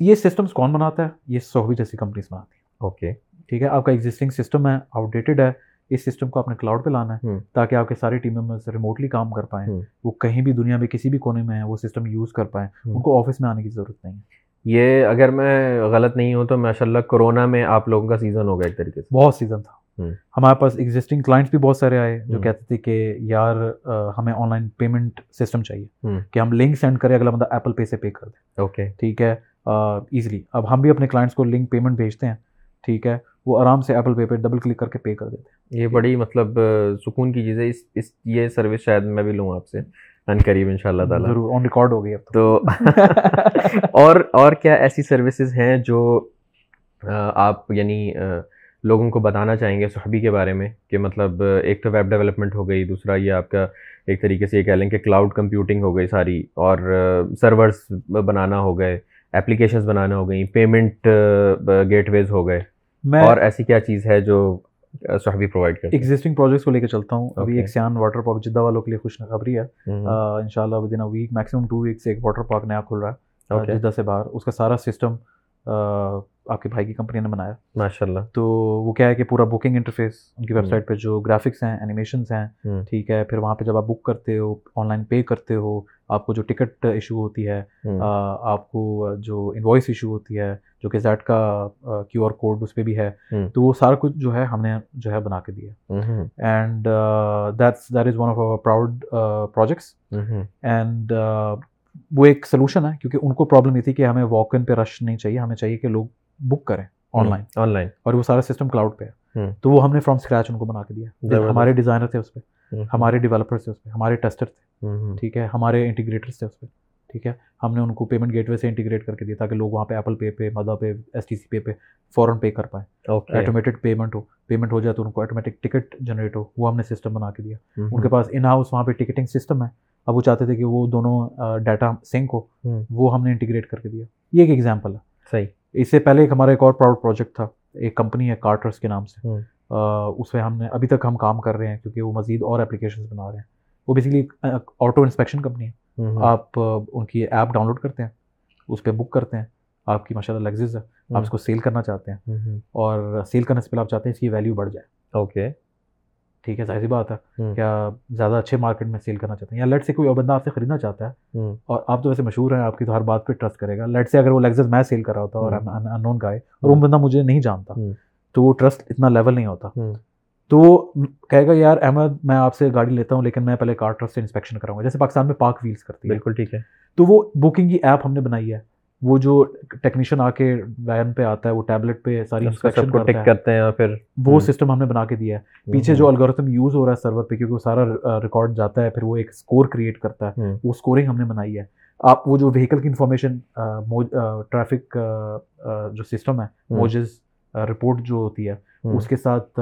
یہ سسٹمس کون بناتا ہے؟ یہ سوہی جیسی کمپنیز بناتی ہیں۔ اوکے ٹھیک ہے آپ کا ایگزسٹنگ سسٹم ہے آؤٹ ڈیٹڈ ہے اس سسٹم کو اپنے کلاؤڈ پہ لانا ہے تاکہ آپ کے سارے ٹیم ممبرس ریموٹلی کام کر پائیں۔ وہ کہیں بھی دنیا میں کسی بھی کونے میں ہیں وہ سسٹم یوز کر پائیں۔ ان کو آفس میں آنے کی ضرورت نہیں ہے۔ یہ اگر میں غلط نہیں ہوں تو ماشاء اللہ کرونا میں آپ لوگوں کا سیزن ہوگا ایک طریقے سے۔ بہت سیزن تھا۔ ہمارے پاس ایگزسٹنگ کلائنٹس بھی بہت سارے آئے جو کہتے تھے کہ یار ہمیں آن لائن پیمنٹ سسٹم چاہیے کہ ہم لنک سینڈ کریں اگلا بندہ ایپل پے سے پے کر دیں اوکے ٹھیک ہے؟ ایزلی اب ہم بھی اپنے کلائنٹس کو لنک پیمنٹ بھیجتے ہیں۔ ٹھیک ہے؟ وہ آرام سے ایپل پے پہ ڈبل کلک کر کے پے کر دیتے ہیں۔ یہ بڑی مطلب سکون کی چیز ہے۔ اس اس یہ سروس شاید میں بھی لوں آپ سے۔ ان قریب ان شاء اللہ تعالیٰ۔ ضرور آن ریکارڈ ہو گئی اب تو۔ اور اور کیا ایسی سروسز ہیں جو آپ یعنی لوگوں کو بتانا چاہیں گے صحبی کے بارے میں کہ مطلب ایک تو ویب ڈیولپمنٹ ہو گئی دوسرا یہ آپ کا ایک طریقے سے یہ کہہ لیں کہ کلاؤڈ کمپیوٹنگ ہو گئی ساری اور سرورس بنانا ہو گئے اپلیکیشنز بنانا ہو گئیں پیمنٹ گیٹ ویز ہو گئے۔ اور ایسی کیا چیز ہے جو صحبی پرووائڈ کرتے ہیں۔ ایگزسٹنگ پروجیکٹس کو لے کے چلتا ہوں۔ ابھی ایک سیان واٹر پارک جدہ والوں کے لیے خوش خبری ہے ان شاء اللہ within week maximum two weeks ایک واٹر پارک نیا کھل رہا ہے۔ جدہ سے باہر۔ اس کا سارا سسٹم آپ کے بھائی کی کمپنی نے بنایا۔ ماشاء اللہ تو وہ کیا ہے کہ پورا بکنگ انٹرفیس ان کی ویب سائٹ پہ جو گرافکس ہیں اینیمیشنس ہیں ٹھیک ہے۔ پھر وہاں پہ جب آپ بک کرتے ہو آن لائن پے کرتے ہو آپ کو جو ٹکٹ ایشو ہوتی ہے آپ کو جو انوائس ایشو ہوتی ہے جو کہ زیڈ کا کیو آر کوڈ اس پہ بھی ہے تو وہ سارا کچھ جو ہے ہم نے جو ہے بنا کے دیا۔ And that's that is one of our proud projects and وہ ایک سلوشن ہے کیونکہ ان کو پرابلم یہ تھی کہ ہمیں واک ان پہ رش نہیں چاہیے۔ ہمیں چاہیے کہ لوگ بک کریں آن لائن آن لائن اور وہ سارا سسٹم کلاؤڈ پہ ہے۔ تو وہ ہم نے فرام اسکریچ ان کو بنا کے دیا۔ ہمارے ڈیزائنر تھے اس پہ ہمارے ڈیولپر تھے اس پہ ہمارے ٹیسٹر تھے۔ ٹھیک ہے ہمارے انٹیگریٹرس تھے اس پہ۔ ٹھیک ہے ہم نے ان کو پیمنٹ گیٹ وے سے انٹیگریٹ کر کے دیا تاکہ لوگ وہاں پہ ایپل پے پہ مدا پہ ایس ٹی سی پے پہ فوراً پے کر پائیں۔ آٹومیٹڈ پیمنٹ ہو۔ پیمنٹ ہو جائے تو ان کو آٹومیٹک ٹکٹ جنریٹ ہو۔ وہ ہم نے سسٹم بنا کے دیا۔ ان کے پاس ان ہاؤس وہاں پہ ٹکٹنگ سسٹم ہے۔ اب وہ چاہتے تھے کہ وہ دونوں ڈیٹا سنک ہو۔ وہ ہم نے انٹیگریٹ کر کے دیا۔ یہ ایک ایگزامپل ہے۔ صحیح۔ اس سے پہلے ایک ہمارا ایک اور پراؤڈ پروجیکٹ تھا ایک کمپنی ہے کارٹرس کے نام سے۔ اس پہ ہم نے ابھی تک ہم کام کر رہے ہیں کیونکہ وہ مزید اور اپلیکیشنز بنا رہے ہیں۔ وہ بیسکلی آٹو انسپیکشن کمپنی ہے۔ آپ ان کی ایپ ڈاؤن لوڈ کرتے ہیں اس پہ بک کرتے ہیں۔ آپ کی ماشاء اللہ لگزز ہے۔ آپ اس کو سیل کرنا چاہتے ہیں۔ اور سیل کرنے سے پہلے آپ چاہتے ہیں اس کی ویلیو بڑھ جائے۔ اوکے ٹھیک ہے ظاہر سی بات ہے۔ کیا زیادہ اچھے مارکیٹ میں سیل کرنا چاہتے ہیں۔ یا لیٹ سے کوئی اور بندہ آپ سے خریدنا چاہتا ہے اور آپ تو ویسے مشہور ہیں آپ کی تو ہر بات پہ ٹرسٹ کرے گا۔ لیٹ سے اگر وہ لیگزز میں سیل کر رہا ہوتا اور ان نون گائے اور وہ بندہ مجھے نہیں جانتا تو وہ ٹرسٹ اتنا لیول نہیں ہوتا۔ تو وہ کہے گا یار احمد میں آپ سے گاڑی لیتا ہوں لیکن میں پہلے کار ٹرسٹ سے انسپیکشن کراؤں گا۔ جیسے پاکستان میں پاک ویلس کرتی ہے۔ بالکل ٹھیک ہے۔ تو وہ بکنگ کی ایپ ہم نے بنائی ہے۔ وہ جو ٹیکنیشین آ کے وین پہ آتا ہے وہ ٹیبلٹ پہ ساری انسپیکشن کرتے ہیں اور پھر وہ سسٹم ہم نے بنا کے دیا ہے۔ پیچھے جو الگورتھم یوز ہو رہا ہے سرور پہ کیونکہ وہ سارا ریکارڈ جاتا ہے پھر وہ ایک اسکور کریٹ کرتا ہے۔ وہ اسکورنگ ہم نے بنائی ہے۔ آپ وہ جو وہیکل کی انفارمیشن ٹریفک جو سسٹم ہے موجز رپورٹ جو ہوتی ہے اس کے ساتھ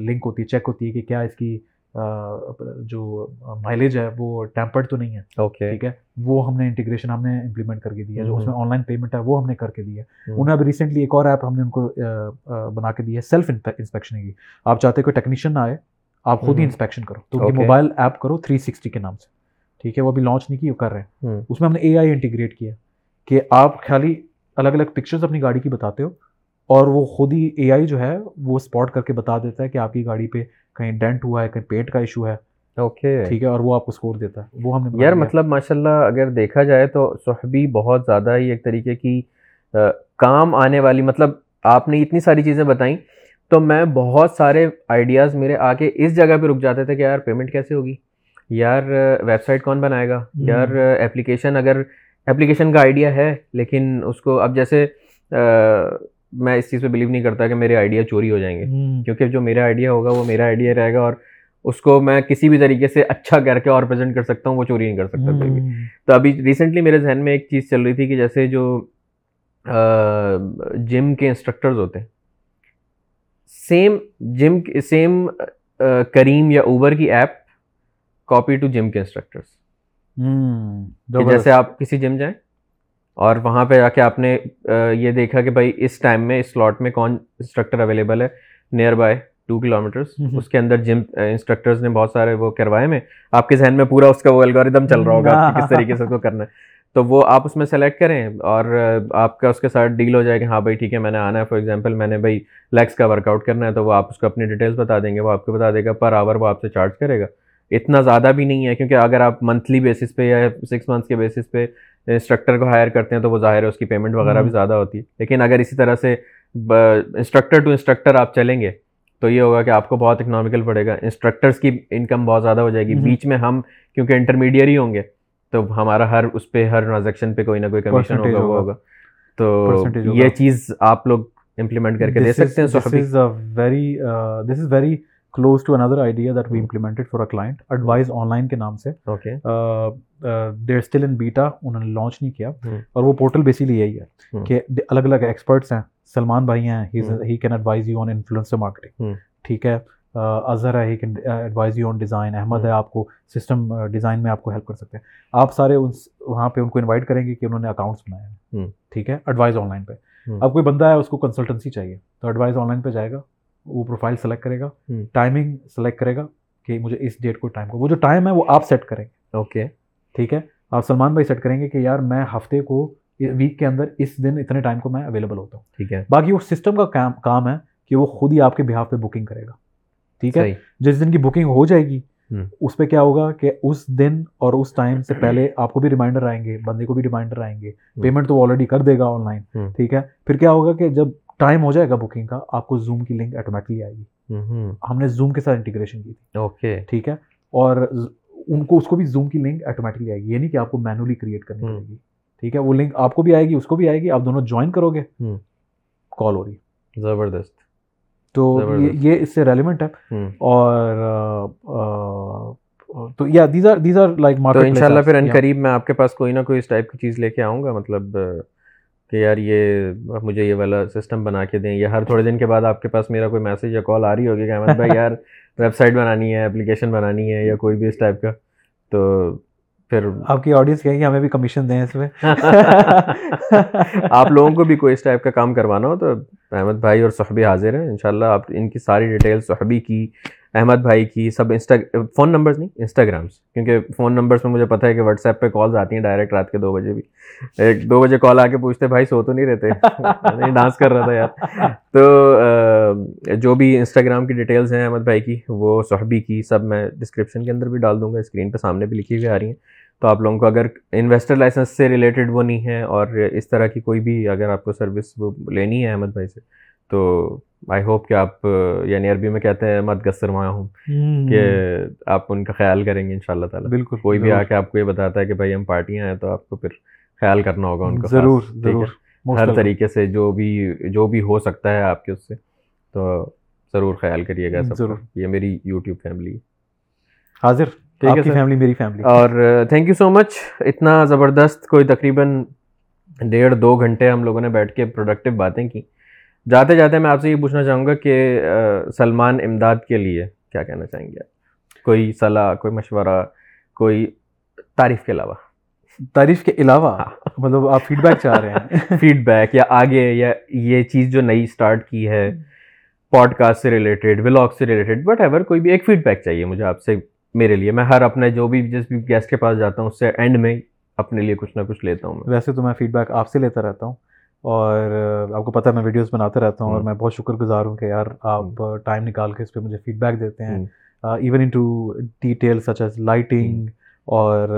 لنک ہوتی ہے چیک ہوتی ہے کہ کیا اس کی جو مائلیج ہے وہ ٹیمپرڈ تو نہیں ہے۔ اوکے ٹھیک ہے؟ وہ ہم نے انٹیگریشن ہم نے امپلیمنٹ کر کے دیا جو اس میں آن لائن پیمنٹ ہے وہ ہم نے کر کے دی ہے انہیں ابھی ریسنٹلی ایک اور ایپ ہم نے ان کو بنا کے دی ہے سیلف انسپیکشن کی۔ آپ چاہتے کوئی ٹیکنیشین نہ آئے آپ خود ہی انسپیکشن کرو۔ تو موبائل ایپ کرو تھری سکسٹی کے نام سے۔ ٹھیک ہے؟ وہ ابھی لانچ نہیں کی وہ کر رہے ہیں۔ اس میں ہم نے اے آئی انٹیگریٹ کیا کہ آپ خالی الگ الگ پکچرز اپنی گاڑی کی بتاتے ہو اور وہ خود ہی اے آئی جو ہے وہ اسپاٹ کر کے بتا دیتا ہے کہ آپ کی گاڑی پہ کہیں ڈینٹ ہوا ہے کہیں پیٹ کا ایشو ہے اوکے۔ ٹھیک ہے اور وہ آپ کو اسکور دیتا ہے۔ وہ ہم نے یار مطلب ماشاء اللہ اگر دیکھا جائے تو صحبی بہت زیادہ ہی ایک طریقے کی کام آنے والی مطلب آپ نے اتنی ساری چیزیں بتائیں تو میں بہت سارے آئیڈیاز میرے آ کے اس جگہ پہ رک جاتے تھے کہ یار پیمنٹ کیسے ہوگی؟ یار ویب سائٹ کون بنائے گا؟ یار اپلیکیشن اگر اپلیکیشن کا آئیڈیا ہے لیکن اس کو اب جیسے میں اس چیز پہ بلیو نہیں کرتا کہ میرے آئیڈیا چوری ہو جائیں گے. کیونکہ جو میرا آئیڈیا ہوگا وہ میرا آئیڈیا رہے گا اور اس کو میں کسی بھی طریقے سے اچھا کر کے اور پریزنٹ کر سکتا ہوں وہ چوری نہیں کر سکتا کوئی بھی. تو ابھی ریسنٹلی میرے ذہن میں ایک چیز چل رہی تھی کہ جیسے جو جم کے انسٹرکٹرز ہوتے ہیں سیم جم سیم کریم یا اوبر کی ایپ کاپی ٹو جم کے انسٹرکٹرس جیسے آپ کسی جم جائیں اور وہاں پہ جا کے آپ نے یہ دیکھا کہ بھائی اس ٹائم میں اس سلاٹ میں کون انسٹرکٹر اویلیبل ہے nearby two kilometres اس کے اندر جم انسٹرکٹرز نے بہت سارے وہ کروائے میں آپ کے ذہن میں پورا اس کا وہ الگوریدم چل رہا ہوگا کس طریقے سے اس کو کرنا ہے۔ تو وہ آپ اس میں سلیکٹ کریں اور آپ کا اس کے ساتھ ڈیل ہو جائے کہ ہاں بھائی ٹھیک ہے میں نے آنا ہے فار ایگزامپل میں نے بھائی لیگس کا ورک آؤٹ کرنا ہے تو وہ آپ اس کو اپنی ڈیٹیلس بتا دیں گے وہ آپ کو بتا دے گا پر آور وہ آپ سے چارج کرے گا۔ اتنا زیادہ بھی نہیں ہے کیونکہ اگر آپ منتھلی بیسس پہ یا سکس منتھس کے بیسس پہ انسٹرکٹر کو ہائر کرتے ہیں تو وہ ظاہر ہے اس کی پیمنٹ وغیرہ بھی زیادہ ہوتی ہے۔ لیکن اگر اسی طرح سے انسٹرکٹر ٹو انسٹرکٹر آپ چلیں گے تو یہ ہوگا کہ آپ کو بہت اکنامیکل پڑے گا۔ انسٹرکٹرس کی انکم بہت زیادہ ہو جائے گی۔ بیچ میں ہم کیونکہ انٹرمیڈیری ہوں گے تو ہمارا ہر اس پہ ہر ٹرانزیکشن پہ کوئی نہ کوئی کمیشن ہوگا ہوگا۔ تو یہ چیز آپ لوگ امپلیمنٹ کر کے دے سکتے ہیں close to another idea that we implemented for a client advise online کے نام سے دیر اسٹل ان بیٹا انہوں نے لانچ نہیں کیا اور وہ پورٹل بیسکلی یہی ہے کہ الگ الگ ایکسپرٹس ہیں سلمان بھائی ہیں he can advise you on influencer marketing ٹھیک ہے اظہر ہے he can advise you on design Ahmed ہے آپ کو سسٹم ڈیزائن میں آپ کو ہیلپ کر سکتے ہیں آپ سارے وہاں پہ ان کو انوائٹ کریں گے کہ انہوں نے اکاؤنٹس بنائے ہیں ٹھیک ہے ایڈوائز آن لائن پہ اب کوئی بندہ ہے اس کو کنسلٹنسی چاہیے تو ایڈوائز آن لائن پہ جائے گا وہ پروفائل سلیکٹ کرے گا ٹائمنگ سلیکٹ کرے گا کہ مجھے اس ڈیٹ کو ٹائم کو وہ جو ٹائم ہے وہ آپ سیٹ کریں گے۔ اوکے ٹھیک ہے؟ آپ سلمان بھائی سیٹ کریں گے کہ یار میں ہفتے کو ویک کے اندر اس دن اتنے ٹائم کو میں اویلیبل ہوتا ہوں۔ ٹھیک ہے۔ باقی وہ سسٹم کا کام کام ہے کہ وہ خود ہی آپ کے بہاف پہ بکنگ کرے گا۔ ٹھیک ہے؟ جس دن کی بکنگ ہو جائے گی اس پہ کیا ہوگا کہ اس دن اور اس ٹائم سے پہلے آپ کو بھی ریمائنڈر آئیں گے بندے کو بھی ریمائنڈر آئیں گے۔ پیمنٹ تو آلریڈی کر دے گا آن لائن ٹھیک ہے؟ پھر کیا ہوگا کہ جب ٹائم ہو جائے گا بکنگ کا آپ کو زوم کی لنک آٹومیٹکلی آئے گی۔ ہم نے زوم کے ساتھ انٹیگریشن کی تھی۔ اوکے ٹھیک ہے۔ اور ان کو اس کو بھی زوم کی لنک آٹومیٹکلی آئے گی۔ یہ نہیں کہ آپ کو مینولی کریٹ کرنی پڑے گی۔ ٹھیک ہے۔ وہ لنک آپ کو بھی آئے گی اس کو بھی آئے گی۔ آپ دونوں جوائن کرو گے کال ہو رہی ہے۔ زبردست۔ تو یہ اس سے ریلیونٹ ہے۔ اور تو یا these are these are like تو انشاءاللہ پھر ان قریب میں آپ کے پاس کوئی نہ کوئی اس ٹائپ کی چیز لے کے آؤں گا۔ مطلب کہ یار یہ مجھے یہ والا سسٹم بنا کے دیں یا ہر تھوڑے دن کے بعد آپ کے پاس میرا کوئی میسیج یا کال آ رہی ہوگی کہ احمد بھائی یار ویب سائٹ بنانی ہے اپلیکیشن بنانی ہے یا کوئی بھی اس ٹائپ کا تو پھر آپ کی آڈینس کہیں گے ہمیں بھی کمیشن دیں اس میں؟ آپ لوگوں کو بھی کوئی اس ٹائپ کا کام کروانا ہو تو احمد بھائی اور صحبی حاضر ہیں انشاءاللہ آپ ان کی ساری ڈیٹیل صحبی کی احمد بھائی کی سب انسٹا، فون نمبرز نہیں انسٹاگرامس کیونکہ فون نمبرس میں مجھے پتہ ہے کہ واٹس ایپ پہ کالز آتی ہیں ڈائریکٹ رات کے دو بجے بھی۔ ایک دو بجے کال آ کے پوچھتے بھائی سو تو نہیں رہتے؟ نہیں ڈانس کر رہا تھا یار۔ تو جو بھی انسٹاگرام کی ڈیٹیلز ہیں احمد بھائی کی، وہ صحبی کی، سب میں ڈسکرپشن کے اندر بھی ڈال دوں گا، اسکرین پہ سامنے بھی لکھی ہوئی آ رہی ہیں۔ تو آپ لوگوں کو اگر انویسٹر لائسنس سے ریلیٹڈ وہ نہیں ہے اور اس طرح کی کوئی بھی اگر آپ کو سروس وہ لینی ہے احمد بھائی سے، تو آئی ہوپ کہ آپ یعنی عربی میں کہتے ہیں مت گسر ہوں کہ آپ ان کا خیال کریں گے ان شاء اللہ تعالیٰ۔ بالکل کوئی بھی آ کے آپ کو یہ بتاتا ہے کہ بھائی ہم پارٹیاں ہیں تو آپ کو پھر خیال کرنا ہوگا ان کا ضرور ضرور ہر طریقے سے جو بھی جو بھی ہو سکتا ہے آپ کے اس سے تو ضرور خیال کریے گا سب یہ میری یوٹیوب فیملی حاضر فیملی میری فیملی۔ اور تھینک یو سو مچ اتنا زبردست کوئی تقریباً ڈیڑھ دو گھنٹے ہم لوگوں نے بیٹھ کے پروڈکٹیو باتیں کی۔ جاتے جاتے میں آپ سے یہ پوچھنا چاہوں گا کہ سلمان امداد کے لیے کیا کہنا چاہیں گے آپ؟ کوئی صلاح کوئی مشورہ کوئی تعریف کے علاوہ؟ تعریف کے علاوہ؟ ہاں۔ مطلب آپ فیڈ بیک چاہ رہے ہیں۔ فیڈ بیک یا آگے یا یہ چیز جو نئی اسٹارٹ کی ہے پوڈ کاسٹ سے ریلیٹڈ ولاگ سے ریلیٹڈ وٹ ایور کوئی بھی ایک فیڈ بیک چاہیے مجھے آپ سے میرے لیے۔ میں ہر اپنے جو بھی جس بھی گیسٹ کے پاس جاتا ہوں اس سے اینڈ میں اپنے لیے کچھ نہ کچھ لیتا ہوں ویسے تو میں فیڈ بیک آپ سے لیتا رہتا ہوں۔ اور آپ کو پتہ ہے میں ویڈیوز بناتے رہتا ہوں اور میں بہت شکر گزار ہوں کہ یار آپ ٹائم نکال کے اس پہ مجھے فیڈ بیک دیتے ہیں۔ Even into detail such as lighting اور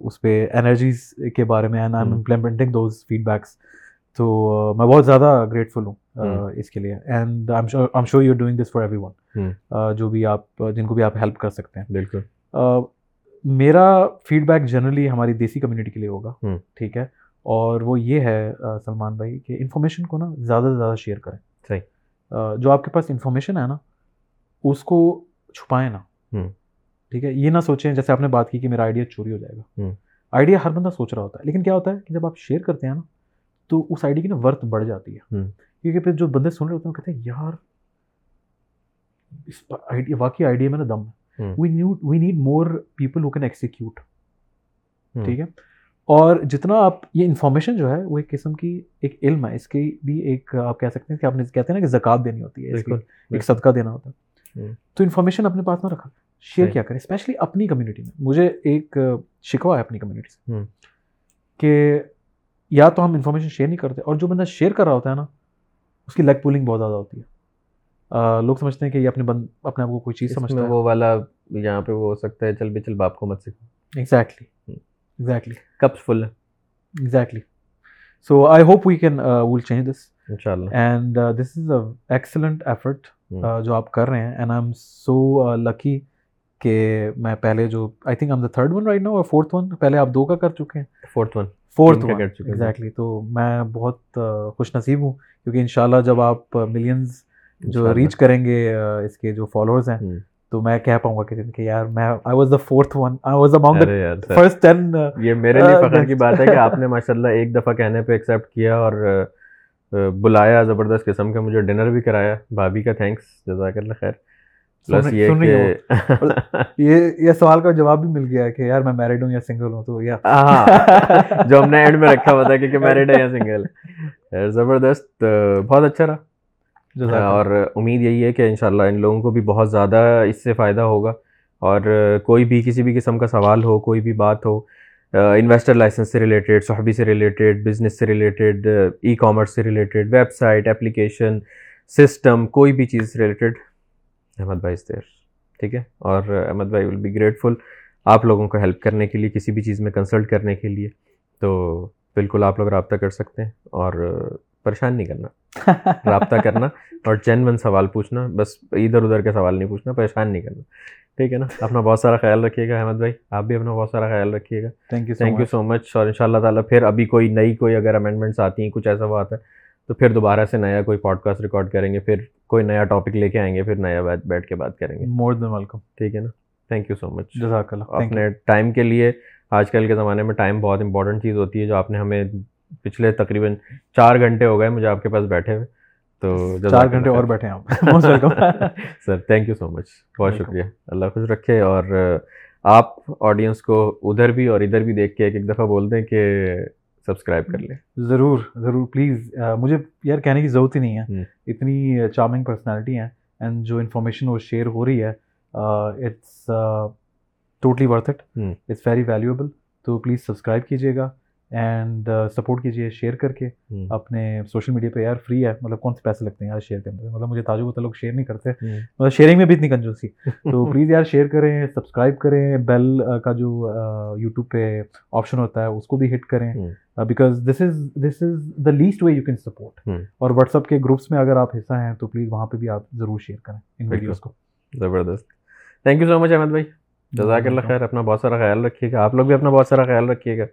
اس پہ انرجیز کے بارے میں and I am implementing those feedbacks تو میں بہت زیادہ گریٹفل ہوں اس کے لیے۔ And I am sure you doing this for everyone جو بھی آپ جن کو بھی آپ ہیلپ کر سکتے ہیں۔ بالکل۔ میرا فیڈ بیک جنرلی ہماری دیسی کمیونٹی کے لیے ہوگا۔ ٹھیک ہے۔ اور وہ یہ ہے سلمان بھائی کہ انفارمیشن کو نا زیادہ سے زیادہ شیئر کریں۔ صحیح۔ جو آپ کے پاس انفارمیشن ہے نا اس کو چھپائیں نا۔ ٹھیک ہے؟ یہ نہ سوچیں جیسے آپ نے بات کی کہ میرا آئیڈیا چوری ہو جائے گا۔ آئیڈیا ہر بندہ سوچ رہا ہوتا ہے لیکن کیا ہوتا ہے کہ جب آپ شیئر کرتے ہیں نا تو اس آئیڈیا کی نا ورتھ بڑھ جاتی ہے۔ کیونکہ پھر جو بندے سن رہے ہوتے ہیں وہ کہتے ہیں یار اس آئیڈیا واقعی آئیڈیا میں نا دم ہے۔ We need more people who can execute ٹھیک ہے؟ اور جتنا آپ یہ انفارمیشن جو ہے وہ ایک قسم کی ایک علم ہے۔ اس کی بھی ایک آپ کہہ سکتے ہیں کہ آپ نے کہتے ہیں نا کہ زکوٰۃ دینی ہوتی ہے ایک صدقہ دینا ہوتا ہے۔ تو انفارمیشن اپنے پاس نہ رکھا۔ شیئر کیا کریں اسپیشلی اپنی کمیونٹی میں۔ مجھے ایک شکوا ہے اپنی کمیونٹی سے کہ یا تو ہم انفارمیشن شیئر نہیں کرتے اور جو بندہ شیئر کر رہا ہوتا ہے نا اس کی لیگ پولنگ بہت زیادہ ہوتی ہے۔ لوگ سمجھتے ہیں کہ یہ اپنے بند اپنے آپ کو کوئی چیز سمجھتا ہے۔ وہ والا یہاں پہ وہ ہو سکتا ہے چل بھی چل باپ کو مت سکھو ایگزیکٹلی ایگزیکٹلی کپس فل ہے exactly so I hope we can will change this ان شاء اللہ and this is a excellent effort جو آپ کر رہے ہیں اینڈ آئی ایم سو لکی کہ میں پہلے جو I think the third one right now اور فورتھ ون پہلے آپ دو کا کر چکے ہیں fourth one fourth one exactly تو میں بہت خوش نصیب ہوں کیونکہ ان شاء اللہ جب آپ ملینز جو ریچ کریں گے اس کے جو فالوورز ہیں تو میں کہہ پاؤں گا کسی دن کہ یار میں I was the fourth one I was among the first ten یہ میرے لیے فخر کی بات ہے کہ آپ نے ماشاء اللہ ایک دفعہ کہنے پہ ایکسیپٹ کیا اور بلایا زبردست قسم کا مجھے ڈنر بھی کرایا بھابھی کا تھینکس جزاک اللہ خیر پلس یہ کہ یہ یہ سوال کا جواب بھی مل گیا کہ یار میں میرڈ ہوں یا سنگل ہوں تو یا جو ہم نے اینڈ میں رکھا ہوا تھا کہ میرڈ ہے یا سنگل ہے زبردست بہت اچھا رہا۔ اور امید یہی ہے کہ انشاءاللہ ان لوگوں کو بھی بہت زیادہ اس سے فائدہ ہوگا۔ اور کوئی بھی کسی بھی قسم کا سوال ہو کوئی بھی بات ہو انویسٹر لائسنس سے ریلیٹڈ صحبی سے ریلیٹڈ بزنس سے ریلیٹڈ ای کامرس سے related website application system کوئی بھی چیز سے ریلیٹڈ احمد بھائی دیر ٹھیک ہے؟ اور احمد بھائی ول بی گریٹفل آپ لوگوں کو ہیلپ کرنے کے لیے کسی بھی چیز میں کنسلٹ کرنے کے لیے۔ تو بالکل آپ لوگ رابطہ کر سکتے ہیں اور پریشان نہیں کرنا رابطہ کرنا اور چین من سوال پوچھنا بس ادھر ادھر کے سوال نہیں پوچھنا پریشان نہیں کرنا۔ ٹھیک ہے نا؟ اپنا بہت سارا خیال رکھیے گا احمد بھائی آپ بھی اپنا بہت سارا خیال رکھیے گا۔ Thank you thank you so much اور ان شاء اللہ تعالیٰ پھر ابھی کوئی نئی کوئی اگر امینڈمنٹس آتی ہیں کچھ ایسا وہ آتا ہے تو پھر دوبارہ سے نیا کوئی پوڈ کاسٹ ریکارڈ کریں گے پھر کوئی نیا ٹاپک لے کے آئیں گے پھر نیا بیٹھ کے بات کریں گے۔ مور دین ویلکم ٹھیک ہے نا؟ تھینک یو سو مچ جزاک اللہ۔ اپنے ٹائم کے لیے آج کل کے زمانے میں ٹائم بہت امپورٹنٹ چیز ہوتی ہے جو آپ نے ہمیں پچھلے تقریباً چار گھنٹے ہو گئے مجھے آپ کے پاس بیٹھے ہوئے تو چار گھنٹے اور بیٹھے ہیں سر تھینک یو سو مچ بہت شکریہ۔ اللہ خوش رکھے اور آپ آڈینس کو ادھر بھی اور ادھر بھی دیکھ کے ایک ایک دفعہ بول دیں کہ سبسکرائب کر لیں۔ ضرور ضرور۔ پلیز مجھے یار کہنے کی ضرورت ہی نہیں ہے۔ اتنی چارمنگ پرسنالٹی ہیں اینڈ جو انفارمیشن وہ شیئر ہو رہی ہے it's totally worth it it's very valuable تو پلیز سبسکرائب کیجیے گا۔ اینڈ سپورٹ کیجیے شیئر کر کے اپنے سوشل میڈیا پہ۔ یار فری ہے۔ مطلب کون سے پیسے لگتے ہیں یار شیئر کرنے میں مطلب مجھے تاجو ہوتا لوگ شیئر نہیں کرتے۔ مطلب شیئرنگ میں بھی اتنی کنجوسی تو پلیز یار شیئر کریں سبسکرائب کریں بیل کا جو یوٹیوب پہ آپشن ہوتا ہے اس کو بھی ہٹ کریں۔ Because this is this is the least way you can support اور واٹس ایپ کے گروپس میں اگر آپ حصہ ہیں تو پلیز وہاں پہ بھی آپ ضرور شیئر کریں ان ویڈیوز کو۔ زبردست۔ Thank you so much Ahmed بھائی۔ جزاک اللہ خیر اپنا بہت سارا خیال رکھیے گا۔ آپ لوگ بھی اپنا بہت سارا خیال رکھیے گا۔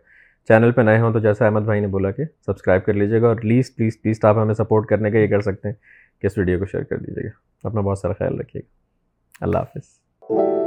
چینل پہ نئے ہوں تو جیسا احمد بھائی نے بولا کہ سبسکرائب کر لیجیے گا اور پلیز پلیز پلیز آپ ہمیں سپورٹ کرنے کا یہ کر سکتے ہیں کہ اس ویڈیو کو شیئر کر دیجیے گا۔ اپنا بہت سارا خیال رکھیے گا۔ اللہ حافظ۔